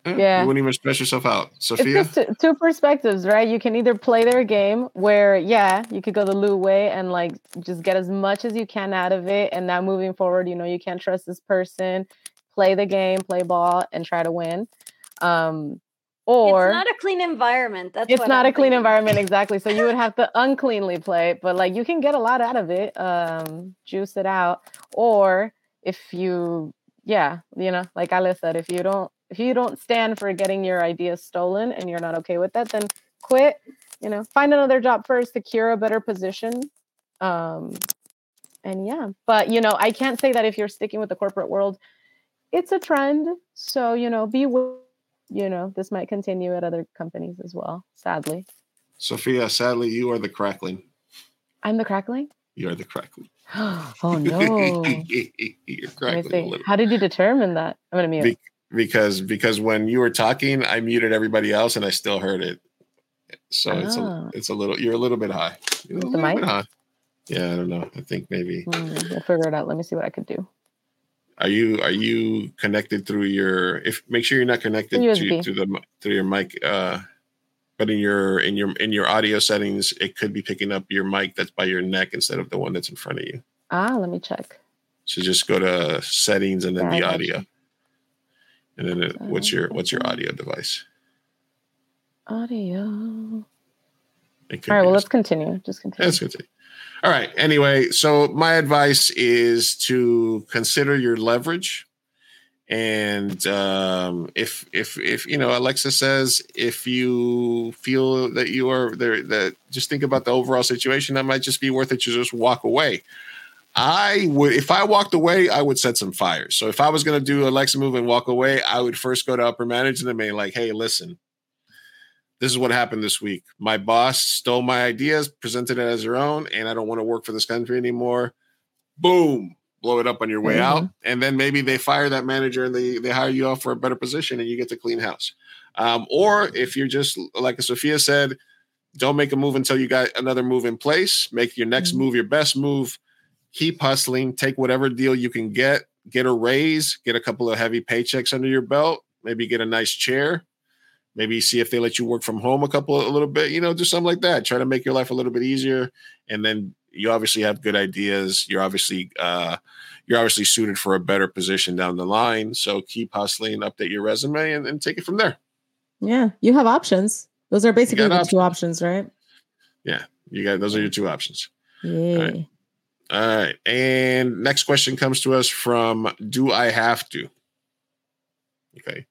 Yeah. You wouldn't even stress yourself out. Sophia? It's just two, two perspectives, right? You can either play their game where, yeah, you could go the Lou way and like just get as much as you can out of it. And now moving forward, you know, you can't trust this person. Play the game, play ball, and try to win. Um, or it's not a clean environment. That's it's not I'm a clean thinking. environment exactly so you would have to *laughs* uncleanly play but like you can get a lot out of it um juice it out or if you yeah you know like ale said if you don't if you don't stand for getting your ideas stolen and you're not okay with that then quit you know find another job first secure a better position um and yeah but you know i can't say that if you're sticking with the corporate world it's a trend so you know be you know this might continue at other companies as well sadly Sophia, sadly, you are the crackling. i'm the crackling You are the crackling. *gasps* oh no *laughs* You're crackling a how did you determine that i'm gonna mute Be- because because when you were talking, I muted everybody else and I still heard it. So it's a Ah. it's a little you're a little bit high. You're a The mic? high. Yeah, I don't know. I think maybe Hmm, we'll figure it out let me see what i could do are you are you connected through your if make sure you're not connected to, to the through your mic uh but in your in your in your audio settings it could be picking up your mic that's by your neck instead of the one that's in front of you. Ah let me check. So just go to settings and then Yeah, the audio. And then it, what's your what's your audio device? Audio all right well let's continue just continue That's good. All right. Anyway, so my advice is to consider your leverage, and um, if if if you know Alexa says if you feel that you are there, that just think about the overall situation. That might just be worth it to just walk away. I would, if I walked away, I would set some fires. So if I was going to do Alexa move and walk away, I would first go to upper management and be like, "Hey, listen, this is what happened this week. My boss stole my ideas, presented it as her own, and I don't want to work for this country anymore. Boom, blow it up on your way out. And then maybe they fire that manager and they, they hire you off for a better position and you get to clean house. Um, or if you're just like Sophia said, don't make a move until you got another move in place. Make your next move your best move. Keep hustling. Take whatever deal you can get. Get a raise. Get a couple of heavy paychecks under your belt. Maybe get a nice chair maybe see if they let you work from home a couple a little bit you know do something like that. Try to make your life a little bit easier. And then you obviously have good ideas. You're obviously uh you're obviously suited for a better position down the line. So keep hustling update your resume and, and take it from there. Yeah, you have options. Those are basically the two options, right? yeah you got those are your two options. Yeah. all right and next question comes to us from do i have to? Okay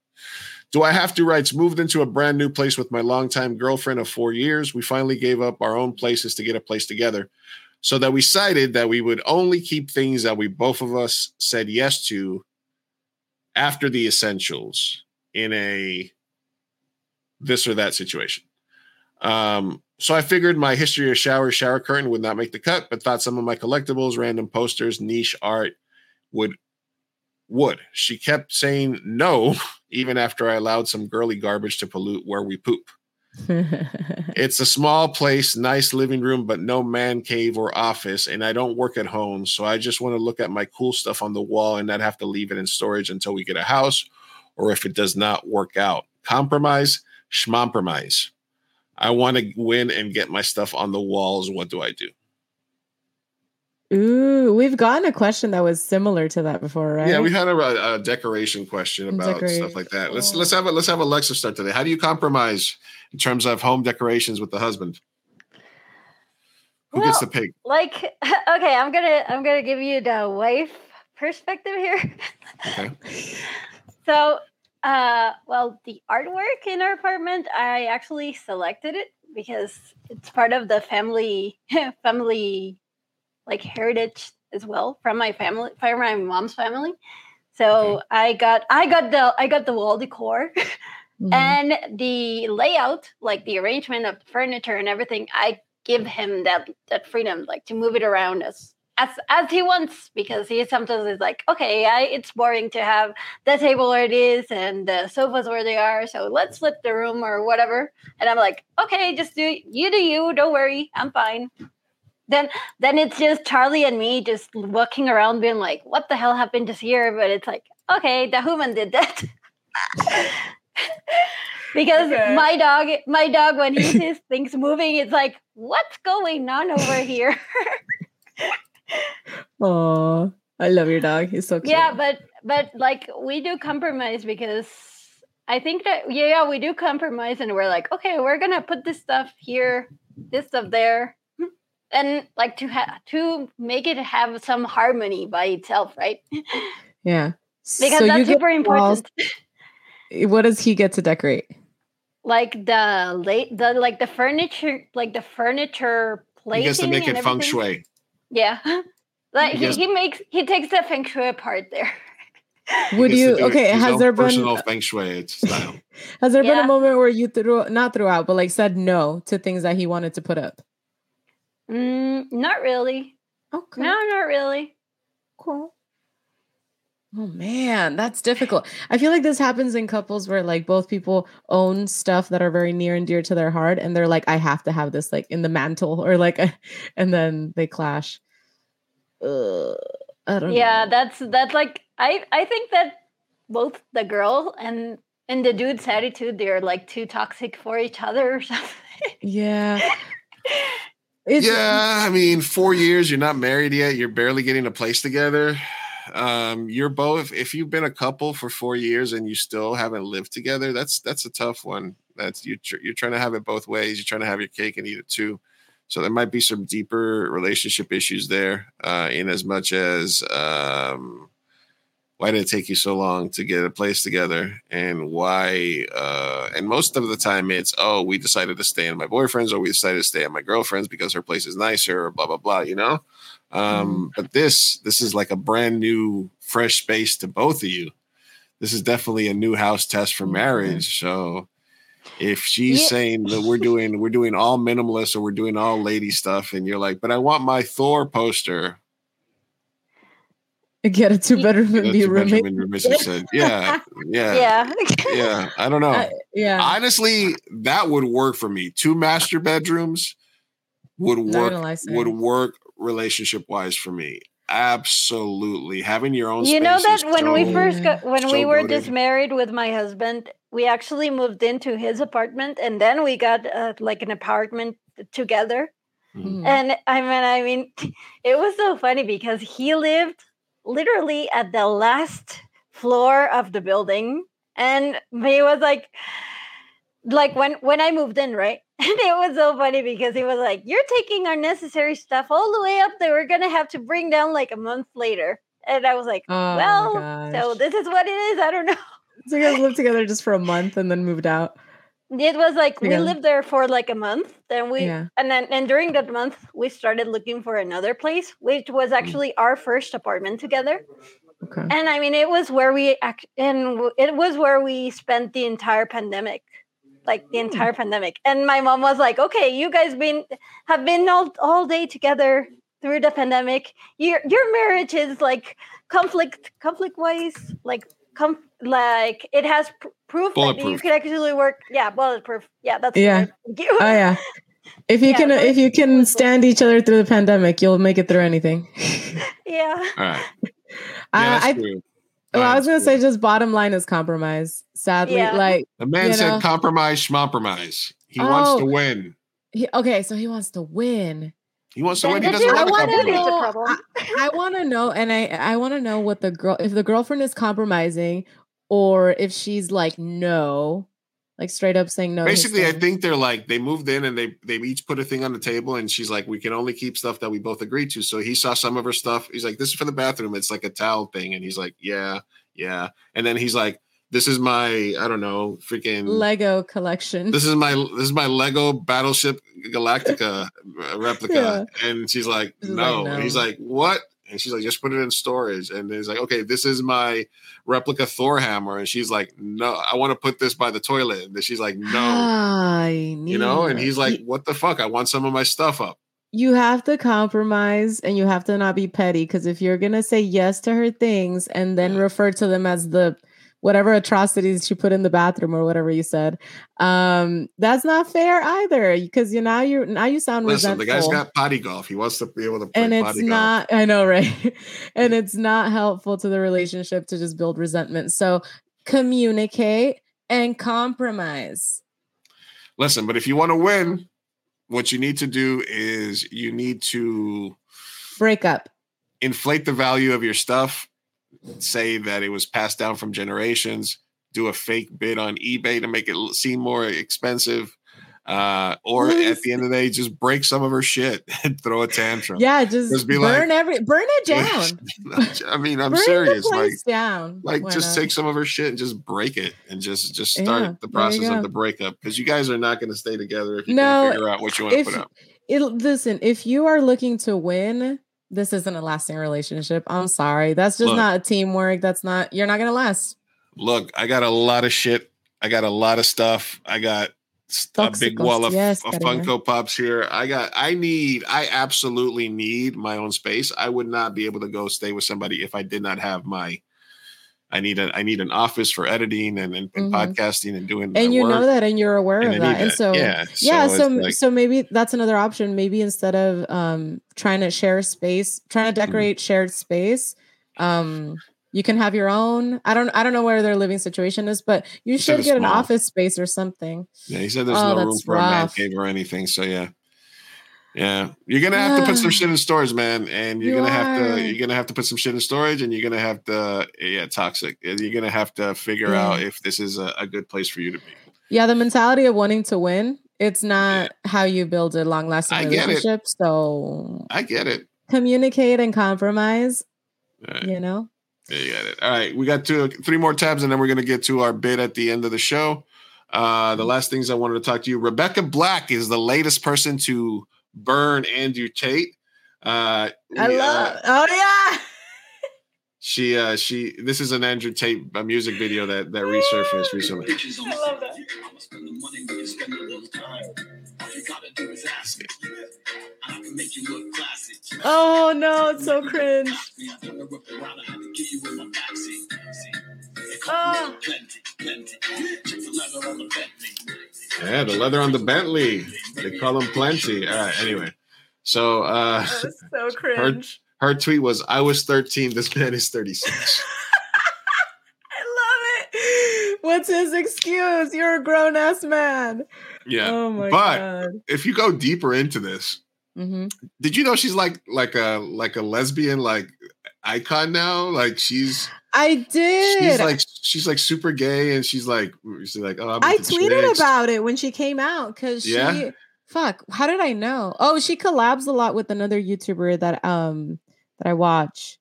Do I have to writes moved into a brand new place with my longtime girlfriend of four years. We finally gave up our own places to get a place together. So that we decided that we would only keep things that we both of us said yes to after the essentials in a this or that situation. Um, so I figured my history of shower shower curtain would not make the cut, but thought some of my collectibles, random posters, niche art would would. She kept saying no, *laughs* even after I allowed some girly garbage to pollute where we poop. *laughs* It's a small place, nice living room, but no man cave or office. And I don't work at home. So I just want to look at my cool stuff on the wall and not have to leave it in storage until we get a house or if it does not work out. Compromise, schmompromise. I want to win and get my stuff on the walls. What do I do? Ooh, we've gotten a question that was similar to that before, right? Yeah, we had a, a decoration question about Decoration. stuff like that. Let's let's have a, let's have Alexa start today. How do you compromise in terms of home decorations with the husband? Who gets the pig? Like, *laughs* okay, I'm gonna I'm gonna give you the wife perspective here. Okay. *laughs* So, uh, well, the artwork in our apartment, I actually selected it because it's part of the family *laughs* family like heritage as well from my family from my mom's family. So I got I got the I got the wall decor *laughs* Mhm. and the layout, like the arrangement of the furniture and everything. I give him that that freedom, like to move it around as as as he wants because he sometimes is like, okay, I, it's boring to have the table where it is and the sofas where they are, so let's flip the room or whatever. And I'm like, okay, just do you do you, don't worry, I'm fine. Then then it's just Charlie and me just walking around being like, what the hell happened just here? But it's like, okay, the human did that. *laughs* because Okay. my dog my dog when he sees things moving it's like what's going on over here *laughs* Oh, I love your dog. He's so cute. yeah but but like we do compromise because i think that yeah, yeah we do compromise and we're like okay we're gonna put this stuff here this stuff there and like to have to make it have some harmony by itself right Yeah. because So you that's get super walls- important eh, What does he get to decorate? like the late the like the furniture like the furniture He placing gets to make and it feng shui. Yeah. *laughs* Like He he, he makes he takes the feng shui part there. *laughs* Would you? Okay. his Has own there been personal feng shui style? *laughs* has there been Yeah. a moment where you threw not threw out, but like said no to things that he wanted to put up? Mm, not really. Okay. No, not really. Cool. Oh man, that's difficult. I feel like this happens in couples where like both people own stuff that are very near and dear to their heart, and they're like, I have to have this like in the mantle, or like, *laughs* and then they clash. Uh, I don't Yeah, know. that's that's like I I think that both the girl and and the dude's attitude they're like too toxic for each other or *laughs* something. Yeah. *laughs* It's, yeah, I mean, four years, you're not married yet, you're barely getting a place together. Um, you're both if you've been a couple for four years and you still haven't lived together, that's that's a tough one. That's you tr- you're trying to have it both ways. You're trying to have your cake and eat it too. So there might be some deeper relationship issues there, uh, in as much as um why did it take you so long to get a place together? And why uh and most of the time it's oh we decided to stay in my boyfriend's or we decided to stay at my girlfriend's because her place is nicer or blah blah blah you know? Um but this this is like a brand new fresh space to both of you. This is definitely a new house test for marriage so if she's Yeah. saying that we're doing we're doing all minimalist or we're doing all lady stuff and you're like but i want my thor poster *laughs* get a two bedroom and be what roommate. Benjamin Rubisky *laughs* said. Yeah, yeah, *laughs* Yeah. yeah. I don't know. I- yeah. Honestly, that would work for me. Two master bedrooms would work. gonna lie, same. Would work relationship wise for me. Absolutely, having your own. you know that that is when we first got when so we were goated. just married with my husband we actually moved into his apartment and then we got uh, like an apartment together Mhm. and i mean i mean it was so funny because he lived literally at the last floor of the building and he was like like when when i moved in right? *laughs* And it was so funny because he was like you're taking our necessary stuff all the way up that we're gonna have to bring down like a month later. And i was like Oh well so this is what it is. I don't know. So you guys lived together just for a month and then moved out. It was like we lived there for like a month then we Yeah. and then and during that month we started looking for another place which was mm. actually our first apartment together. Okay. and i mean it was where we act and it was where we spent the entire pandemic like the mm. entire pandemic. And my mom was like okay you guys been have been all, all day together through the pandemic. Your your marriage is like conflict conflict wise like com- like it has pr- proof that you can actually work yeah bulletproof yeah that's Yeah. word. Thank you. Oh yeah. If you Yeah, can, if you can stand each other through the pandemic, you'll make it through anything. *laughs* yeah All right. *laughs* Uh, yeah, I, that's I, true. well, I was gonna true. say, just bottom line is compromise. Sadly, Yeah. like The man you said know. compromise, schmompromise. He wants Oh. to win. he, okay, so he wants to win. He wants to Then. He doesn't dude- want to wanna then it's a know- problem. I want to know, and I I want to know what the girl if the girlfriend is compromising, or if she's like no, like straight up saying no. Basically, I think they're like they moved in and they they each put a thing on the table, and she's like, "We can only keep stuff that we both agreed to." So he saw some of her stuff. He's like, "This is for the bathroom. It's like a towel thing," and he's like, "Yeah, yeah." And then he's like, "This is my I don't know, freaking Lego collection. this is my this is my Lego Battlestar Galactica uh, replica." And she's like, She's like, no. And he's like, "What?" And she's like, "Just put it in storage." And he's like, "Okay, this is my replica Thor hammer." And she's like, "No, I want to put this by the toilet." And she's like, "No." Ay, You know, and he's like, "What the fuck? I want some of my stuff up." you have to compromise and you have to not be petty because if you're gonna say yes to her things and then refer to them as the whatever atrocities she put in the bathroom or whatever you said, um, that's not fair either. Because you now you now you sound Listen, the guy's got potty golf. He wants to be able to play and it's potty golf. not i know right *laughs* and it's not helpful to the relationship to just build resentment so communicate and compromise Listen, but if you want to win, what you need to do is you need to break up inflate the value of your stuff, say that it was passed down from generations, do a fake bid on eBay to make it seem more expensive. Uh, or at the end of the day, just break some of her shit *laughs* and throw a tantrum. yeah just, Just be burn like- every burn it *laughs* down I mean, I'm burn serious. Like, down like Why just not? take some of her shit and just break it and just just Yeah, start the process of the breakup because you guys are not going to stay together if you No, can't figure out what you want to put out. it listen if you are looking to win this isn't a lasting relationship i'm sorry that's just Look. not a teamwork that's not you're not gonna last Look, I got a lot of shit. I got a lot of stuff. I got a big wall of, yes, of. Funko Pops here. I got. I need. I absolutely need my own space. I would not be able to go stay with somebody if I did not have my. I need a. I need an office for editing and, and, and Mhm. podcasting and doing. and you know that and you're aware and of need that and so Yeah, yeah so so like- so maybe that's another option maybe instead of um trying to share space trying to Mm-hmm. decorate shared space um you can have your own i don't i don't know where their living situation is but you should get an office space or something Yeah, he said there's Oh, no room for a man cave or anything. So yeah, yeah, you're gonna have to put some shit in storage, man, and you're You gonna have are. to you're gonna have to put some shit in storage, and you're gonna have to yeah, toxic. And You're gonna have to figure Yeah. out if this is a, a good place for you to be. yeah the mentality of wanting to win it's not how you build a long lasting get it. relationship so I get it. communicate and compromise right. you know Yeah, you got it. All right, we got two, three more tabs, and then we're gonna get to our bid at the end of the show. Uh, the last things I wanted to talk to you. Rebecca Black is the latest person to burn Andrew Tate. Uh, i we, uh, love oh yeah *laughs* She uh she this is an Andrew Tate uh, music video that that resurfaced recently. I love that. Oh no, it's so *laughs* cringe. Ah. Yeah, the leather on the Bentley. They call them plenty. All right, anyway. So uh so *laughs* her, cringe. her tweet was I was 13, this man is 36. *laughs* I love it. What's his excuse? You're a grown ass man. Yeah. Oh my but god. if you go deeper into this, hmm did you know she's like like a like a lesbian like icon now? Like she's I did. she's like she's like super gay and she's like she's like oh I tweeted chicks. about it when she came out because Yeah? she fuck, how did I know? Oh, she collabs a lot with another YouTuber that um that I watch.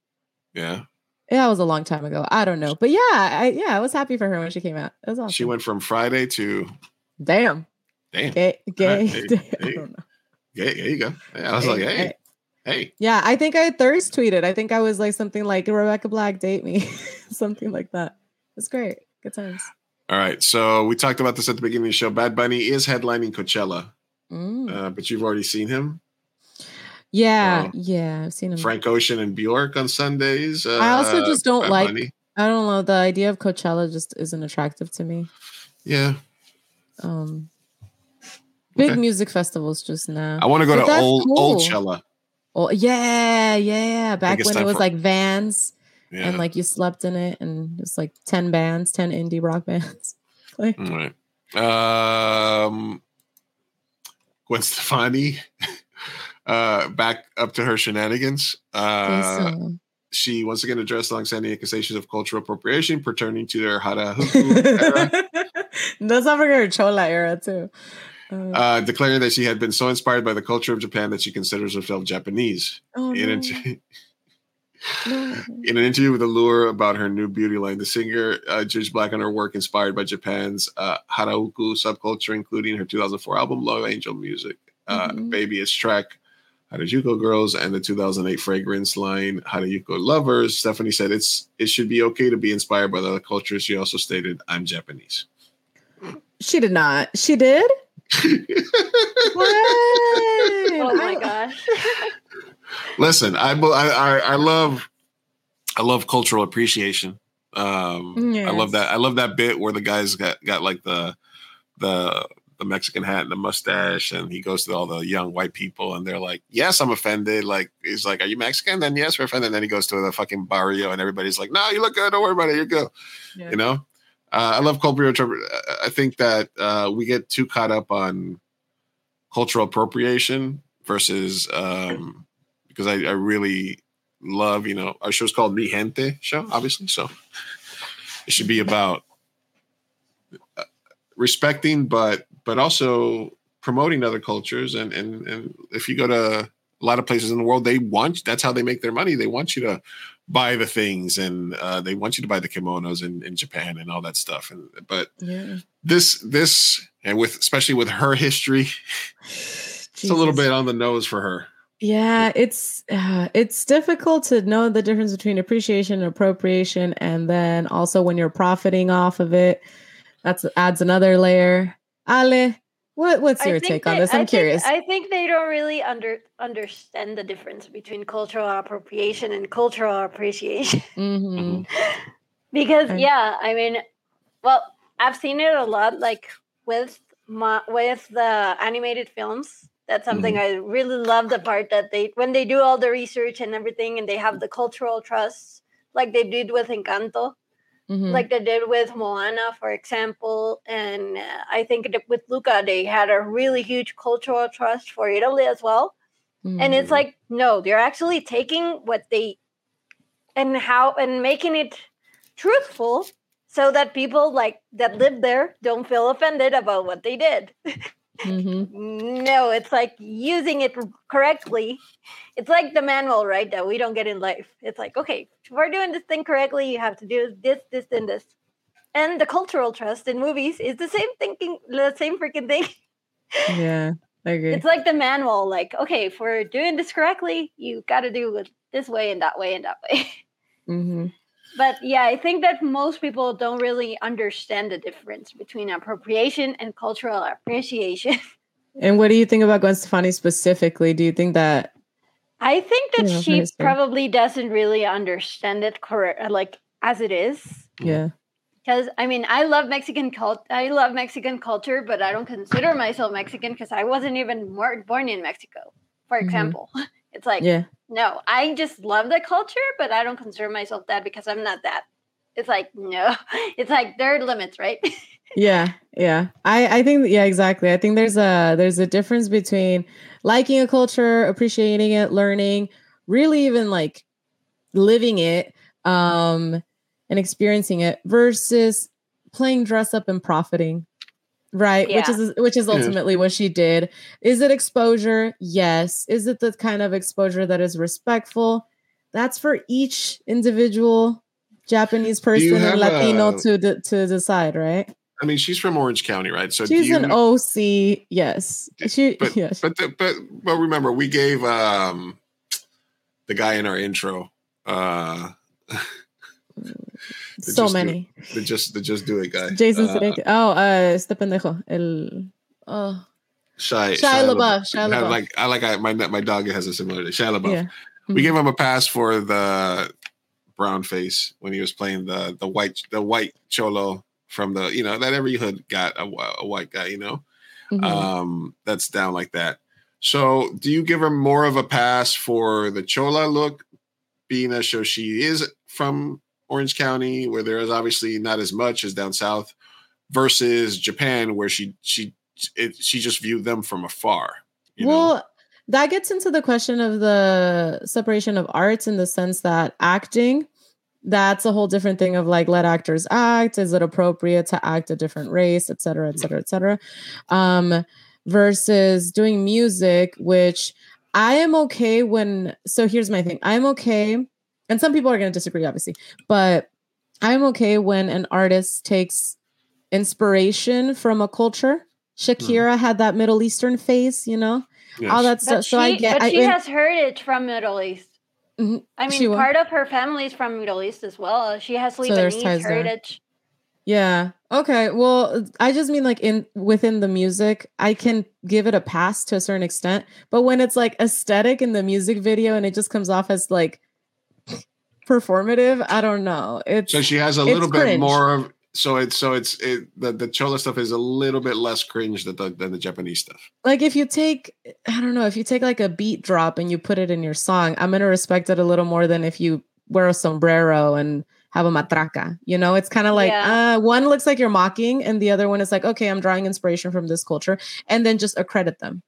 yeah. Yeah, it was a long time ago. I don't know. But yeah, I yeah, I was happy for her when she came out. It was awesome. She went from Friday to Damn. damn. Gay gay. *laughs* Damn, hey. don't know. Yeah, there you go. I was like, hey, hey. Yeah, I think I thirst tweeted. I think I was like something like Rebecca Black date me. *laughs* something like that. It's great. Good times. All right. So we talked about this at the beginning of the show. Bad Bunny is headlining Coachella, Mm. uh, but you've already seen him. Yeah, Oh. yeah, I've seen him. Frank Ocean and Bjork on Sundays. Uh, I also just don't Bad like. Bunny. I don't know. The idea of Coachella just isn't attractive to me. Yeah. Um, big Okay. music festivals just now. I want to go But to old old cool. Cella. Oh yeah, yeah. Back when it was for- like Vans Yeah. and like you slept in it, and it's like ten bands, ten indie rock *laughs* bands. like, All right. Um, Gwen Stefani *laughs* uh, back up to her shenanigans. Uh, so. she once again addressed long-standing accusations of cultural appropriation pertaining to their harajuku era, Let's not forget her Chola era too. Uh, uh, declaring that she had been so inspired by the culture of Japan that she considers herself Japanese. oh, In, no. an- no. *laughs* in an interview with Allure about her new beauty line, the singer uh, judged Black on her work inspired by Japan's uh, harajuku subculture, including her 2004 album Love Angel Music, uh, Mhm. Baby It's track Harajuku Girls, and the 2008 fragrance line Harajuku Lovers. Stefani said it's it should be okay to be inspired by other cultures. She also stated, "I'm Japanese." She did not. She did. What? Oh my gosh. *laughs* Listen, I, I I I love I love cultural appreciation. Um, I love that. I love that bit where the guys got got like the the the Mexican hat and the mustache, and he goes to all the young white people, and they're like, "Yes, I'm offended." Like he's like, "Are you Mexican?" Then yes, we're offended. And then he goes to the fucking barrio, and everybody's like, "No, you look good. Don't worry about it. You're good." Yeah. You know, uh, I love cultural. I- I think that uh, we get too caught up on cultural appropriation versus um, because I, I really love, you know, our show's called Mi Gente show, obviously. So it should be about uh, respecting, but but also promoting other cultures. And and and if you go to a lot of places in the world, they want that's how they make their money. They want you to buy the things, and uh, they want you to buy the kimonos in, in Japan and all that stuff. And but Yeah. this this and with especially with her history, *sighs* it's a little bit on the nose for her. Yeah, it's uh, it's difficult to know the difference between appreciation and appropriation, and then also when you're profiting off of it, that's adds another layer. Ale, what what's your think take on this? I'm I think- curious. I think they don't really under understand the difference between cultural appropriation and cultural appreciation. hmm *laughs* because Okay. yeah, I mean, well, I've seen it a lot, like with my with the animated films. That's something I really love the part that they when they do all the research and everything, and they have the cultural trust, like they did with Encanto Mhm. like they did with Moana, for example. And uh, I think with Luca, they had a really huge cultural trust for Italy as well. And it's Mhm. like, no, they're actually taking what they and how and making it truthful so that people like that live there don't feel offended about what they did. *laughs* Mhm. No, it's like using it correctly. It's like the manual, right? That we don't get in life. It's like, okay, if we're doing this thing correctly, you have to do this, this, and this. And the cultural trust in movies is the same thinking, the same freaking thing. *laughs* yeah, I agree. It's like the manual, like, okay, if we're doing this correctly, you got to do it this way and that way and that way. *laughs* hmm But yeah, I think that most people don't really understand the difference between appropriation and cultural appreciation. *laughs* And what do you think about Gwen Stefani specifically? Do you think that I think that Yeah, she minister. probably doesn't really understand it correct, like as it is. yeah? Because I mean, I love Mexican cult. I love Mexican culture, but I don't consider myself Mexican because I wasn't even born in Mexico. For Mhm. example, *laughs* it's like Yeah. No, I just love the culture, but I don't consider myself that because I'm not that. It's like no, *laughs* it's like there are limits, right? *laughs* Yeah, yeah. I I think yeah, exactly. I think there's a there's a difference between liking a culture, appreciating it, learning, really even like living it um and experiencing it versus playing dress up and profiting. Right? Which is which is Yeah. ultimately what she did. Is it exposure? Yes. Is it the kind of exposure that is respectful? That's for each individual Japanese person have and Latino a- to de- to decide, right? I mean, she's from Orange County, right? So do She's you, an OC. Yes. She but yes. but the, but but remember, we gave um the guy in our intro uh the so Do many. The just the just do it guy, Jason uh, Sudeikis. Oh, uh, este pendejo. El oh Shia, Shia LaBeouf, Shia I LaBeouf. like I like I, my my dog has a similar Shia LaBeouf. yeah. We Mhm. gave him a pass for the brown face when he was playing the the white the white cholo from the you know that every hood got a, a white guy you know Mhm. um that's down like that so do you give her more of a pass for the chola look being as so she is from orange county where there is obviously not as much as down south versus japan where she she it, she just viewed them from afar you know? well, that gets into the question of the separation of arts in the sense that acting that's a whole different thing of like let actors act. Is it appropriate to act a different race et cetera et cetera et cetera. Um versus doing music which i am okay when so here's my thing. I'm okay and some people are going to disagree obviously but i'm okay when an artist takes inspiration from a culture shakira had that middle eastern face you know all that But stuff she, so i get but I, she and- has heritage from Middle East. Mhm. I mean, what? part of her family is from Middle East as well. She has there's Lebanese ties there. heritage. Yeah. Okay. Well, I just mean like in within the music, I can give it a pass to a certain extent. But when it's like aesthetic in the music video and it just comes off as like performative, I don't know. It's So she has a little bit cringe. more of so it's so it's it the the chola stuff is a little bit less cringe than the than the Japanese stuff. like if you take I don't know, if you take like a beat drop and you put it in your song, I'm gonna respect it a little more than if you wear a sombrero and have a matraca. You know, it's kind of like Yeah. uh one looks like you're mocking, and the other one is like, okay, I'm drawing inspiration from this culture, and then just accredit them.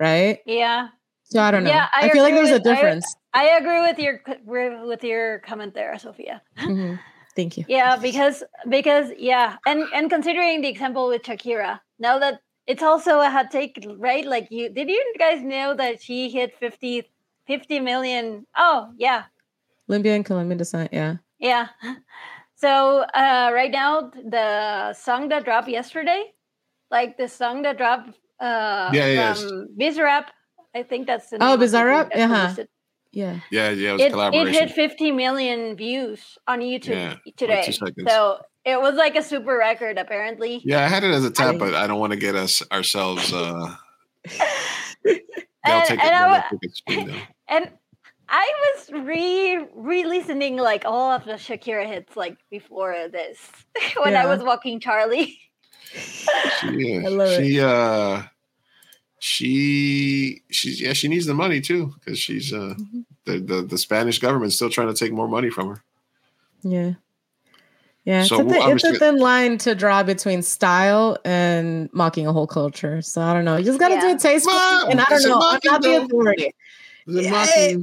Right? Yeah. So I don't know. Yeah, I, feel like agree there's a with- I- difference. I, agree with your with your comment there, Sophia. Mhm. Thank you. Yeah, because because yeah, and and considering the example with Shakira, now that it's also a hot take, right? Like you did you guys know that she hit 50, 50 million? Oh yeah, Libya and Colombian descent. Yeah. yeah. *laughs* So uh, right now, the song that dropped yesterday, like the song that dropped uh, Yeah, yeah, from Bizarrap, I think that's the Oh, name of the Bizarrap? Uh-huh. produced it. Yeah. Yeah, yeah, it was It, it collaboration. hit 50 million views on YouTube Yeah, today. So it was like a super record, apparently. yeah, I had it as a tap, but I don't want to get us ourselves. uh *laughs* And- take it. and I they'll it screen down. *laughs* And I was re re listening like all of the Shakira hits like before this *laughs* when I was walking Charlie. She, I love it. she uh she she's yeah she needs the money too because she's uh Mm-hmm. the, the the Spanish government's still trying to take more money from her. Yeah. Yeah. So it's, a thin, I'm it's a thin line to draw between style and mocking a whole culture. So I don't know. You just got to do it tastefully. Mom, And I don't it know. I'm mocking not the authority. Is it Yeah.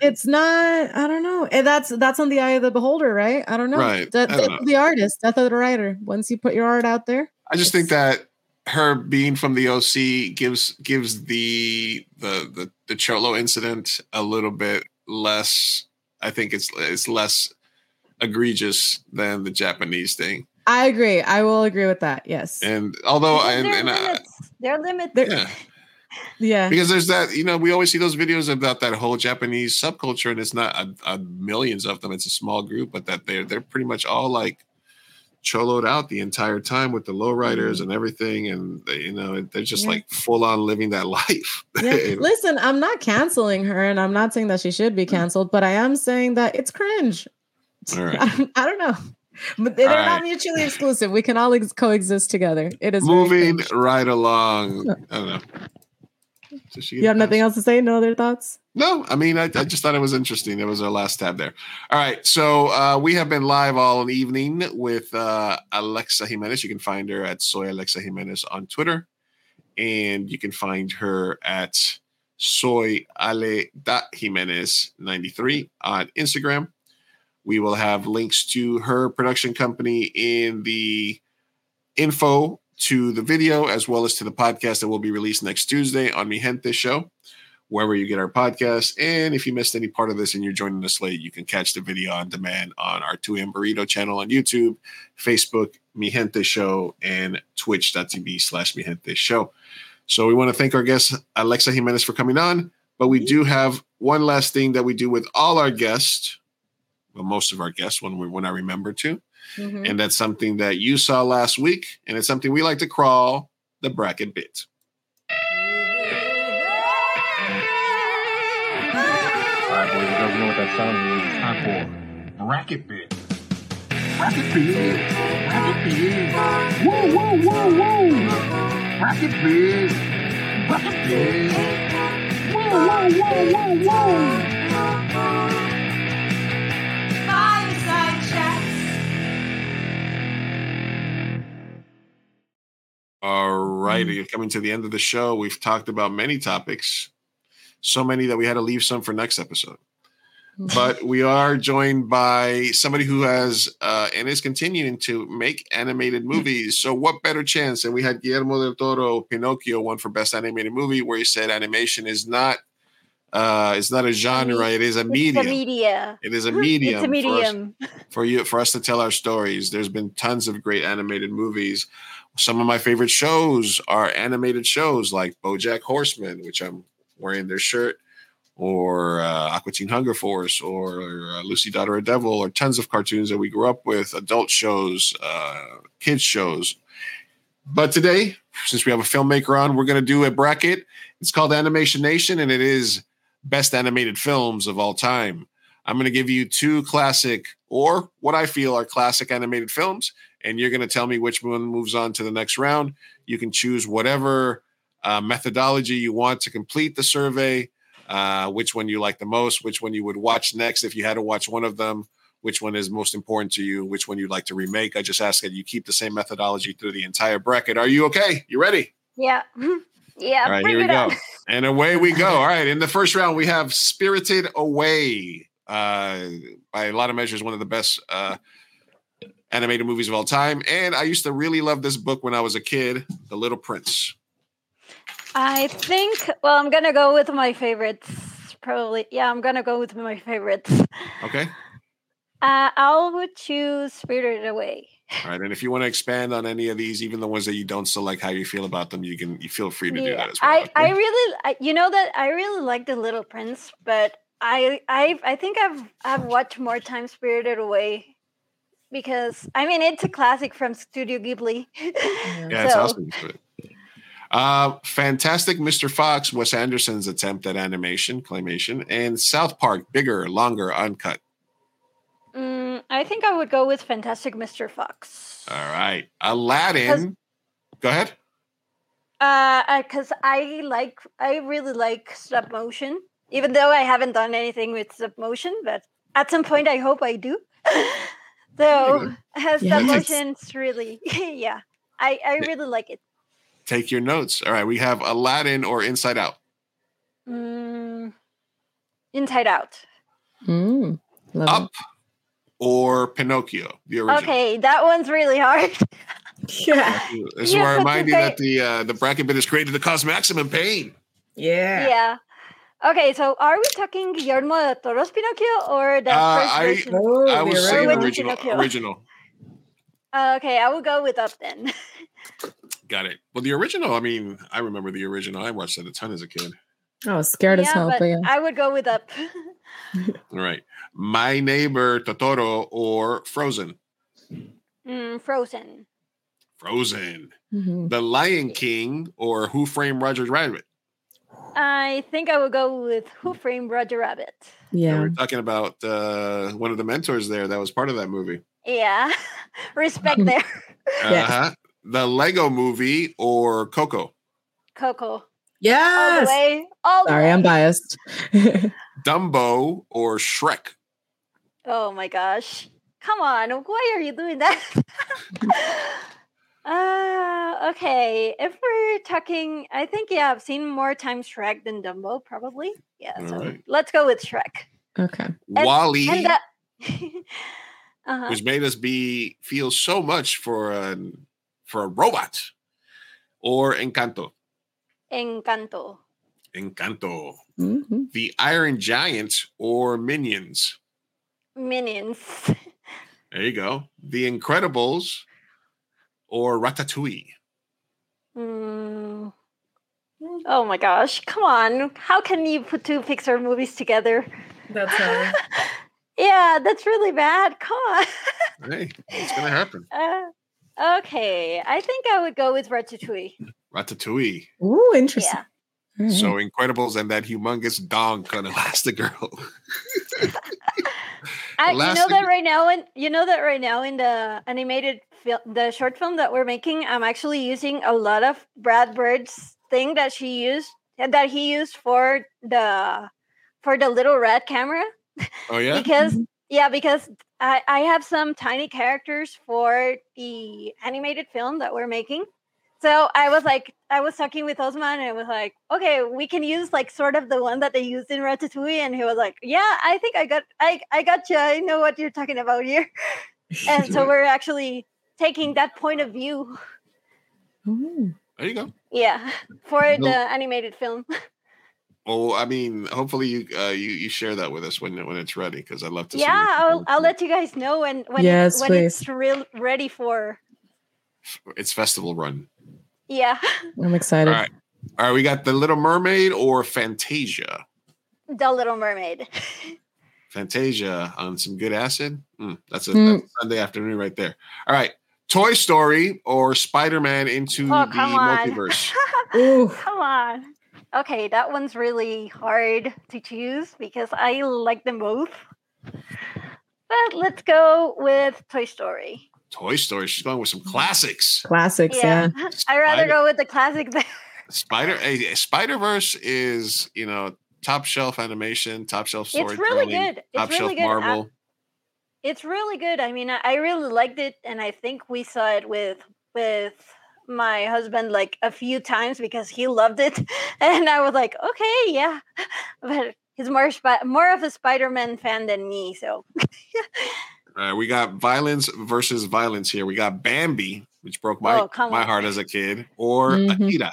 It's not. I don't know. And that's that's on the eye of the beholder, right? I don't know. Right. Death, I don't death of know. the artist, death of the writer. Once you put your art out there, I just think that her being from the OC gives gives the the the, the Cholo incident a little bit less. I think it's it's less egregious than the Japanese thing. I agree. I will agree with that. Yes. And although I, Because and, there are and I, limits. There limits. yeah, *laughs* yeah. because there's that you know we always see those videos about that whole Japanese subculture, and it's not a, a millions of them; it's a small group, but that they're they're pretty much all like choloed out the entire time with the lowriders mm. and everything, and they, you know they're just Yeah. like full on living that *laughs* life. Yeah. Listen, I'm not canceling her, and I'm not saying that she should be mm. canceled, but I am saying that it's cringe. All right. *laughs* I, I don't know. But they're All not right. mutually exclusive. We can all ex- coexist together. It is Moving right along. I don't know. So she You have nothing else to say? No other thoughts? No, I mean, I, I just thought it was interesting. That was our last tab there. All right. So uh, we have been live all evening with uh, Alexa Jimenez. You can find her at Soy Alexa Jimenez on Twitter. And you can find her at Soy Ale Jimenez 93 on Instagram. We will have links to her production company in the info to the video as well as to the podcast that will be released next Tuesday on Mi Gente Show wherever you get our podcast. And if you missed any part of this and you're joining us late, you can catch the video on demand on our 2AM Burrito channel on YouTube, Facebook, Mi Gente Show, and twitch.tv slash Mi Gente Show. So we want to thank our guest, Alexa Jimenez, for coming on. But we do have one last thing that we do with all our guests, well, most of our guests when we when I remember to. Mhm. And that's something that you saw last week. And it's something we like to crawl the bracket bit. Right, boys, you guys know what that sound means. It's time for bracket bit. Bracket bit. Bracket bit. Woo, woo, woo, woo. Bracket bit. Bracket bit. Woo, woo, woo, woo, woo. Fireside chats. All righty, coming to the end of the show, we've talked about many topics. So many that we had to leave some for next episode. But *laughs* we are joined by somebody who has uh, and is continuing to make animated movies. So, what better chance? And we had Guillermo del Toro, Pinocchio, won for best animated movie, where he said animation is not uh, it's not a genre; it is a It's medium. a media. It is a medium. *laughs* It's a for us- medium. for you for us to tell our stories. There's been tons of great animated movies. Some of my favorite shows are animated shows like BoJack Horseman, which I'm wearing their shirt, or uh, Aqua Teen Hunger Force, or uh, Lucy Daughter of Devil, or tons of cartoons that we grew up with, adult shows, uh, kids shows. But today, since we have a filmmaker on, we're going to do a bracket. It's called Animation Nation, and it is best animated films of all time. I'm going to give you two classic, or what I feel are classic animated films, and you're going to tell me which one moves on to the next round. You can choose whatever uh, methodology you want to complete the survey, uh, which one you like the most, which one you would watch next if you had to watch one of them, which one is most important to you, which one you'd like to remake. I just ask that you keep the same methodology through the entire bracket. Are you okay? You ready? Yeah. *laughs* Yeah. All right, here we go. up. And away we go. All right, in the first round, we have Spirited Away. Uh, by a lot of measures, one of the best uh, animated movies of all time. And I used to really love this book when I was a kid, The Little Prince. I think. Well, I'm gonna go with my favorites. Probably. Yeah, I'm gonna go with my favorites. Okay. Uh, I would choose Spirited Away. All right. And if you want to expand on any of these, even the ones that you don't select how you feel about them, you can you feel free to do that as well. I, I really, I, you know that I really like the Little Prince, but I, I, I think I've, I've watched more time Spirited Away because I mean it's a classic from Studio Ghibli. Yeah, it's So- awesome. Uh, Fantastic Mr. Fox, Wes Anderson's attempt at animation, claymation, and South Park, bigger, longer, uncut. Mm, I think I would go with Fantastic Mr. Fox. All right. Aladdin. Go ahead. Uh, because I like, I really like stop motion, even though I haven't done anything with stop motion, but at some point I hope I do. *laughs* so uh, *laughs* stop Yes. motion's really, *laughs* yeah, I, I really like it. Take your notes. All right. We have Aladdin or Inside Out. Mm, Inside Out. Mm, love it. Up or Pinocchio, the original. Okay, that one's really hard. *laughs* Yeah. This is You where I to remind you say- that the uh, the bracket bit is created to cause maximum pain. Yeah. Yeah. Okay, so are we talking Guillermo del Toro's Pinocchio or the Uh, first I version? I was saying Or original. Original. Uh, okay, I will go with Up then. *laughs* Got it. Well, the original. I mean, I remember the original. I watched that a ton as a kid. I was scared as hell, but but yeah. I would go with Up. *laughs* All right. My neighbor Totoro or Frozen. Mm, Frozen. Frozen. Mhm. The Lion King or Who Framed Roger Rabbit. I think I would go with Who Framed Roger Rabbit. Yeah. We're talking about uh, one of the mentors there that was part of that movie. Yeah, *laughs* respect there. Uh-huh. The Lego Movie or Coco. Coco. All the Yes. way. All the Sorry, way. I'm biased. *laughs* Dumbo or Shrek. Oh my gosh. Come on. Why are you doing that? *laughs* uh, okay. If we're talking, I think, yeah, I've seen more times Shrek than Dumbo, probably. Yeah. All So right. let's go with Shrek. okay. And- WALL-E, And that. *laughs* uh-huh. which made us be feel so much for a for a robot, or Encanto. Encanto. Encanto. hmm The Iron Giant or Minions. Minions. There you go. The Incredibles or Ratatouille. Mm. Oh my gosh. Come on. How can you put two Pixar movies together? That's hard. *laughs* Yeah, that's really bad. Come on. Hey, it's gonna happen. *laughs* Uh, okay, I think I would go with Ratatouille. Ratatouille. Ooh, interesting. Yeah. So Incredibles and that humongous donk on Elastigirl. I, you know that right now, and you know that right now in the animated film, the short film that we're making, I'm actually using a lot of Brad Bird's thing that she used that he used for the for the little red camera Oh yeah. because mm-hmm. yeah because I, I have some tiny characters for the animated film that we're making So I was like, I was talking with Osman, and I was like, okay, we can use like sort of the one that they used in Ratatouille, and he was like, yeah, I think I got, I, I got you. I know what you're talking about here. *laughs* And so we're actually taking that point of view, There you go. yeah, *laughs* for No. the animated film. *laughs* Well, I mean, hopefully you uh, you you share that with us when when it's ready because I'd love to. yeah, see I'll, I'll let you guys know when when Yes, it, when it's real ready for. its festival run. Yeah, I'm excited. All right, all right. We got the Little Mermaid or Fantasia. The Little Mermaid. *laughs* Fantasia on some good acid. Mm, that's, a, Mm. that's a Sunday afternoon right there. All right, Toy Story or Spider Man into Oh, the come on. multiverse. *laughs* Come on. Okay, that one's really hard to choose because I like them both. But let's go with Toy Story. Toy Story. She's going with some classics. Classics, yeah. *laughs* I'd rather go with the classic there. Spider Spider Verse is you know top shelf animation, top shelf It's really good. It's top really shelf good. I- Marvel. It's really good. I mean, I, I really liked it, and I think we saw it with with my husband like a few times because he loved it, *laughs* and I was like, okay, yeah, *laughs* but he's more spi- more of a Spider-Man fan than me, so All right, we got violence versus violence here. We got Bambi, which broke my Oh, my on. heart as a kid, or Mhm. Akira.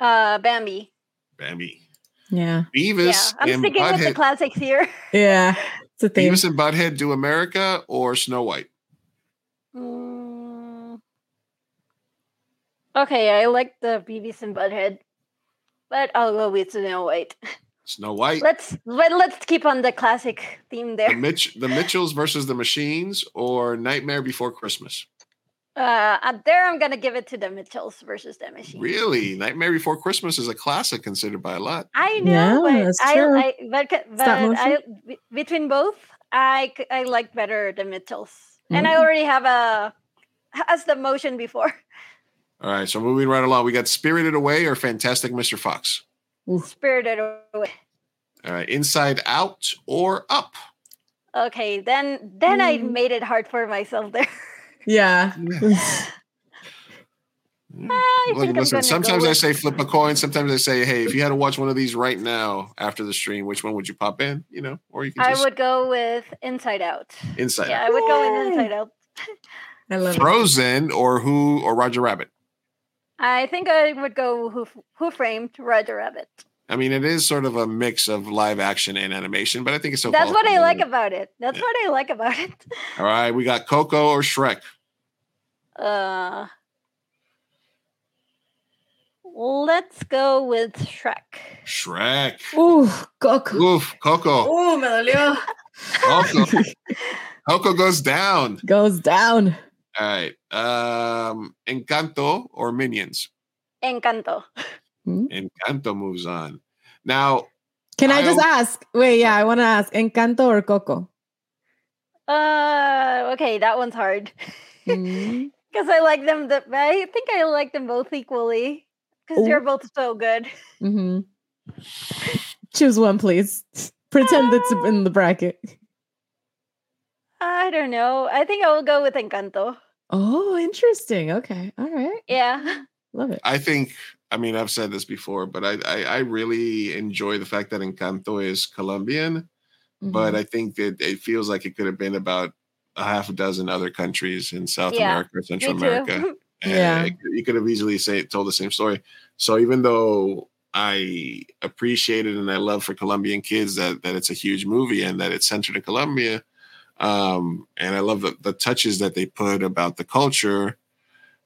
uh, Bambi. Bambi. Yeah. Beavis yeah, I'm and sticking with the classics here. Yeah. It's a theme. Beavis and Butthead do America or Snow White. Mm. Okay, I like the Beavis and Butthead, but I'll go with Snow White. Snow White. Let's but let's keep on the classic theme there. The there. Mitch, the Mitchells versus the Machines, or Nightmare Before Christmas. Uh, there I'm gonna give it to the Mitchells versus the Machines. Really, Nightmare Before Christmas is a classic considered by a lot. I know, Yeah, but that's I, true. I but, c- but Stop? I between both, I c- I like better the Mitchells, and I Mm. already have a has the motion before. *laughs* All right, so moving right along, we got Spirited Away or Fantastic Mr. Fox. Spirited Away. All right, Inside Out or Up. Okay, then then I Mm. made it hard for myself there. *laughs* Yeah. *laughs* I Look, think I'm listen, sometimes go I with- say flip a coin. Sometimes I say, hey, if you had to watch one of these right now after the stream, which one would you pop in? You know, or you can I would go with Inside Out. Inside Yeah, Out. I would go with Inside Out. *laughs* I love it. Frozen or Who or Roger Rabbit. I think I would go Who Who Framed Roger Rabbit. I mean, it is sort of a mix of live action and animation, but I think it's so. That's what I like about. about it. That's what I like about it. *laughs* All right, we got Coco or Shrek. Uh, let's go with Shrek. Shrek. Ooh, Coco. Oof, Coco. Ooh, me dolió. Coco. *laughs* Coco goes down. Goes down. All right. Um, Encanto or Minions. Encanto. Encanto moves on. Now, Can I just I'll- ask? Wait, yeah, I want to ask Encanto or Coco? Uh, okay, that one's hard *laughs* because I like them. The, I think I like them both equally because they're both so good. hmm Choose one, please. Pretend it's in the bracket. *laughs* *laughs* I don't know. I think I will go with Encanto. Oh, interesting. Okay. All right. Yeah. *laughs* Love it. I think, I mean, I've said this before, but I, I, I really enjoy the fact that Encanto is Colombian, but Mhm. I think that it feels like it could have been about a half a dozen other countries in South Yeah, America or Central. America. *laughs* And Yeah. it- you could have easily say told the same story. So even though I appreciate it and I love for Colombian kids that that it's a huge movie and that it's centered in Colombia, um, and I love the, the touches that they put about the culture,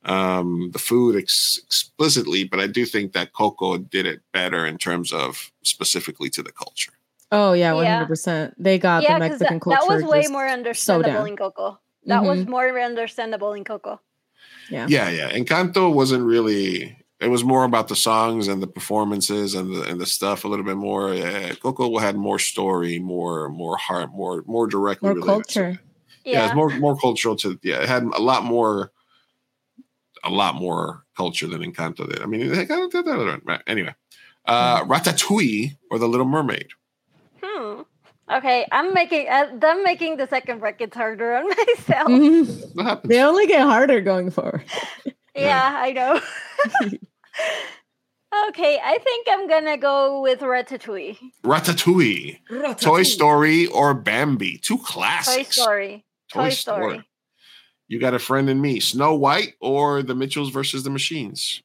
um, the food ex- explicitly, but I do think that Coco did it better in terms of specifically to the culture. Oh yeah, hundred percent. They got yeah, the Mexican that, culture. that was way more understandable down. in Coco. That was Mhm. more understandable in Coco. Yeah. Yeah, yeah. Encanto wasn't really. It was more about the songs and the performances and the and the stuff a little bit more. Uh, Coco had more story, more more heart, more more directly More related to culture. yeah, Yeah. it's more more cultural to yeah. It had a lot more, a lot more culture than Encanto did. I mean, it had- right, anyway, uh, Ratatouille or The Little Mermaid. Hmm. Okay, I'm making uh, I'm making the second bracket harder on *laughs* myself. Mhm. They only get harder going forward. *laughs* Yeah, I know. *laughs* okay, I think I'm gonna go with Ratatouille. Ratatouille, Toy Story, or Bambi. Two classics. Toy. Story. Toy, Story. You got a friend in me. Snow White or the Mitchells versus the Machines.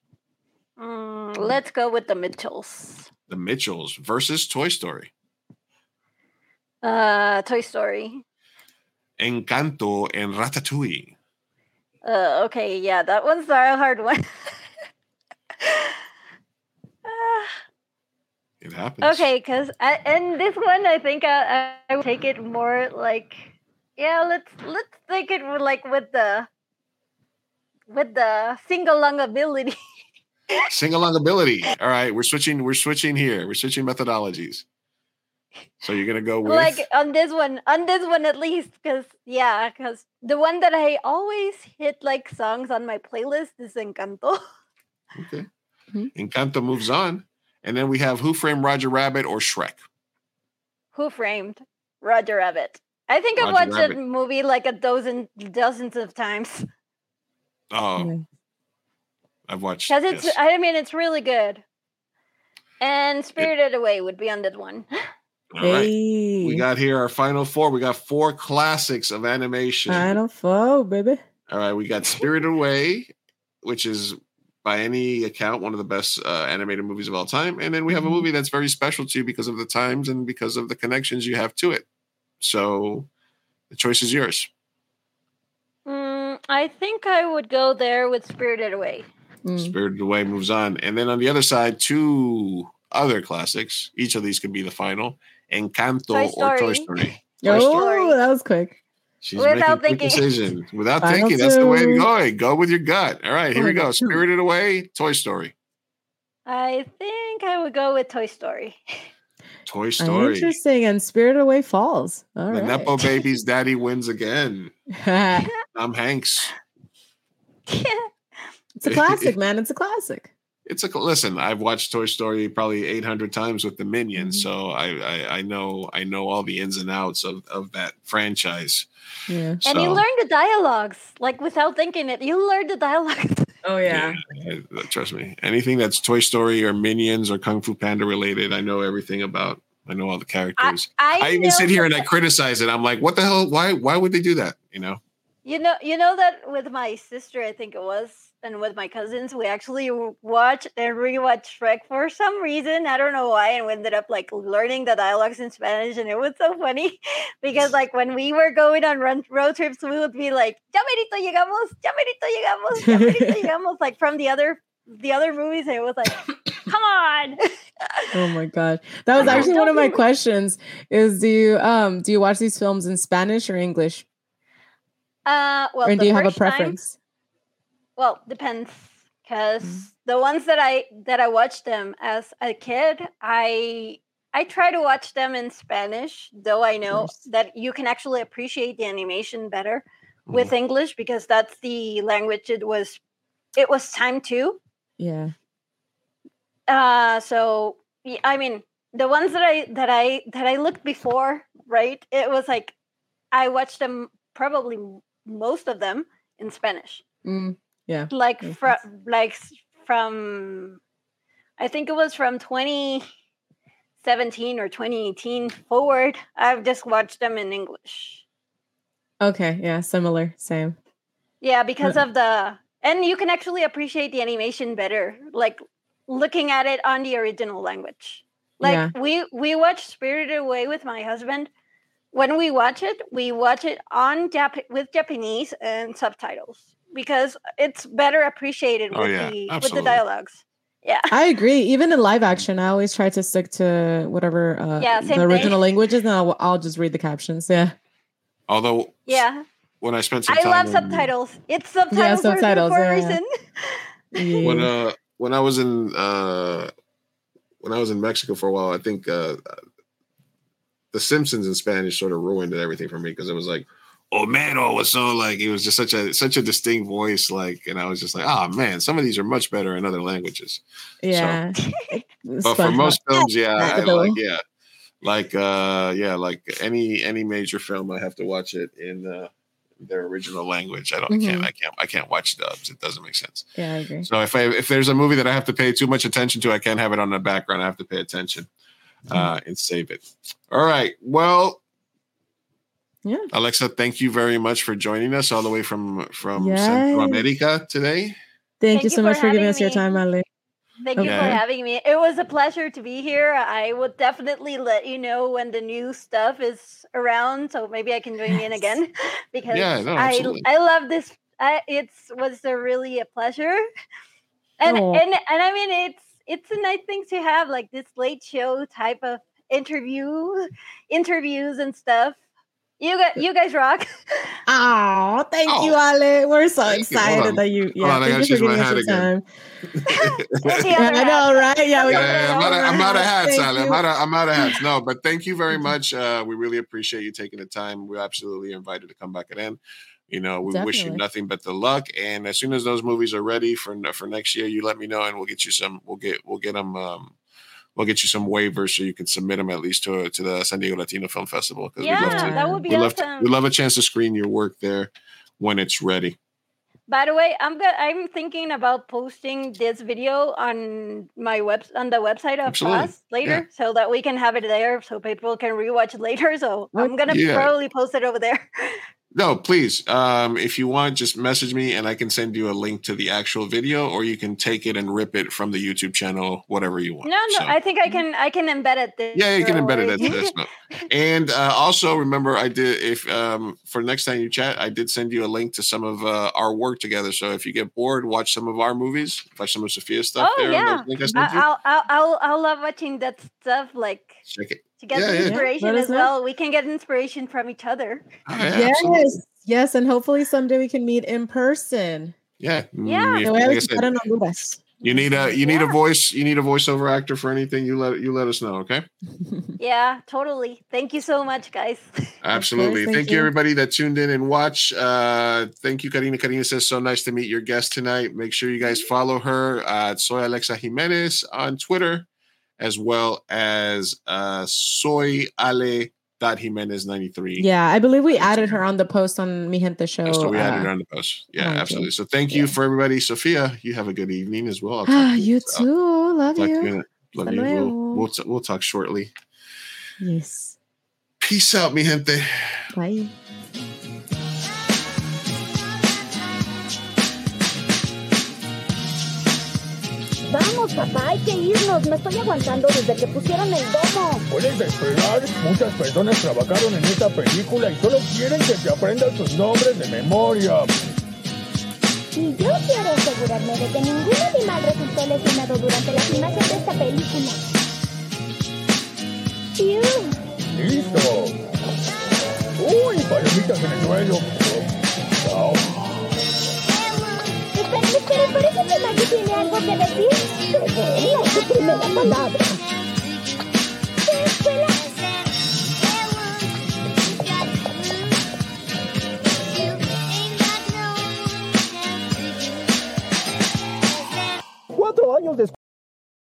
Mm, let's go with the Mitchells. The Mitchells versus Toy Story. Uh, Toy Story. Encanto and Ratatouille. Uh, okay, yeah, that one's a hard one. Ah, *laughs* It happens. okay, because and this one, I think I, I would take it more like, yeah, let's let's take it like with the with the sing along ability. *laughs* Sing along ability. All right, we're switching. We're switching here. We're switching methodologies. So you're gonna go with like on this one, on this one at least, because yeah, because the one that I always hit like songs on my playlist is Encanto. okay. Mm-hmm. Encanto moves on, and then we have Who Framed Roger Rabbit or Shrek. Who framed Roger Rabbit? I think I've watched Rabbit. that movie like a dozen, dozens of times. Oh, I've watched. Because it's, yes. I mean, it's really good. And Spirited Away would be on that one. *laughs* All right. We got here our final four. We got four classics of animation. Final four, baby. All right, we got Spirited Away, which is by any account one of the best uh, animated movies of all time, and then we have a movie that's very special to you because of the times and because of the connections you have to it. So the choice is yours. Mm, I think I would go there with Spirited Away. Spirited Away moves on, and then on the other side, two other classics. Each of these could be the final: Encanto Toy or Toy Story. *laughs* Story. Oh, that was quick. She's Without making quick thinking. decision without Final thinking. That's the way to two. go. Go with your gut. All right, here we Final go. two. Spirited Away, Toy Story. I think I would go with Toy Story. *laughs* Toy Story. Interesting. And Spirit Away falls. All the right. Nepo *laughs* Baby's daddy wins again. Tom Hanks. it's a classic, man. It's a classic. It's a listen. I've watched Toy Story probably 800 times with the Minions, Mm-hmm. so I, I I know I know all the ins and outs of of that franchise. Yeah. And you learn the dialogues, like without thinking it. You learn the dialogues. *laughs* Oh yeah. Uh, Trust me. Anything that's Toy Story or Minions or Kung Fu Panda related, I know everything about. I know all the characters. I I, even sit here and I criticize it. I'm like, what the hell? Why why would they do that? You know? You know, you know that with my sister, I think it was, and with my cousins, we actually w- watched and rewatched Shrek for some reason. I don't know why, and we ended up like learning the dialogues in Spanish, and it was so funny *laughs* because like when we were going on run, road trips, we would be like, "Ya merito llegamos, ya merito llegamos, ya merito *laughs* llegamos," like from the other the other movies, and it was like, "Come on." *laughs* Oh my god. That was actually one of my questions. Is do you um do you watch these films in Spanish or English? Uh, well, or do you have a first time- preference? Well, depends because Mm. the ones that I that I watched them as a kid, I I try to watch them in Spanish, though I know that you can actually appreciate the animation better Mm. with English because that's the language it was it was time to. Yeah. Uh so I mean the ones that I that I that I looked before, right? It was like I watched them probably most of them in Spanish Mm, yeah. like from like from I think it was from 2017 or 2018 forward. I've just watched them in English. Okay, yeah, similar, same. Yeah, because of the and you can actually appreciate the animation better, like looking at it on the original language. Like Yeah. we we watch Spirited Away with my husband. When we watch it, we watch it on Jap- with Japanese and subtitles because it's better appreciated Oh, with yeah, the with the dialogues. Yeah. *laughs* I agree. Even in live action, I always try to stick to whatever uh, Yeah, the original thing. languages, and I'll, I'll just read the captions. Yeah. Although Yeah. when I spent some I time love in- subtitles. It's subtitles, for- subtitles, for, yeah, a yeah. reason. *laughs* when uh when I was in uh when I was in Mexico for a while, I think uh the Simpsons in Spanish sort of ruined everything for me because it was like Homero was so like it was just such a such a distinct voice, like, and I was just like, oh man, some of these are much better in other languages. Yeah. *laughs* But for most films, yeah, I like yeah, like uh yeah, like any any major film, I have to watch it in uh their original language. I don't. I can't. Mhm. I can't. I can't watch dubs. It doesn't make sense. Yeah, I agree. So if I if there's a movie that I have to pay too much attention to, I can't have it on the background. I have to pay attention uh, and save it. All right. Well, yeah. Alexa, thank you very much for joining us all the way from from Yes. Central America today. Thank, you you so for much for giving having us your time, Ale. Thank you for having me. It was a pleasure to be here. I will definitely let you know when the new stuff is around, so maybe I can join in again *laughs* because Yeah, no, I. I love this. I, it's was a really a pleasure, and Aw. and and I mean it's it's a nice thing to have like this late show type of interview, interviews and stuff. You got you guys rock. *laughs* Oh, thank you, Oh. Ale. We're so Thank excited on. that you. Hold Yeah, on, I gotta you choose for my hat again. Yeah, *laughs* *laughs* I know, right? Yeah, we Yeah, got yeah, I'm, out of, I'm out of hats, Thank Sally. I'm out of, I'm out of hats. No, but thank you very much. Uh, we really appreciate you taking the time. We're absolutely invited to come back again. You know, we wish you nothing but the luck. And as soon as those movies are ready for for next year, you let me know, and we'll get you some. We'll get we'll get them. Um, we'll get you some waivers so you can submit them at least to to the San Diego Latino Film Festival Yeah, we love to. that would be we love to, awesome. we love a chance to screen your work there when it's ready. By the way, I'm go- I'm thinking about posting this video on my web on the website of Absolutely. us later, so that we can have it there, so people can rewatch it later. So I'm gonna Yeah. probably post it over there. *laughs* No, please. Um, if you want, just message me and I can send you a link to the actual video, or you can take it and rip it from the YouTube channel, whatever you want. No, no, So- I think I can I can embed it. There, yeah, you can embed it into this note. And uh, also remember, I did if um, for next time you chat, I did send you a link to some of uh, our work together. So if you get bored, watch some of our movies, watch some of Sophia's stuff oh there. yeah, I I, sent you. I'll, I'll I'll I'll love watching that stuff. Like Check it. To get Yeah, the inspiration Let us as know. well. We can get inspiration from each other. Oh, yeah, absolutely. Yes, yes, and hopefully someday we can meet in person. Yeah. Yeah. Mm, if- Que voy a like I visitar said, en you need a you need a voice you need a voiceover actor for anything. You let you let us know, okay? *laughs* Yeah, totally. Thank you so much, guys. *laughs* Absolutely. thank thank you, you. everybody that tuned in and watched. Uh, thank you, Karina. Karina says, so nice to meet your guest tonight. Make sure you guys follow her at Soy Alexa Jimenez on Twitter, as well as uh, Soy Ale Jimenez 93. Yeah, I believe we added her on the post on Mi Gente show. So we added uh, her on the post. Yeah, absolutely. So thank you Yeah. for everybody. Sophia, you have a good evening as well. Ah, you uh, too. Love talk to you. you. Love you. We'll, we'll, t- we'll talk shortly. Yes. Peace out, mi gente. Bye. Vamos, papá, hay que irnos. Me estoy aguantando desde que pusieron el domo. Puedes esperar, muchas personas trabajaron en esta película y solo quieren que te aprendas sus nombres de memoria. Y yo quiero asegurarme de que ningún animal resultó lesionado durante la filmación de esta película. ¡Piu! ¡Listo! ¡Uy, palomitas en el suelo! Oh. Espera, parece que Maggie tiene algo que decir. No, su primera palabra. Cuatro años después.